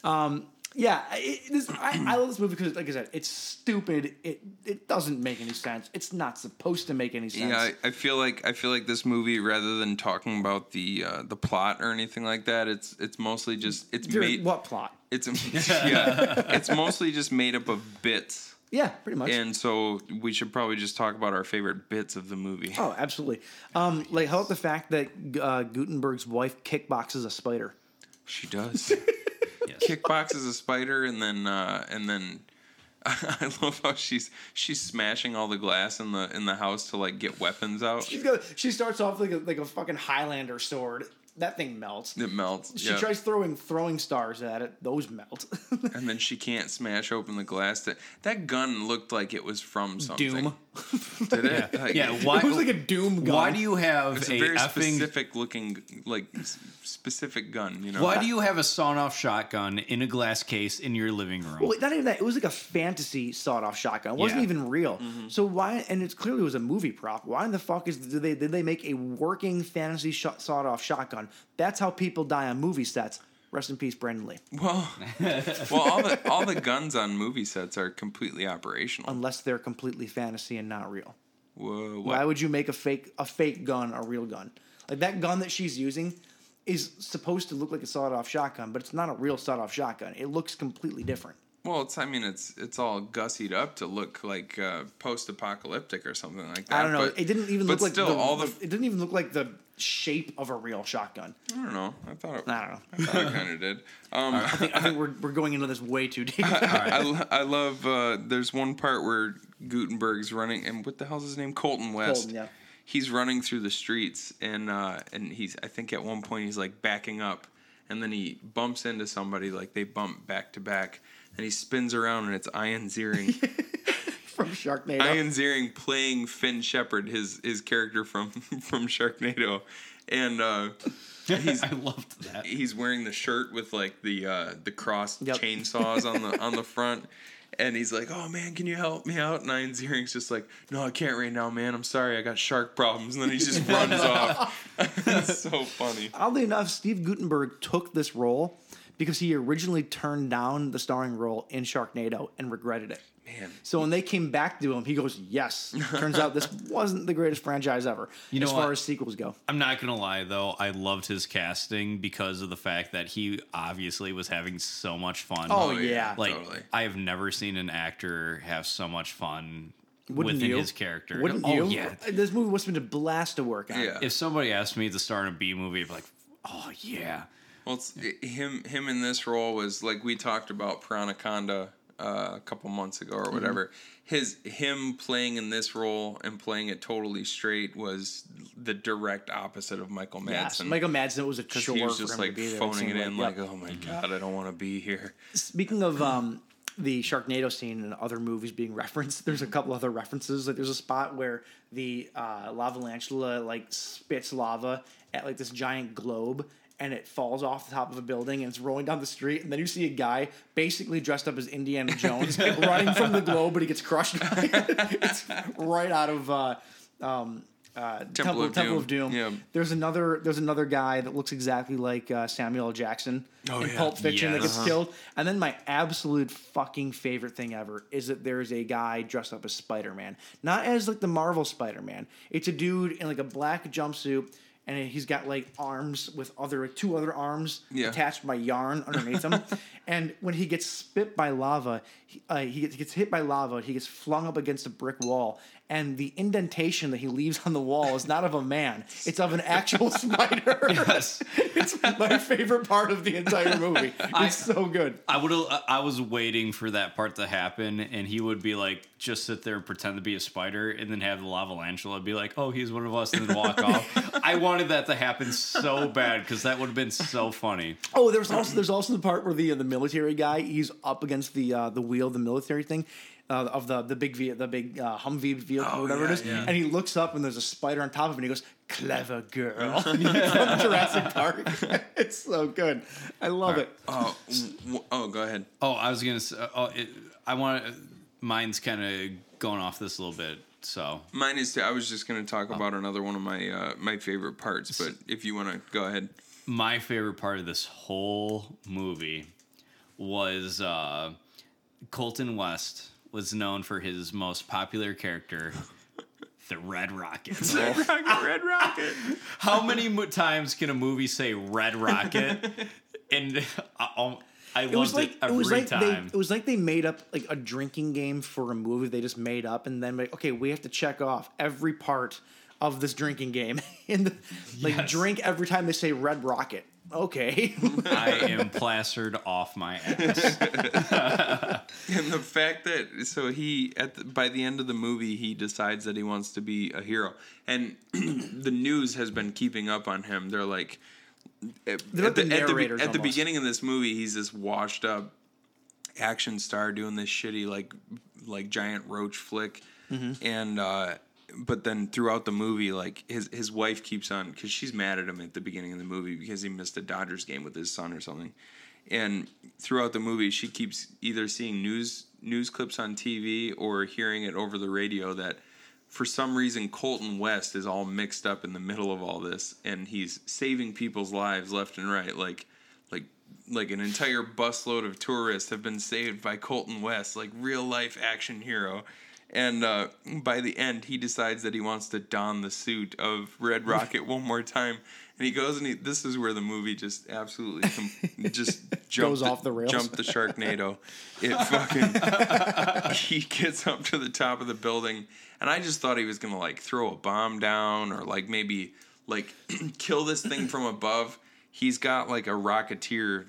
Um, yeah, it, this, I, I love this movie because, like I said, it's stupid. It it doesn't make any sense. It's not supposed to make any sense. Yeah, I, I feel like I feel like this movie, rather than talking about the uh, the plot or anything like that, it's it's mostly just it's There- made what plot? it's [laughs] yeah, it's mostly just made up of bits. Yeah, pretty much. And so we should probably just talk about our favorite bits of the movie. oh, absolutely. Um, like how about the fact that uh, Guttenberg's wife kickboxes a spider? She does. [laughs] Kickboxes a spider, and then uh, and then [laughs] I love how she's she's smashing all the glass in the in the house to like get weapons out. She's got, she starts off like a, like a fucking Highlander sword. That thing melts. It melts. She yeah. tries throwing throwing stars at it. Those melt. [laughs] and then she can't smash open the glass. That that gun looked like it was from something. Doom. [laughs] Did it? Like, Yeah, why? it was like a doom gun. Why do you have It's a, a very effing? specific looking, like specific gun. You know. Why do you have a sawn-off shotgun in a glass case in your living room? Well, not even that. It was like a fantasy sawed-off shotgun. It wasn't Yeah. even real. Mm-hmm. So why? And it clearly was a movie prop. Why in the fuck is did they did they make a working fantasy shot, sawed-off shotgun? That's how people die on movie sets. Rest in peace, Brandon Lee. Well, [laughs] well, all the all the guns on movie sets are completely operational. Unless they're completely fantasy and not real. Whoa, Why would you make a fake a fake gun a real gun? Like that gun that she's using is supposed to look like a sawed-off shotgun, but it's not a real sawed-off shotgun. It looks completely different. Well, it's I mean it's it's all gussied up to look like uh, post-apocalyptic or something like that. I don't know. But, it didn't even look like still the, all the. It didn't even look like the shape of a real shotgun. I don't know. I thought it, I don't know. I kind of did. Um, I think, I think we're, we're going into this way too deep. [laughs] I, [laughs] lo- I love. Uh, there's one part where Guttenberg's running, and what the hell's his name? Colton West. Colton, yeah. He's running through the streets, and uh, and he's. I think at one point he's like backing up, and then he bumps into somebody. Like they bump back to back, and he spins around, and it's Ian Ziering. [laughs] From Sharknado. Ian Ziering playing Finn Shepard, his his character from [laughs] from Sharknado, and uh, he's [laughs] I loved that. he's wearing the shirt with like the uh, the cross Yep. chainsaws on the on the [laughs] front. And he's like, "Oh man, can you help me out?" And Ian Ziering's just like, "No, I can't right now, man. I'm sorry, I got shark problems." And then he just runs off. it's so funny. Oddly enough, Steve Guttenberg took this role because he originally turned down the starring role in Sharknado and regretted it. Man, So when they came back to him, he goes, "Yes." Turns out this [laughs] wasn't the greatest franchise ever, You know as far what? as sequels go. I'm not gonna lie though, I loved his casting because of the fact that he obviously was having so much fun. Oh, oh yeah. like totally. I have never seen an actor have so much fun Wouldn't within you? his character. Wouldn't oh you? yeah. This movie must have been a blast to work on. yeah. If somebody asked me to star in a B movie, I'd be like, oh yeah. Well, it's, him him in this role was like we talked about Piranaconda uh, a couple months ago or whatever. His him playing in this role and playing it totally straight was the direct opposite of Michael Yes, Madsen. Michael Madsen was a chore he was just like phoning it seemed in, like, like. "Oh my god, I don't want to be here." Speaking of [laughs] um, the Sharknado scene and other movies being referenced, there's a couple other references. Like there's a spot where the uh, lavalantula like spits lava at like this giant globe. And it falls off the top of a building and it's rolling down the street. And then you see a guy basically dressed up as Indiana [laughs] Jones running from the globe, but he gets crushed. [laughs] It's right out of uh, um, uh, Temple, of Temple Doom. of Doom. Yeah. There's another there's another guy that looks exactly like uh, Samuel L. Jackson Oh, in yeah. Pulp Fiction that gets Uh-huh. killed. And then my absolute fucking favorite thing ever is that there's a guy dressed up as Spider Man, not as like the Marvel Spider Man. It's a dude in like a black jumpsuit. And he's got like arms with other two other arms Yeah. attached by yarn underneath him. [laughs] and when he gets spit by lava, he, uh, he gets, gets hit by lava. He gets flung up against a brick wall, and the indentation that he leaves on the wall is not of a man; it's of an actual [laughs] spider. Yes. [laughs] it's my favorite part of the entire movie. It's so good. I would I was waiting for that part to happen and he would be like just sit there and pretend to be a spider and then have the lavalantula be like, "Oh, he's one of us," and then walk off. [laughs] I wanted that to happen so bad because that would have been so funny. Oh, there's also there's also the part where the uh, the military guy he's up against the uh, the wheel the military thing. Uh, of the the big ve- the big uh, Humvee vehicle Oh, or whatever yeah, it is, yeah. and he looks up and there's a spider on top of him, and he goes, "Clever girl," [laughs] from Jurassic Park. [laughs] it's so good. I love it. Oh, w- oh, go ahead. Oh, I was gonna say. Oh, it, I want. Mine's kind of going off this a little bit. So Mine is. Too, I was just going to talk about another one of my uh, my favorite parts, but if you want to go ahead. my favorite part of this whole movie was uh, Colton West was known for his most popular character, the Red Rocket. [laughs] Red Rocket. Red Rocket. How many mo- times can a movie say Red Rocket? [laughs] and uh, um, I, I loved It was like it it every was like they time. it was like they made up like a drinking game for a movie they just made up and then like okay we have to check off every part of this drinking game [laughs] and like Yes. drink every time they say Red Rocket. Okay. I am plastered off my ass. [laughs] And the fact that so he at the, by the end of the movie he decides that he wants to be a hero, and [clears throat] the news has been keeping up on him. They're like, at, They're like the at, the, at, the, at the beginning of this movie, he's this washed up action star doing this shitty like like giant roach flick, Mm-hmm. and uh, but then throughout the movie, like his his wife keeps on because she's mad at him at the beginning of the movie because he missed a Dodgers game with his son or something. And throughout the movie she keeps either seeing news news clips on TV or hearing it over the radio that for some reason Colton West is all mixed up in the middle of all this and he's saving people's lives left and right. Like like like an entire busload of tourists have been saved by Colton West like real life action hero And uh, by the end, he decides that he wants to don the suit of Red Rocket one more time. And he goes and he, this is where the movie just absolutely com- [laughs] just jumped Goes off the rails. Jumped the Sharknado. It [laughs] fucking he gets up to the top of the building, and I just thought he was gonna like throw a bomb down or like maybe like [clears throat] kill this thing from above. He's got like a Rocketeer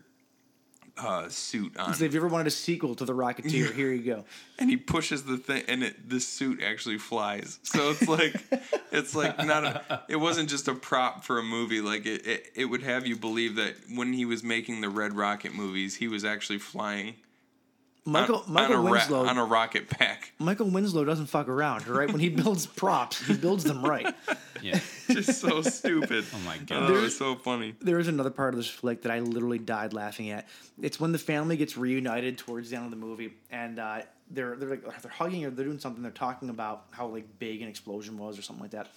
uh, suit on, So if you ever wanted a sequel to The Rocketeer, here you go. [laughs] and he pushes the thing, and it, the suit actually flies. So it's like [laughs] it's like not a. It wasn't just a prop for a movie. Like it, it, it would have you believe that when he was making the Red Rocket movies, he was actually flying. Michael on, Michael on a ra- Winslow on a rocket pack. [laughs] Michael Winslow doesn't fuck around, right? When he builds [laughs] props, he builds them right. [laughs] Yeah. Just so stupid. Oh my Oh, god. it was so funny. There is another part of this flick that I literally died laughing at. It's when the family gets reunited towards the end of the movie, and uh, they're they're like they're hugging or they're doing something. They're talking about how like big an explosion was or something like that,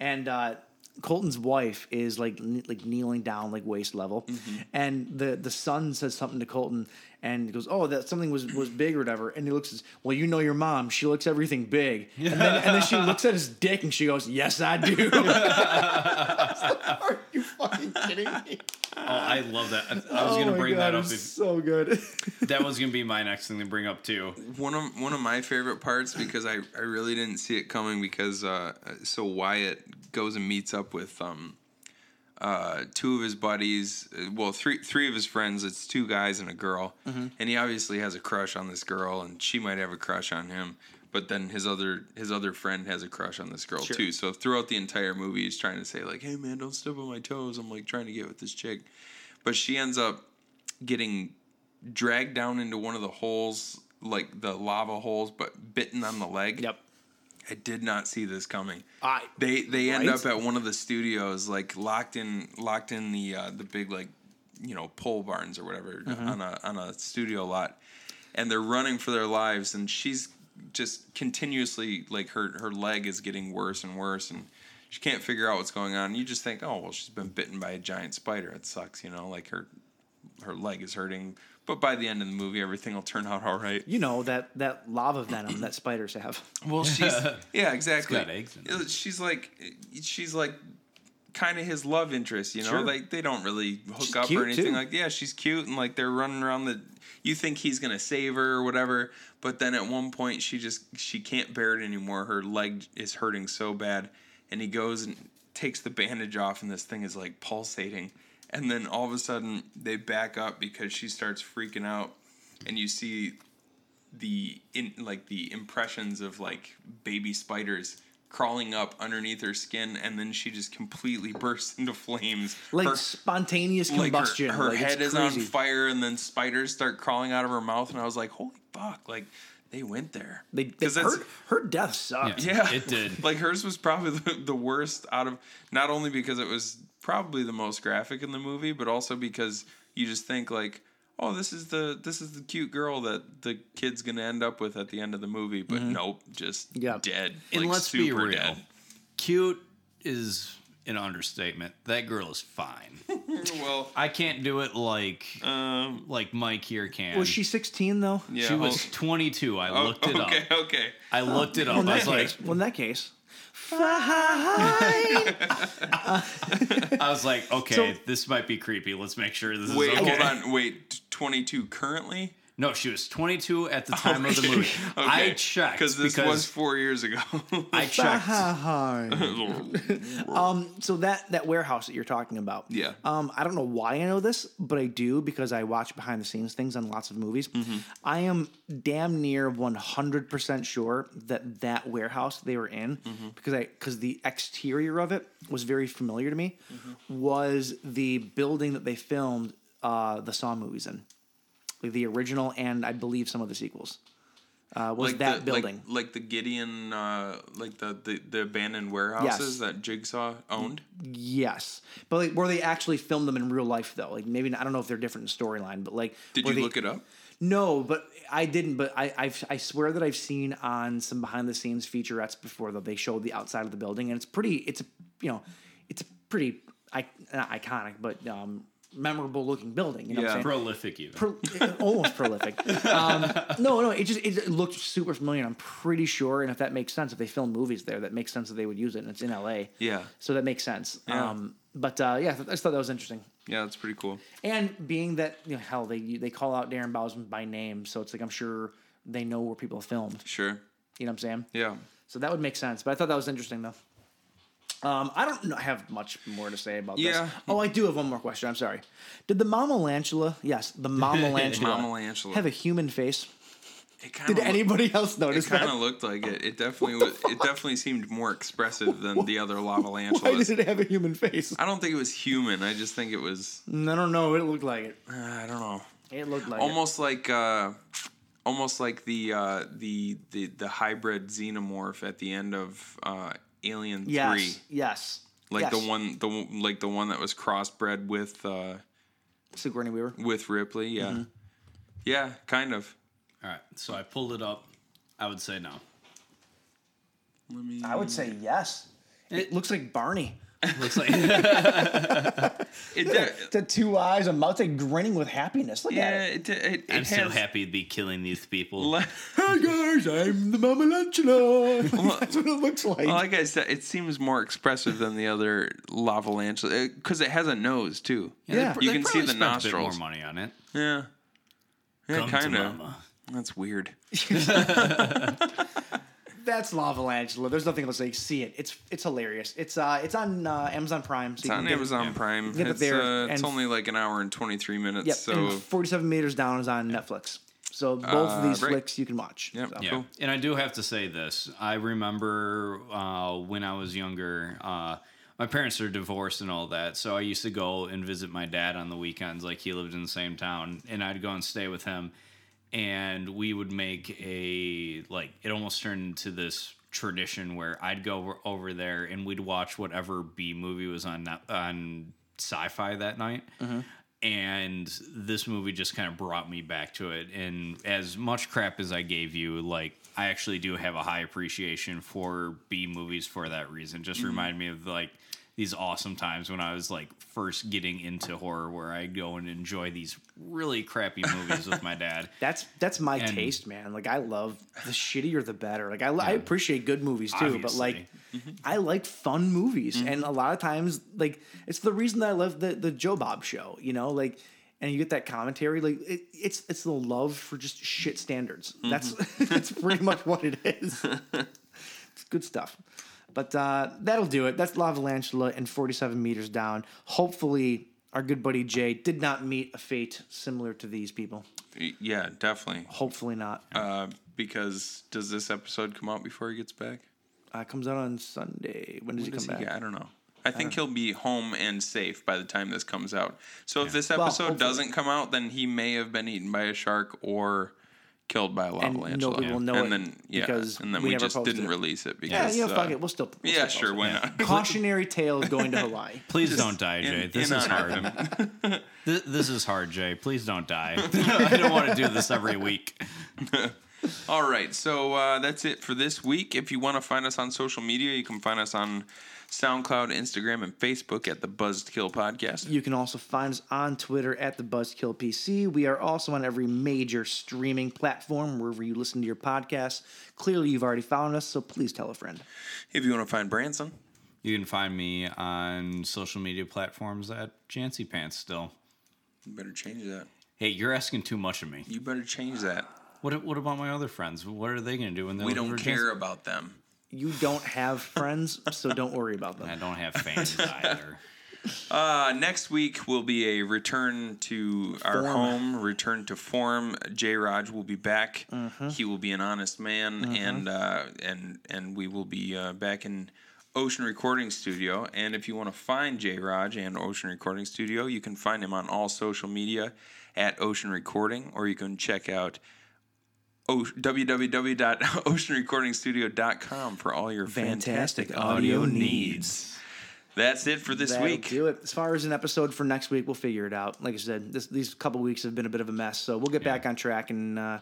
and. Uh, Colton's wife is like like kneeling down like waist level, and the the son says something to Colton, and he goes, "Oh, that something was was big or whatever." And he looks, as, "Well, you know your mom. She looks everything big." And then, and then she looks at his dick and she goes, "Yes, I do." [laughs] Are you fucking kidding me? Oh, I love that. I, I was Oh gonna bring God, that up. If, so good. that was gonna be my next thing to bring up too. One of one of my favorite parts because I, I really didn't see it coming because uh, so Wyatt goes and meets up with um uh, two of his buddies, uh, well three three of his friends. It's two guys and a girl, and he obviously has a crush on this girl, and she might have a crush on him. But then his other his other friend has a crush on this girl Sure. too. So throughout the entire movie, he's trying to say like, "Hey man, don't step on my toes." I'm like trying to get with this chick, but she ends up getting dragged down into one of the holes, like the lava holes, but bitten on the leg. Yep. I did not see this coming. I They they end up at one of the studios, like locked in locked in the uh, the big like you know pole barns or whatever Mm-hmm. on a on a studio lot, and they're running for their lives, and she's just continuously like her her leg is getting worse and worse, and she can't figure out what's going on. You just think, oh well, she's been bitten by a giant spider. It sucks, you know, like her her leg is hurting. But by the end of the movie, everything will turn out all right. you know that that lava venom that spiders have. Well, [laughs] she's yeah, exactly. got eggs in it. She's like she's like kind of his love interest, you know. Sure. Like they don't really hook She's up or anything too. like. Yeah, she's cute and like they're running around the. You think he's gonna save her or whatever, but then at one point she just she can't bear it anymore. Her leg is hurting so bad, and he goes and takes the bandage off, and this thing is like pulsating. And then all of a sudden they back up because she starts freaking out, and you see the in like the impressions of like baby spiders crawling up underneath her skin and then she just completely [laughs] bursts into flames Like Her- spontaneous like her- combustion. her, like, head is on fire and then spiders start crawling out of her mouth and i was like holy fuck like they went there They, they 'Cause that's- her, her death sucked. yeah, It did. [laughs] Like hers was probably the, the worst out of not only because it was probably the most graphic in the movie, but also because you just think like, oh, this is the this is the cute girl that the kid's gonna end up with at the end of the movie, but nope, just Yeah. dead. And like, let's be super real. dead. Cute is an understatement. That girl is fine. [laughs] well, I can't do it like um, like Mike here can. Was she 16 though? yeah, she was oh, 22. I oh, looked it okay, up. okay. Okay. I looked it up. Well, in I that was like, well, in that case, fine. [laughs] I was like, okay, So- this might be creepy. Let's make sure this Wait, is okay. hold on. Wait, twenty two currently. No, she was 22 at the time of the movie. I checked because this was four years ago. [laughs] I checked. [laughs] um, so that that warehouse that you're talking about. Yeah. Um, I don't know why I know this, but I do because I watch behind the scenes things on lots of movies. I am damn near 100% sure that that warehouse they were in because I because the exterior of it was very familiar to me was the building that they filmed uh, the Saw movies in. Like the original and I believe some of the sequels. Uh, was that the, building. like, the Gideon, uh, like the, the the abandoned warehouses that Jigsaw owned. Yes, but like where they actually filmed them in real life though, like maybe I don't know if they're different in storyline, but like Did you they- look it up? No, but I didn't. But I I've, I swear that I've seen on some behind the scenes featurettes before that they showed the outside of the building, and it's pretty. It's a you know, it's a pretty I, iconic, but um, memorable looking building. You know what I'm Yeah. Prolific even. Pro- almost prolific. [laughs] Um, no, no, it just it looked super familiar. I'm pretty sure, and if that makes sense, if they film movies there, that makes sense that they would use it, and it's in LA. Yeah. So that makes sense. Yeah. Um, but uh, yeah, I just thought that was interesting. Yeah, that's pretty cool. And being that you know, hell, they they call out Darren Bousman by name, so it's like I'm sure they know where people filmed. Sure. You know what I'm saying? Yeah. So that would make sense. But I thought that was interesting though. Um, I don't know, have much more to say about Yeah. this. Oh, I do have one more question. I'm sorry. Did the Mamalantula, yes, the Mamalantula, [laughs] Mamalantula. have a human face? It Did loo- anybody else notice It notice kind of looked like it. It [laughs] definitely was. It definitely seemed more expressive than the other [laughs] Why lavalantulas. did it have a human face? I don't think it was human. I just think it was. I don't know. It looked like it. Uh, I don't know. It looked like it. almost like uh, almost like the uh, the the the hybrid xenomorph at the end of uh, Alien Yes. Three, Yes. like yes. the one the one- like the one that was crossbred with uh, Sigourney Weaver. with Ripley. Yeah, Mm-hmm. yeah, kind of. All right, so I pulled it up. I would say no. Let me. I would say yes. It looks like Barney. Looks like [laughs] It, de- The two eyes, a mouth, like grinning with happiness. Look yeah, at it. it, it, it, I'm so happy to be killing these people. [laughs] Hi guys, I'm the Mamalantula. [laughs] That's what it looks like. Well, like I said, it seems more expressive than the other lavalantula because eh, it has a nose too. Yeah. they- You they can see the spent A nostrils. bit more money on it. Yeah, yeah, kind of. That's weird. That's Lavalantula. There's nothing else to say. See it. It's it's hilarious. It's uh it's on uh, Amazon Prime. So It's on get it- Amazon Prime. It's, there, uh, it's only like an hour and 23 minutes. Yep. so, and 47 meters down is on Netflix. So both of Uh, these right. flicks you can watch. Yep. So. Yeah, Cool. and I do have to say this. I remember uh, when I was younger. Uh, my parents are divorced and all that, so I used to go and visit my dad on the weekends. Like he lived in the same town, and I'd go and stay with him, and we would make a like. It almost turned into this tradition where I'd go over- there and we'd watch whatever B movie was on on Syfy that night. Mm-hmm. And this movie just kind of brought me back to it. And as much crap as i gave you like i actually do have a high appreciation for b movies for that reason. Just mm-hmm. remind me of like these awesome times when i was like first getting into horror where i go and enjoy these really crappy movies with my dad [laughs] That's that's my And- taste, man. Like I love the shittier the better. Like I, I appreciate good movies too, but like Obviously. Mm-hmm. I like fun movies, mm-hmm. and a lot of times like it's the reason that I love the the Joe Bob show. You know, like and you get that commentary. Like it, it's it's the love for just shit standards. That's mm-hmm. [laughs] that's pretty much what it is. [laughs] it's good stuff. But uh, that'll do it. That's Lavalantula and 47 meters down. Hopefully, our good buddy Jay did not meet a fate similar to these people. Yeah, definitely. Hopefully not. Uh, because does this episode come out before he gets back? Uh, comes out on Sunday. When does When he does come he back? get- I don't know. I think he'll be home and safe by the time this comes out. So if this episode hopefully. doesn't come out, then he may have been eaten by a shark or killed by a And lavalantula. nobody will know and it then yeah, because and then we we, never just didn't it. release it Yeah, because you know, fuck uh, it. We'll still. We'll yeah, still sure, post why not? Cautionary tale going to [laughs] Hawaii. please don't die jay in- this in is hard of him. Th- this is hard jay please don't die [laughs] i don't want to do this every week [laughs] All right, so uh, that's it for this week. If you want to find us on social media, you can find us on SoundCloud, Instagram, and Facebook at the Buzzed Kill Podcast. You can also find us on Twitter at the Buzzkill PC. We are also on every major streaming platform wherever you listen to your podcasts. Clearly, you've already found us, so please tell a friend. If you want to find Branson, You can find me on social media platforms at Jancy Pants still. you better change that. Hey, you're asking too much of me. You better change that. What what about my other friends? What are they going to do when they We don't care Jancy? about them. You don't have friends, so don't worry about them. I don't have fans [laughs] either. Uh, next week will be a return to our Form. home, return to form. J-Rog will be back. Mm-hmm. He will be an honest man, and uh, and and we will be uh, back in Ocean Recording Studio. And if you want to find J-Rog and Ocean Recording Studio, you can find him on all social media at Ocean Recording, or you can check out o- www.oceanrecordingstudio.com for all your fantastic, Fantastic audio audio needs. That's it for this That'll week. do it. As far as an episode for next week, we'll figure it out. Like I said, this, these couple weeks have been a bit of a mess, so we'll get back on track and uh,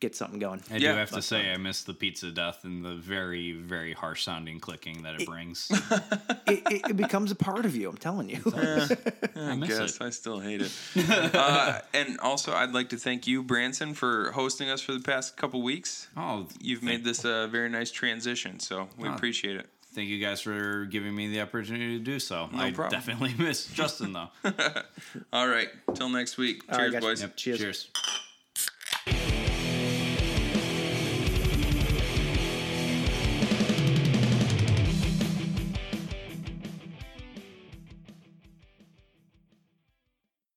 get something going. I do have to say, I miss the pizza death and the very, very harsh sounding clicking that it brings. [laughs] it, it, it becomes a part of you. I'm telling you. [laughs] I, miss guess I still hate it. [laughs] uh, and also, I'd like to thank you, Branson, for hosting us for the past couple weeks. Oh, you've made this a very nice transition, so we Oh. appreciate it. Thank you guys for giving me the opportunity to do so. No I problem. definitely miss Justin though. All right, till next week. Cheers, guys. boys. Yep, cheers. Cheers.